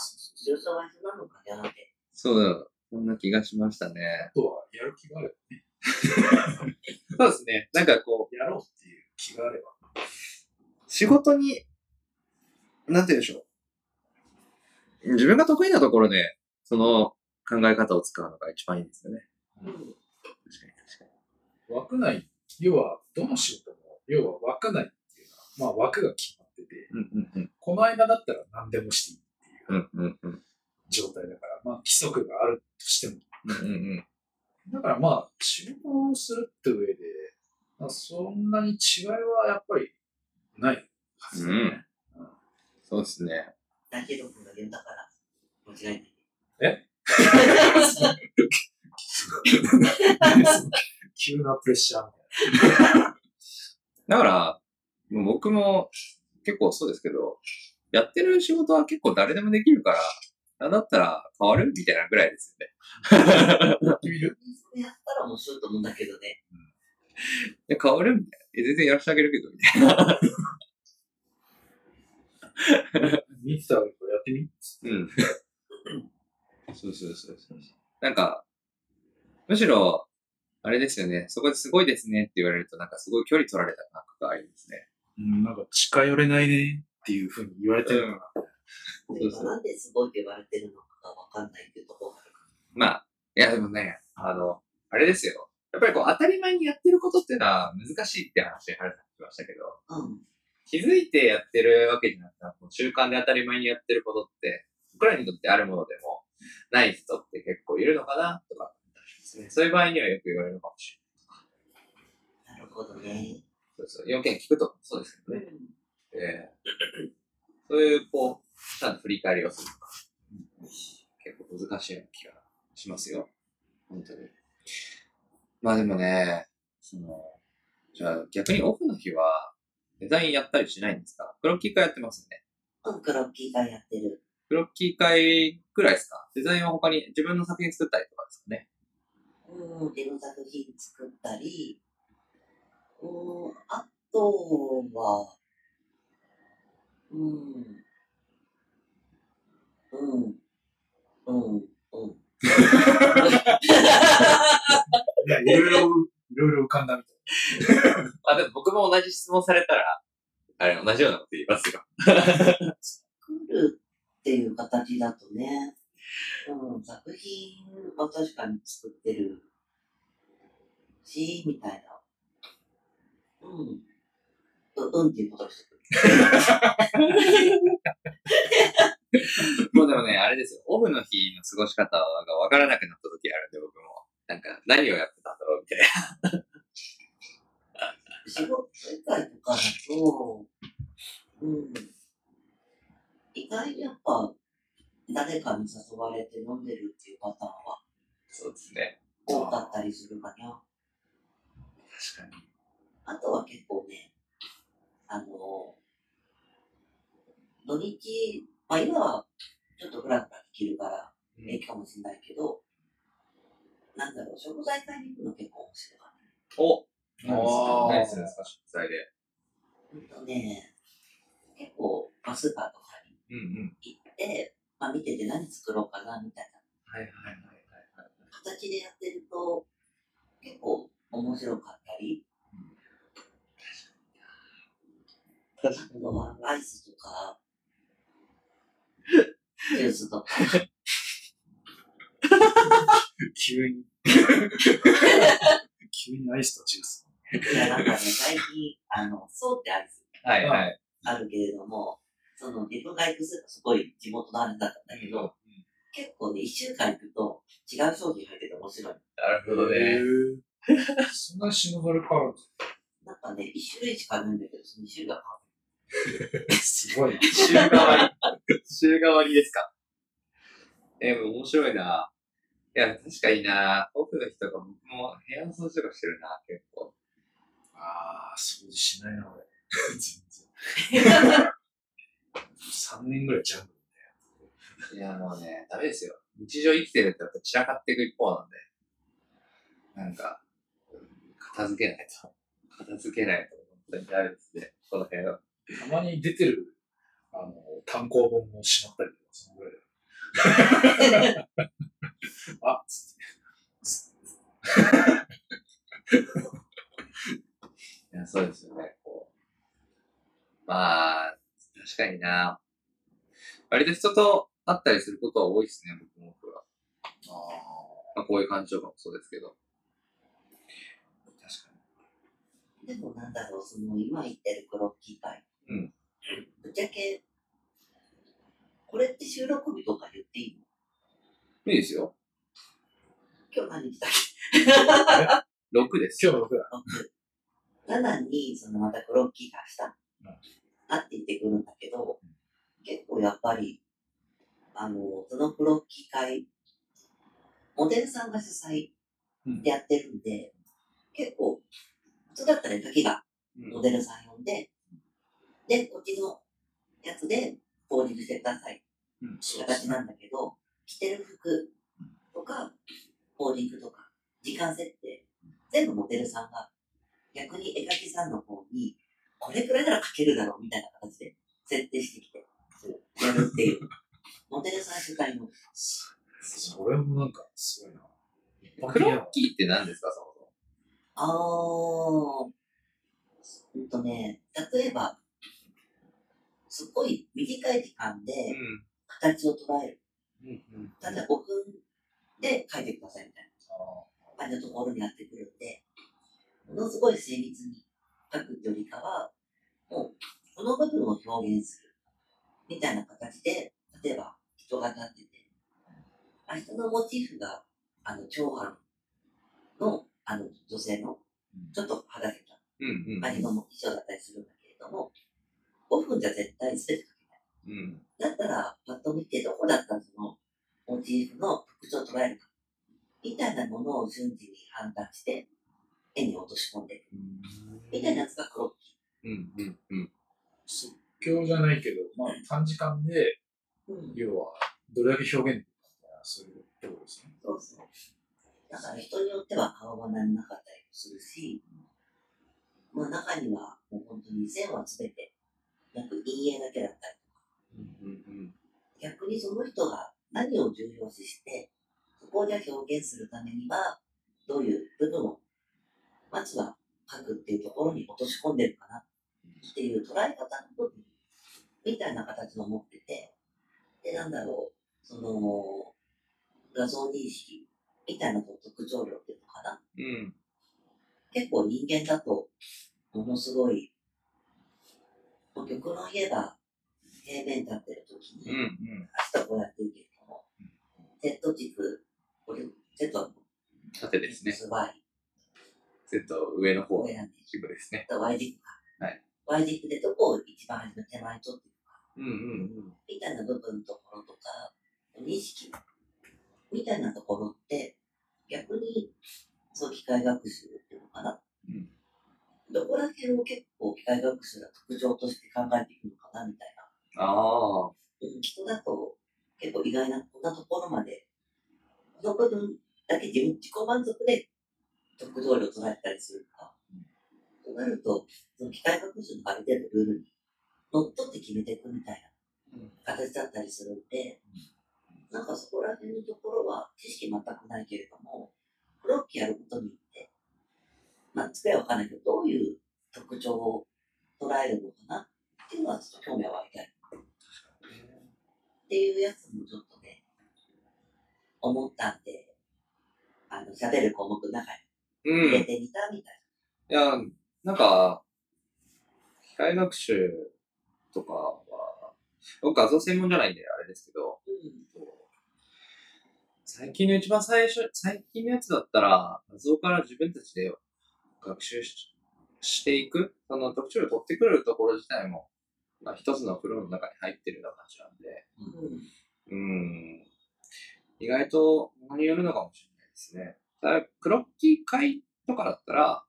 Speaker 1: 重症は必要なのかなって。
Speaker 2: そう、そんな気がしましたね。
Speaker 3: あとはやる気があればね。
Speaker 2: そうですね。なんかこう、
Speaker 3: やろうっていう気があれば。
Speaker 2: 仕事に、なんて言うんでしょう。自分が得意なところで、その考え方を使うのが一番いいですよね。
Speaker 1: うん。
Speaker 2: 確かに確か
Speaker 3: 枠内、要はどの仕事も、要は枠内っていうのは、まあ枠が決まってて、
Speaker 2: に。うんうん
Speaker 3: この間だったら何でもしていいっていう
Speaker 2: うん。うんうんうん。
Speaker 3: 状態だから、まあ規則があるとしても。
Speaker 2: うんうん
Speaker 3: だからまあ仕事をするって上で、まあ、そんなに違いはやっぱりないはずだよね。
Speaker 2: そうですね。
Speaker 1: だけどだから、間違いない。
Speaker 3: 急なプレッシャーみたいな。
Speaker 2: だから、もう僕も結構そうですけど、やってる仕事は結構誰でもできるから、なんだったら変わる？みたいなぐらいですよね。
Speaker 3: やってみる
Speaker 1: それやったら面白いと思うんだけどね。
Speaker 2: え、変わる？みたいな。え、全然やらせてあげるけど、みたいな。
Speaker 3: 見てたらやってみ？
Speaker 2: うん。そうそうそうそう。なんか、むしろ、あれですよね。そこですごいですねって言われると、なんかすごい距離取られた感覚がありますね。
Speaker 3: うん、なんか近寄れないねっていうふうに言われてるのかな。
Speaker 2: そうそう
Speaker 1: なんですごいって言われてるのかがわかんないっていうところがあるか
Speaker 2: まあ、いやでもね、あの、あれですよ。やっぱりこう当たり前にやってることっていうのは難しいって話、はるさん言ってましたけど、
Speaker 1: ら。うん。
Speaker 2: 気づいてやってるわけじゃなくて、こう習慣で当たり前にやってることって、僕らにとってあるものでも、ない人って結構いるのかなとかね。そういう場合にはよく言われるのかもしれない。
Speaker 1: なるほどね。
Speaker 2: そうそう。要件聞くとそうですけ
Speaker 1: う
Speaker 2: どね。
Speaker 1: ん。
Speaker 2: えーそういう、こう、ちゃんと振り返りをするとか、結構難しいような気がしますよ。本当に。まあでもね、その、じゃあ逆にオフの日は、デザインやったりしないんですか？クロッキー会やってますよね。
Speaker 1: うん、クロッキーがやってる。
Speaker 2: クロッキー会ぐらいですか？デザインは他に自分の作品作ったりとかですかね？
Speaker 1: うん、自分作品作ったり、うん、あとは、うん、うん、うん、うん。
Speaker 3: い、ろいろ、いろいろ浮かん。だみたいな
Speaker 2: あ、でも僕も同じ質問されたら、あれ、同じようなこと言いますよ。
Speaker 1: 作るっていう形だとね、うん、作品は確かに作ってるし、みたいな。うん。う、うん。っていうことをしてくる。
Speaker 2: もうでもね、あれですよ。オフの日の過ごし方がわからなくなった時あるんで、僕も。なんか、何をやってたんだろうみたいな。
Speaker 1: 仕事以外とかだと、うん。意外にやっぱ、誰かに誘われて飲んでるっていうパターンは
Speaker 2: そうですね。
Speaker 1: 多かったりするかな。
Speaker 3: 確かに。
Speaker 1: あとは結構ね、あの、土日、まあ今はちょっとフラフラできるから平気かもしれないけど、なんだろう、食材買いに行くの結構面白いかな。
Speaker 2: お
Speaker 3: あー
Speaker 2: 何するんですか、食材で？
Speaker 1: ほんとね、結構、まあ、スーパーとかに
Speaker 2: うんうん。
Speaker 1: 行って、まあ見てて何作ろうかなみたいな
Speaker 2: はいはいはいはい。
Speaker 1: 形でやってると、結構面白かったり、あとはアイスとか、ジュースとか、
Speaker 3: 急に。急にアイスとジュース。
Speaker 1: いやなんかね、最近、あの、そうってアイス
Speaker 2: はいはい。
Speaker 1: あるけれども、その自分が行くスーパーすごい地元のあれだったんだけど、結構ね、一週間行くと違う商品入ってて面白い。
Speaker 2: なるほど
Speaker 3: へ
Speaker 2: ね。
Speaker 3: ーそんな篠原変わる
Speaker 1: なんかね、一種類しかないんだけど、その種類が変わ
Speaker 3: すごいな。
Speaker 2: 週替わり。週替わりですか？え、もう面白いな。いや、確かにな。オフの日とか僕も部屋の掃除とかしてるな、結構。
Speaker 3: ああ、掃除しないな、俺。全然。3年ぐらいジャング
Speaker 2: いや、もうね、ダメですよ。日常生きてるってやっぱ散らかっていく一方なんで。なんか、片付けないと。片付けないと本当にダメですね。この辺は。
Speaker 3: たまに出てる、あの、単行本もしまったりとか、そのぐらい。あ、つって。
Speaker 2: いや、そうですよね。こう。まあ、確かにな。割と人と会ったりすることは多いですね、僕も僕は。まあ、こういう感情とかもそうですけど。確か
Speaker 1: る。でもなんだろう、その今言ってるクロッキー会。
Speaker 2: うん。
Speaker 1: ぶっちゃけ、これって収録日とか言っていいの？
Speaker 2: に。いいですよ。
Speaker 1: 今日何日だっ
Speaker 2: 6です。
Speaker 3: 今日僕ら、
Speaker 1: け ?7 に、そのまたクロッキーがした。
Speaker 3: うん
Speaker 1: あって言ってくるんだけど、結構やっぱり、あの、そのクロッキー会、モデルさんが主催でやってるんで、結構、普通だったら絵描きがモデルさん呼んで、で、こっちのやつで購入してください
Speaker 3: うん、
Speaker 1: って形なんだけど、着てる服とか、ポーリングとか、時間設定、全部モデルさんが、逆に絵描きさんの方に、これくらいなら描けるだろうみたいな形で設定してきて、やるっていう。モデルさん主体の。
Speaker 3: それもなんか、すごいな。
Speaker 2: クロッキーって何ですか、そもそも？
Speaker 1: あー、うんとね、例えば、すっごい短い時間で
Speaker 2: うん。
Speaker 1: 形を捉える。ただ5分で書いてくださいみたい
Speaker 3: あ
Speaker 1: な感じのところにやってくるんで、ものすごい精密に書くよりかは、もう、この部分を表現する。みたいな形で、例えば人が立ってて、あ人のモチーフが、あの、長藩の、あの、女性の、ちょっとはだけた
Speaker 2: うん。うん。
Speaker 1: の衣装だったりするんだけれども、5分じゃ絶対全て書けない。
Speaker 2: うん。
Speaker 1: だったら、パッと見てどこだったらその？モチーフの特徴を捉えるか、みたいなものを瞬時に判断して、絵に落とし込んでいく。みたいなやつがクロッキ
Speaker 2: うん。うん。うん。
Speaker 3: 即興じゃないけど、まあ短時間で、
Speaker 1: ー。うん。
Speaker 3: 要は、どれだけ表現できるかみたいな、そういうところですね。
Speaker 1: そうそう。だから人によっては顔が何もなかったりもするし、まあ中にはもう本当に線は全て、だけだったり
Speaker 2: うん。うん。
Speaker 1: 逆にその人が何を重要視して、そこをじゃあ表現するためには、どういう部分を、まずは書くっていうところに落とし込んでるかなっていう捉え方の部分みたいな形を持ってて、で、なんだろう、その、画像認識みたいな特徴量っていうのかな。
Speaker 2: うん。
Speaker 1: 結構人間だと、ものすごい、もう極論言えば、平面立ってる時に、
Speaker 2: うん。うん。
Speaker 1: 足とこうやってるけれども、Z 軸、これ、Z の
Speaker 2: 縦ですね。Z 上の方軸ですね。
Speaker 1: Y 軸か。
Speaker 2: はい
Speaker 1: Y 軸でどこを一番初め手前に取っていくか、
Speaker 2: うん。うん。
Speaker 1: みたいな部分のところとか、認識みたいなところって、逆に、そう機械学習っていうのかな。
Speaker 2: うん
Speaker 1: どこら辺を結械学習が特徴として考えていくのかなみたいな。
Speaker 2: ああ。
Speaker 1: うん人だと結構意外なこんなところまで、この部分だけ自分自己満足で特徴量を捉えたりするか。となると、その機械学習のある程度ルールに乗っ取って決めていくみたいな形だったりするんで、なんかそこら辺のところは知識全くないけれども、クロッキーやることによって、まあ、つくやわかんないけど、どういう特徴を捉えるのかな？っていうのはちょっと興味は湧いたりっていうやつもちょっとね、思ったんで、あの、喋る項目の中に
Speaker 2: うん。
Speaker 1: 入れてみたみたい
Speaker 2: いや、なんか、機械学習とかは、僕画像専門じゃないんであれですけど、
Speaker 1: な。
Speaker 2: 最近の一番最初、最近のやつだったら、画像から自分たちで学習ししていく、その特徴を取ってくるところ自体も、まあ、一つのフローの中に入ってるような感じなんで、
Speaker 1: うん。
Speaker 2: ん。意外と、ものによるのかもしれないですね。ただ、クロッキー会とかだったら、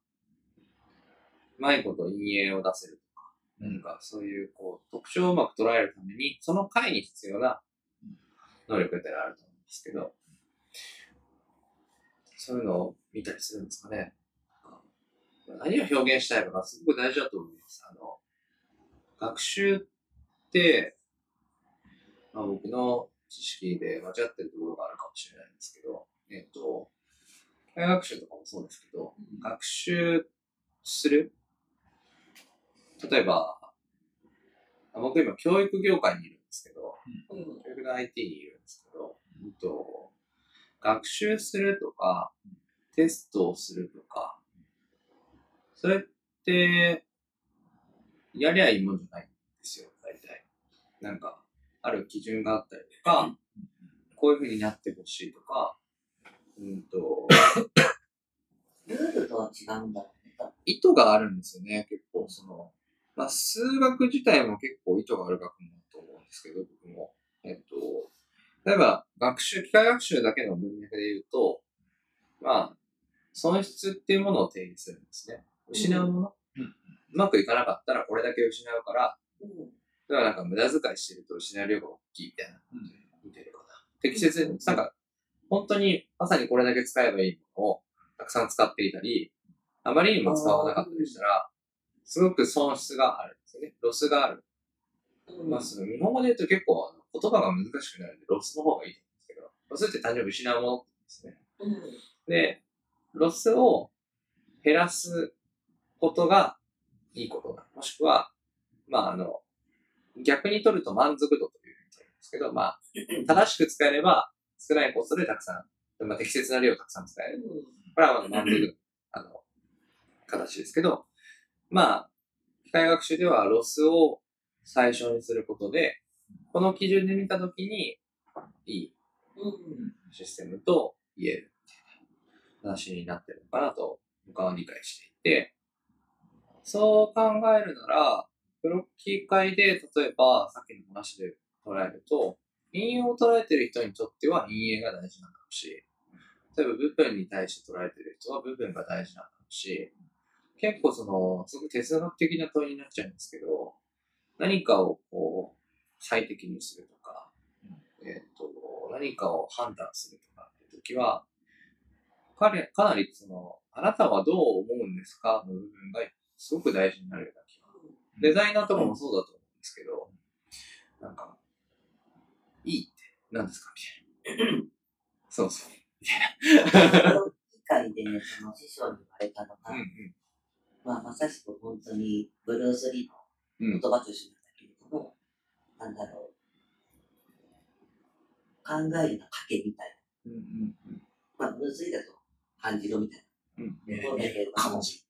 Speaker 2: うまいこと陰影を出せるとか、なんかそういう、こう、特徴をうまく捉えるために、その回に必要な能力ってあると思うんですけど、そういうのを見たりするんですかね。何を表現したいのかすごく大事だと思います。あの、学習って、まあ、僕の知識で間違ってるところがあるかもしれないんですけど、えっと、機械学習とかもそうですけど、学習する？例えば、あ僕今教育業界にいるんですけど、
Speaker 1: うん。
Speaker 2: 教育の IT にいるんですけど、うんと、学習するとか、テストをするとか、それって、やりゃいいもんじゃないんですよ、大体。なんか、ある基準があったりとか、こういう風になってほしいとか、うんと、
Speaker 1: ルールとは違うんだろうね。
Speaker 2: 意図があるんですよね、結構。その、まあ、数学自体も結構意図がある学問だと思うんですけど、僕も。えっと、例えば、学習、機械学習だけの文脈で言うと、まあ、損失っていうものを定義するんですね。失うもの。
Speaker 3: うん
Speaker 2: うまくいかなかったらこれだけ失うから、
Speaker 1: うん。
Speaker 2: だからなんか無駄遣いしてると失う量が大きいみたいな。見てるかな。適切に、なんか、本当にまさにこれだけ使えばいいものをたくさん使っていたり、あまりにも使わなかったりしたら、すごく損失があるんですよね。ロスがある。
Speaker 1: うん
Speaker 2: まあ、その日本語で言うと結構言葉が難しくなるんで、ロスの方がいいと思うんですけど、ロスって単純に失うものですね。
Speaker 1: うん。
Speaker 2: で、ロスを減らすことがいいことだ。もしくは、まあ、あの、逆に取ると満足度というふうに取るんですけど、まあ、正しく使えれば、少ないコストでたくさん、まあ、適切な量をたくさん使える。これはあの満足度、あの、形ですけど、まあ、機械学習ではロスを最小にすることで、この基準で見たときに、いい
Speaker 1: うん。
Speaker 2: システムと言える話になってるのかなと僕は理解していて、そう考えるなら、ブロッキ会で、例えばさっきの話で捉えると、引用を捉えてる人にとっては陰影が大事なのかもし、例えば部分に対して捉えてる人は部分が大事なのかもし、結構その、すごく哲学的な問いになっちゃうんですけど、何かをこう、最適にするとか、えっ、と、何かを判断するとかって時は、彼、かなりその、あなたはどう思うんですか？の部分がすごく大事になるような気が。デザイナーとかもそうだと思うんですけど、なんか、いいって何ですかみたいな。そうそう。みたいな。
Speaker 1: この機会で、その師匠に言われたのが、
Speaker 2: うん
Speaker 1: まあ、まさしく本当にブルース・リー
Speaker 2: うん。うん。
Speaker 1: の言葉と一緒なんだけれども、なんだろう。考えるの賭けみたい
Speaker 2: うんうん
Speaker 1: な。まあ、ブルース・リーだと感じろみたい
Speaker 2: うん。
Speaker 1: な。そうだけれども、
Speaker 3: 感じ。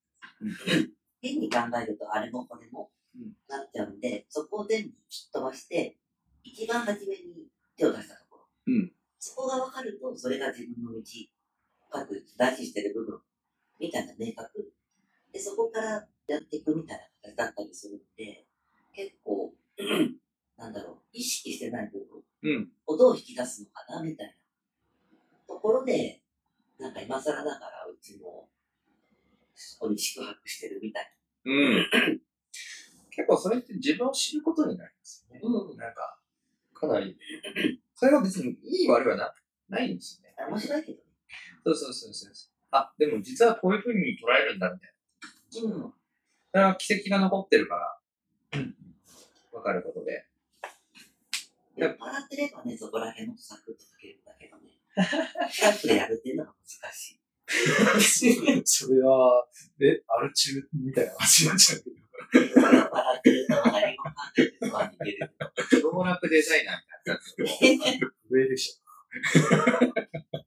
Speaker 1: 変に考えるとあれもこれも
Speaker 2: うん
Speaker 1: なっちゃうんで、そこを全部吹っ飛ばして、一番初めに手を出したところ。
Speaker 2: うん
Speaker 1: そこが分かると、それが自分の道、各大事にしてる部分、みたいな明確。で、そこからやっていくみたいな形だったりするんで、結構、なんだろう、意識してない部分
Speaker 2: うん。
Speaker 1: をどう引き出すのかな、みたいなところで、なんか今更ながらうちも、そこに宿泊してるみたい
Speaker 2: うん。結構それって自分を知ることになりますよね。
Speaker 1: な。うん。
Speaker 2: なんか、かなり、それが別にいい悪いはなないんですよね。
Speaker 1: 面白いけどね。
Speaker 2: そうそうそうそう。あ、でも実はこういう風に捉えるんだみたいな。
Speaker 1: うん。
Speaker 2: それは奇跡が残ってるから、わかることで。
Speaker 1: 酔っ払ってればね、そこら辺のサクッとかけるんだけどね。キャンプでやるっていうのが難しい。
Speaker 3: それは、え、アル中みたいな話になっちゃうけど。
Speaker 1: 酔ってると何も考えてるは似てる。
Speaker 2: 老若デザイナーみたいな
Speaker 3: 上でし
Speaker 2: け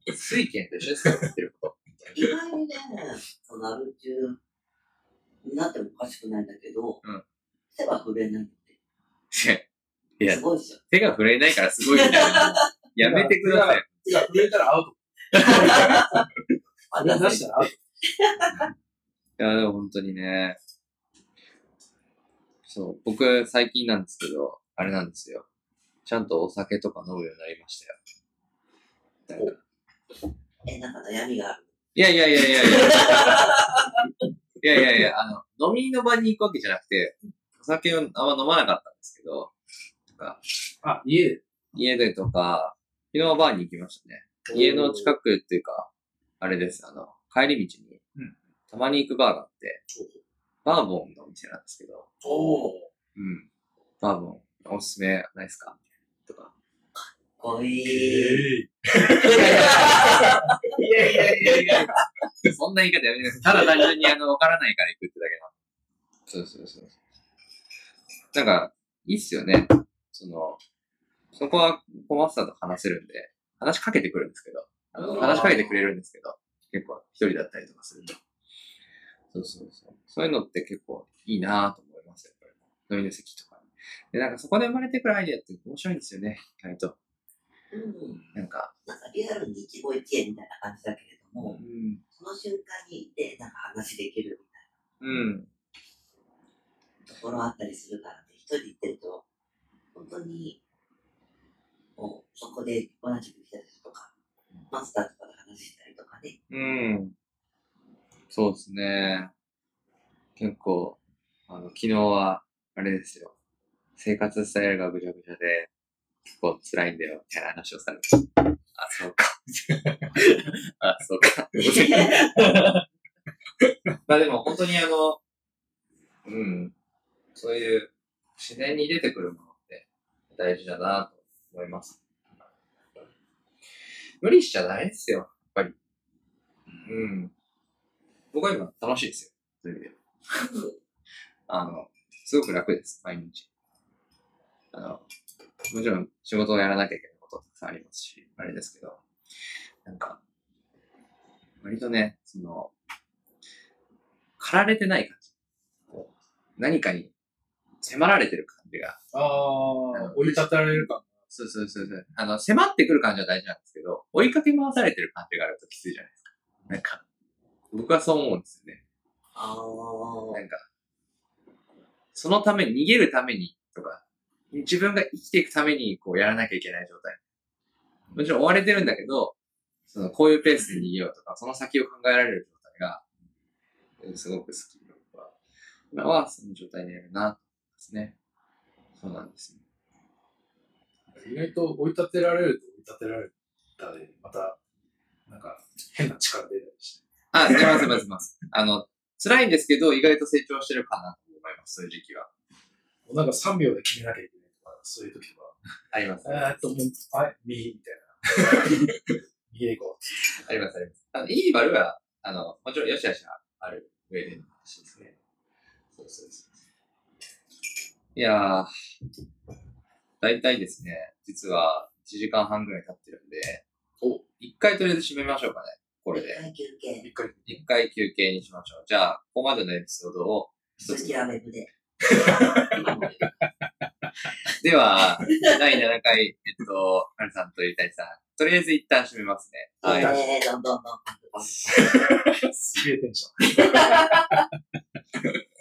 Speaker 2: ど、水拳と一緒ですから、言ってるこ
Speaker 1: 意外にね、そのアル中になってもおかしくないんだけど、
Speaker 2: うん
Speaker 1: 手は震えないの
Speaker 2: と。いや
Speaker 1: す、ごいっしょ。
Speaker 2: 手が触れないからすごいみたいな。やめてください。
Speaker 3: ょ。いや、震えたらアウト。
Speaker 1: あ
Speaker 3: 出したら？
Speaker 2: いや、でも本当にね。そう、僕最近なんですけど、あれなんですよ。ちゃんとお酒とか飲むようになりましたよ。なんか
Speaker 1: え、なんか悩みがある。
Speaker 2: いやいやいやいやいや。いやいやいや、あの、飲みの場に行くわけじゃなくて、お酒をあんま飲まなかったんですけど、なんか、
Speaker 3: あ、家？で。
Speaker 2: 家でとか、昨日バーに行きましたね。家の近くっていうか、あれです、あの、帰り道に
Speaker 3: うん、
Speaker 2: たまに行くバーがあって、バーボンのお店なんですけど、
Speaker 3: おお。
Speaker 2: うん。バーボン、おすすめないですか？とか。
Speaker 1: こいい。
Speaker 3: え
Speaker 2: いやいやいやいや。そんな言い方やめてください。ただ単純にあの、わからないから行くってだけなの。そうそうそう。なんか、いいっすよね。その、そこはコマスターと話せるんで、話しかけてくるんですけど、話しかけてくれるんですけど、結構一人だったりとかすると。そうそうそう。そういうのって結構いいなぁと思います、やっぱり。飲みの席とか。で、なんかそこで生まれてくるアイデアって面白いんですよね、意外と。
Speaker 1: うん。
Speaker 2: なんか、
Speaker 1: なんかリアルに一期一会みたいな感じだけれども、
Speaker 2: うん。
Speaker 1: その瞬間に、で、なんか話できるみたい
Speaker 2: うん。
Speaker 1: なところあったりするからね、一人で行ってると、本当に、もう、そこで同じく来たりとか、マスターとかで話したりとかね、
Speaker 2: うん。そうですね。結構、あの、昨日は、あれですよ。生活スタイルがぐちゃぐちゃで、結構辛いんだよ、みたいな話をされて。あ、そうか。あ、そうか。まあでも本当にあの、うん。そういう自然に出てくるものって大事だなと思います。無理しちゃダメですよ、やっぱり。うん。僕は今楽しいですよ。そういう意味で。あの、すごく楽です、毎日。あの、もちろん仕事をやらなきゃいけないことたくさんありますし、あれですけど、なんか、割とね、その、駆られてない感じ。こう何かに迫られてる感じが。
Speaker 3: ああ、追い立てられるか。
Speaker 2: そうそうそうそう。あの、迫ってくる感じは大事なんですけど、追いかけ回されてる感じがあるときついじゃないですか。なんか、僕はそう思うんですよね。
Speaker 1: ああ。
Speaker 2: なんか、そのために、逃げるためにとか、自分が生きていくためにこうやらなきゃいけない状態。もちろん追われてるんだけど、そのこういうペースで逃げようとか、その先を考えられる状態が、えすごく好き。今はその状態にいるな、と思いますね。そうなんですよ。
Speaker 3: 意外と追い立てられると追い立てられたで、また、なんか、変な力出たりして。
Speaker 2: あ、出ます出ます出ます。あの、辛いんですけど、意外と成長してるかなと思います、そういう時期は。
Speaker 3: もうなんか3秒で決めなきゃいけないとか、そういう時とか、
Speaker 2: あります。
Speaker 3: えーっと、もう、はい、右みたいな。右で行こ
Speaker 2: あります、あります。あの、いい悪は、あの、もちろん良し悪しはある上での話ですね。そうそうそう。いやー、大体ですね、実は1時間半ぐらい経ってるんで、お、一回とりあえず締めましょうかね。これで。
Speaker 1: 休
Speaker 3: う。
Speaker 1: 憩。
Speaker 3: 一回。
Speaker 2: 一回休憩にしましょう。じゃあ、ここまでのエピソードを一
Speaker 1: きはウェブで。
Speaker 2: では、第7回、えっと、はるさんとゆたいさん、とりあえず一旦締めますね。はい。
Speaker 1: えー、どんどんどんどんどん。
Speaker 3: すげえテンション。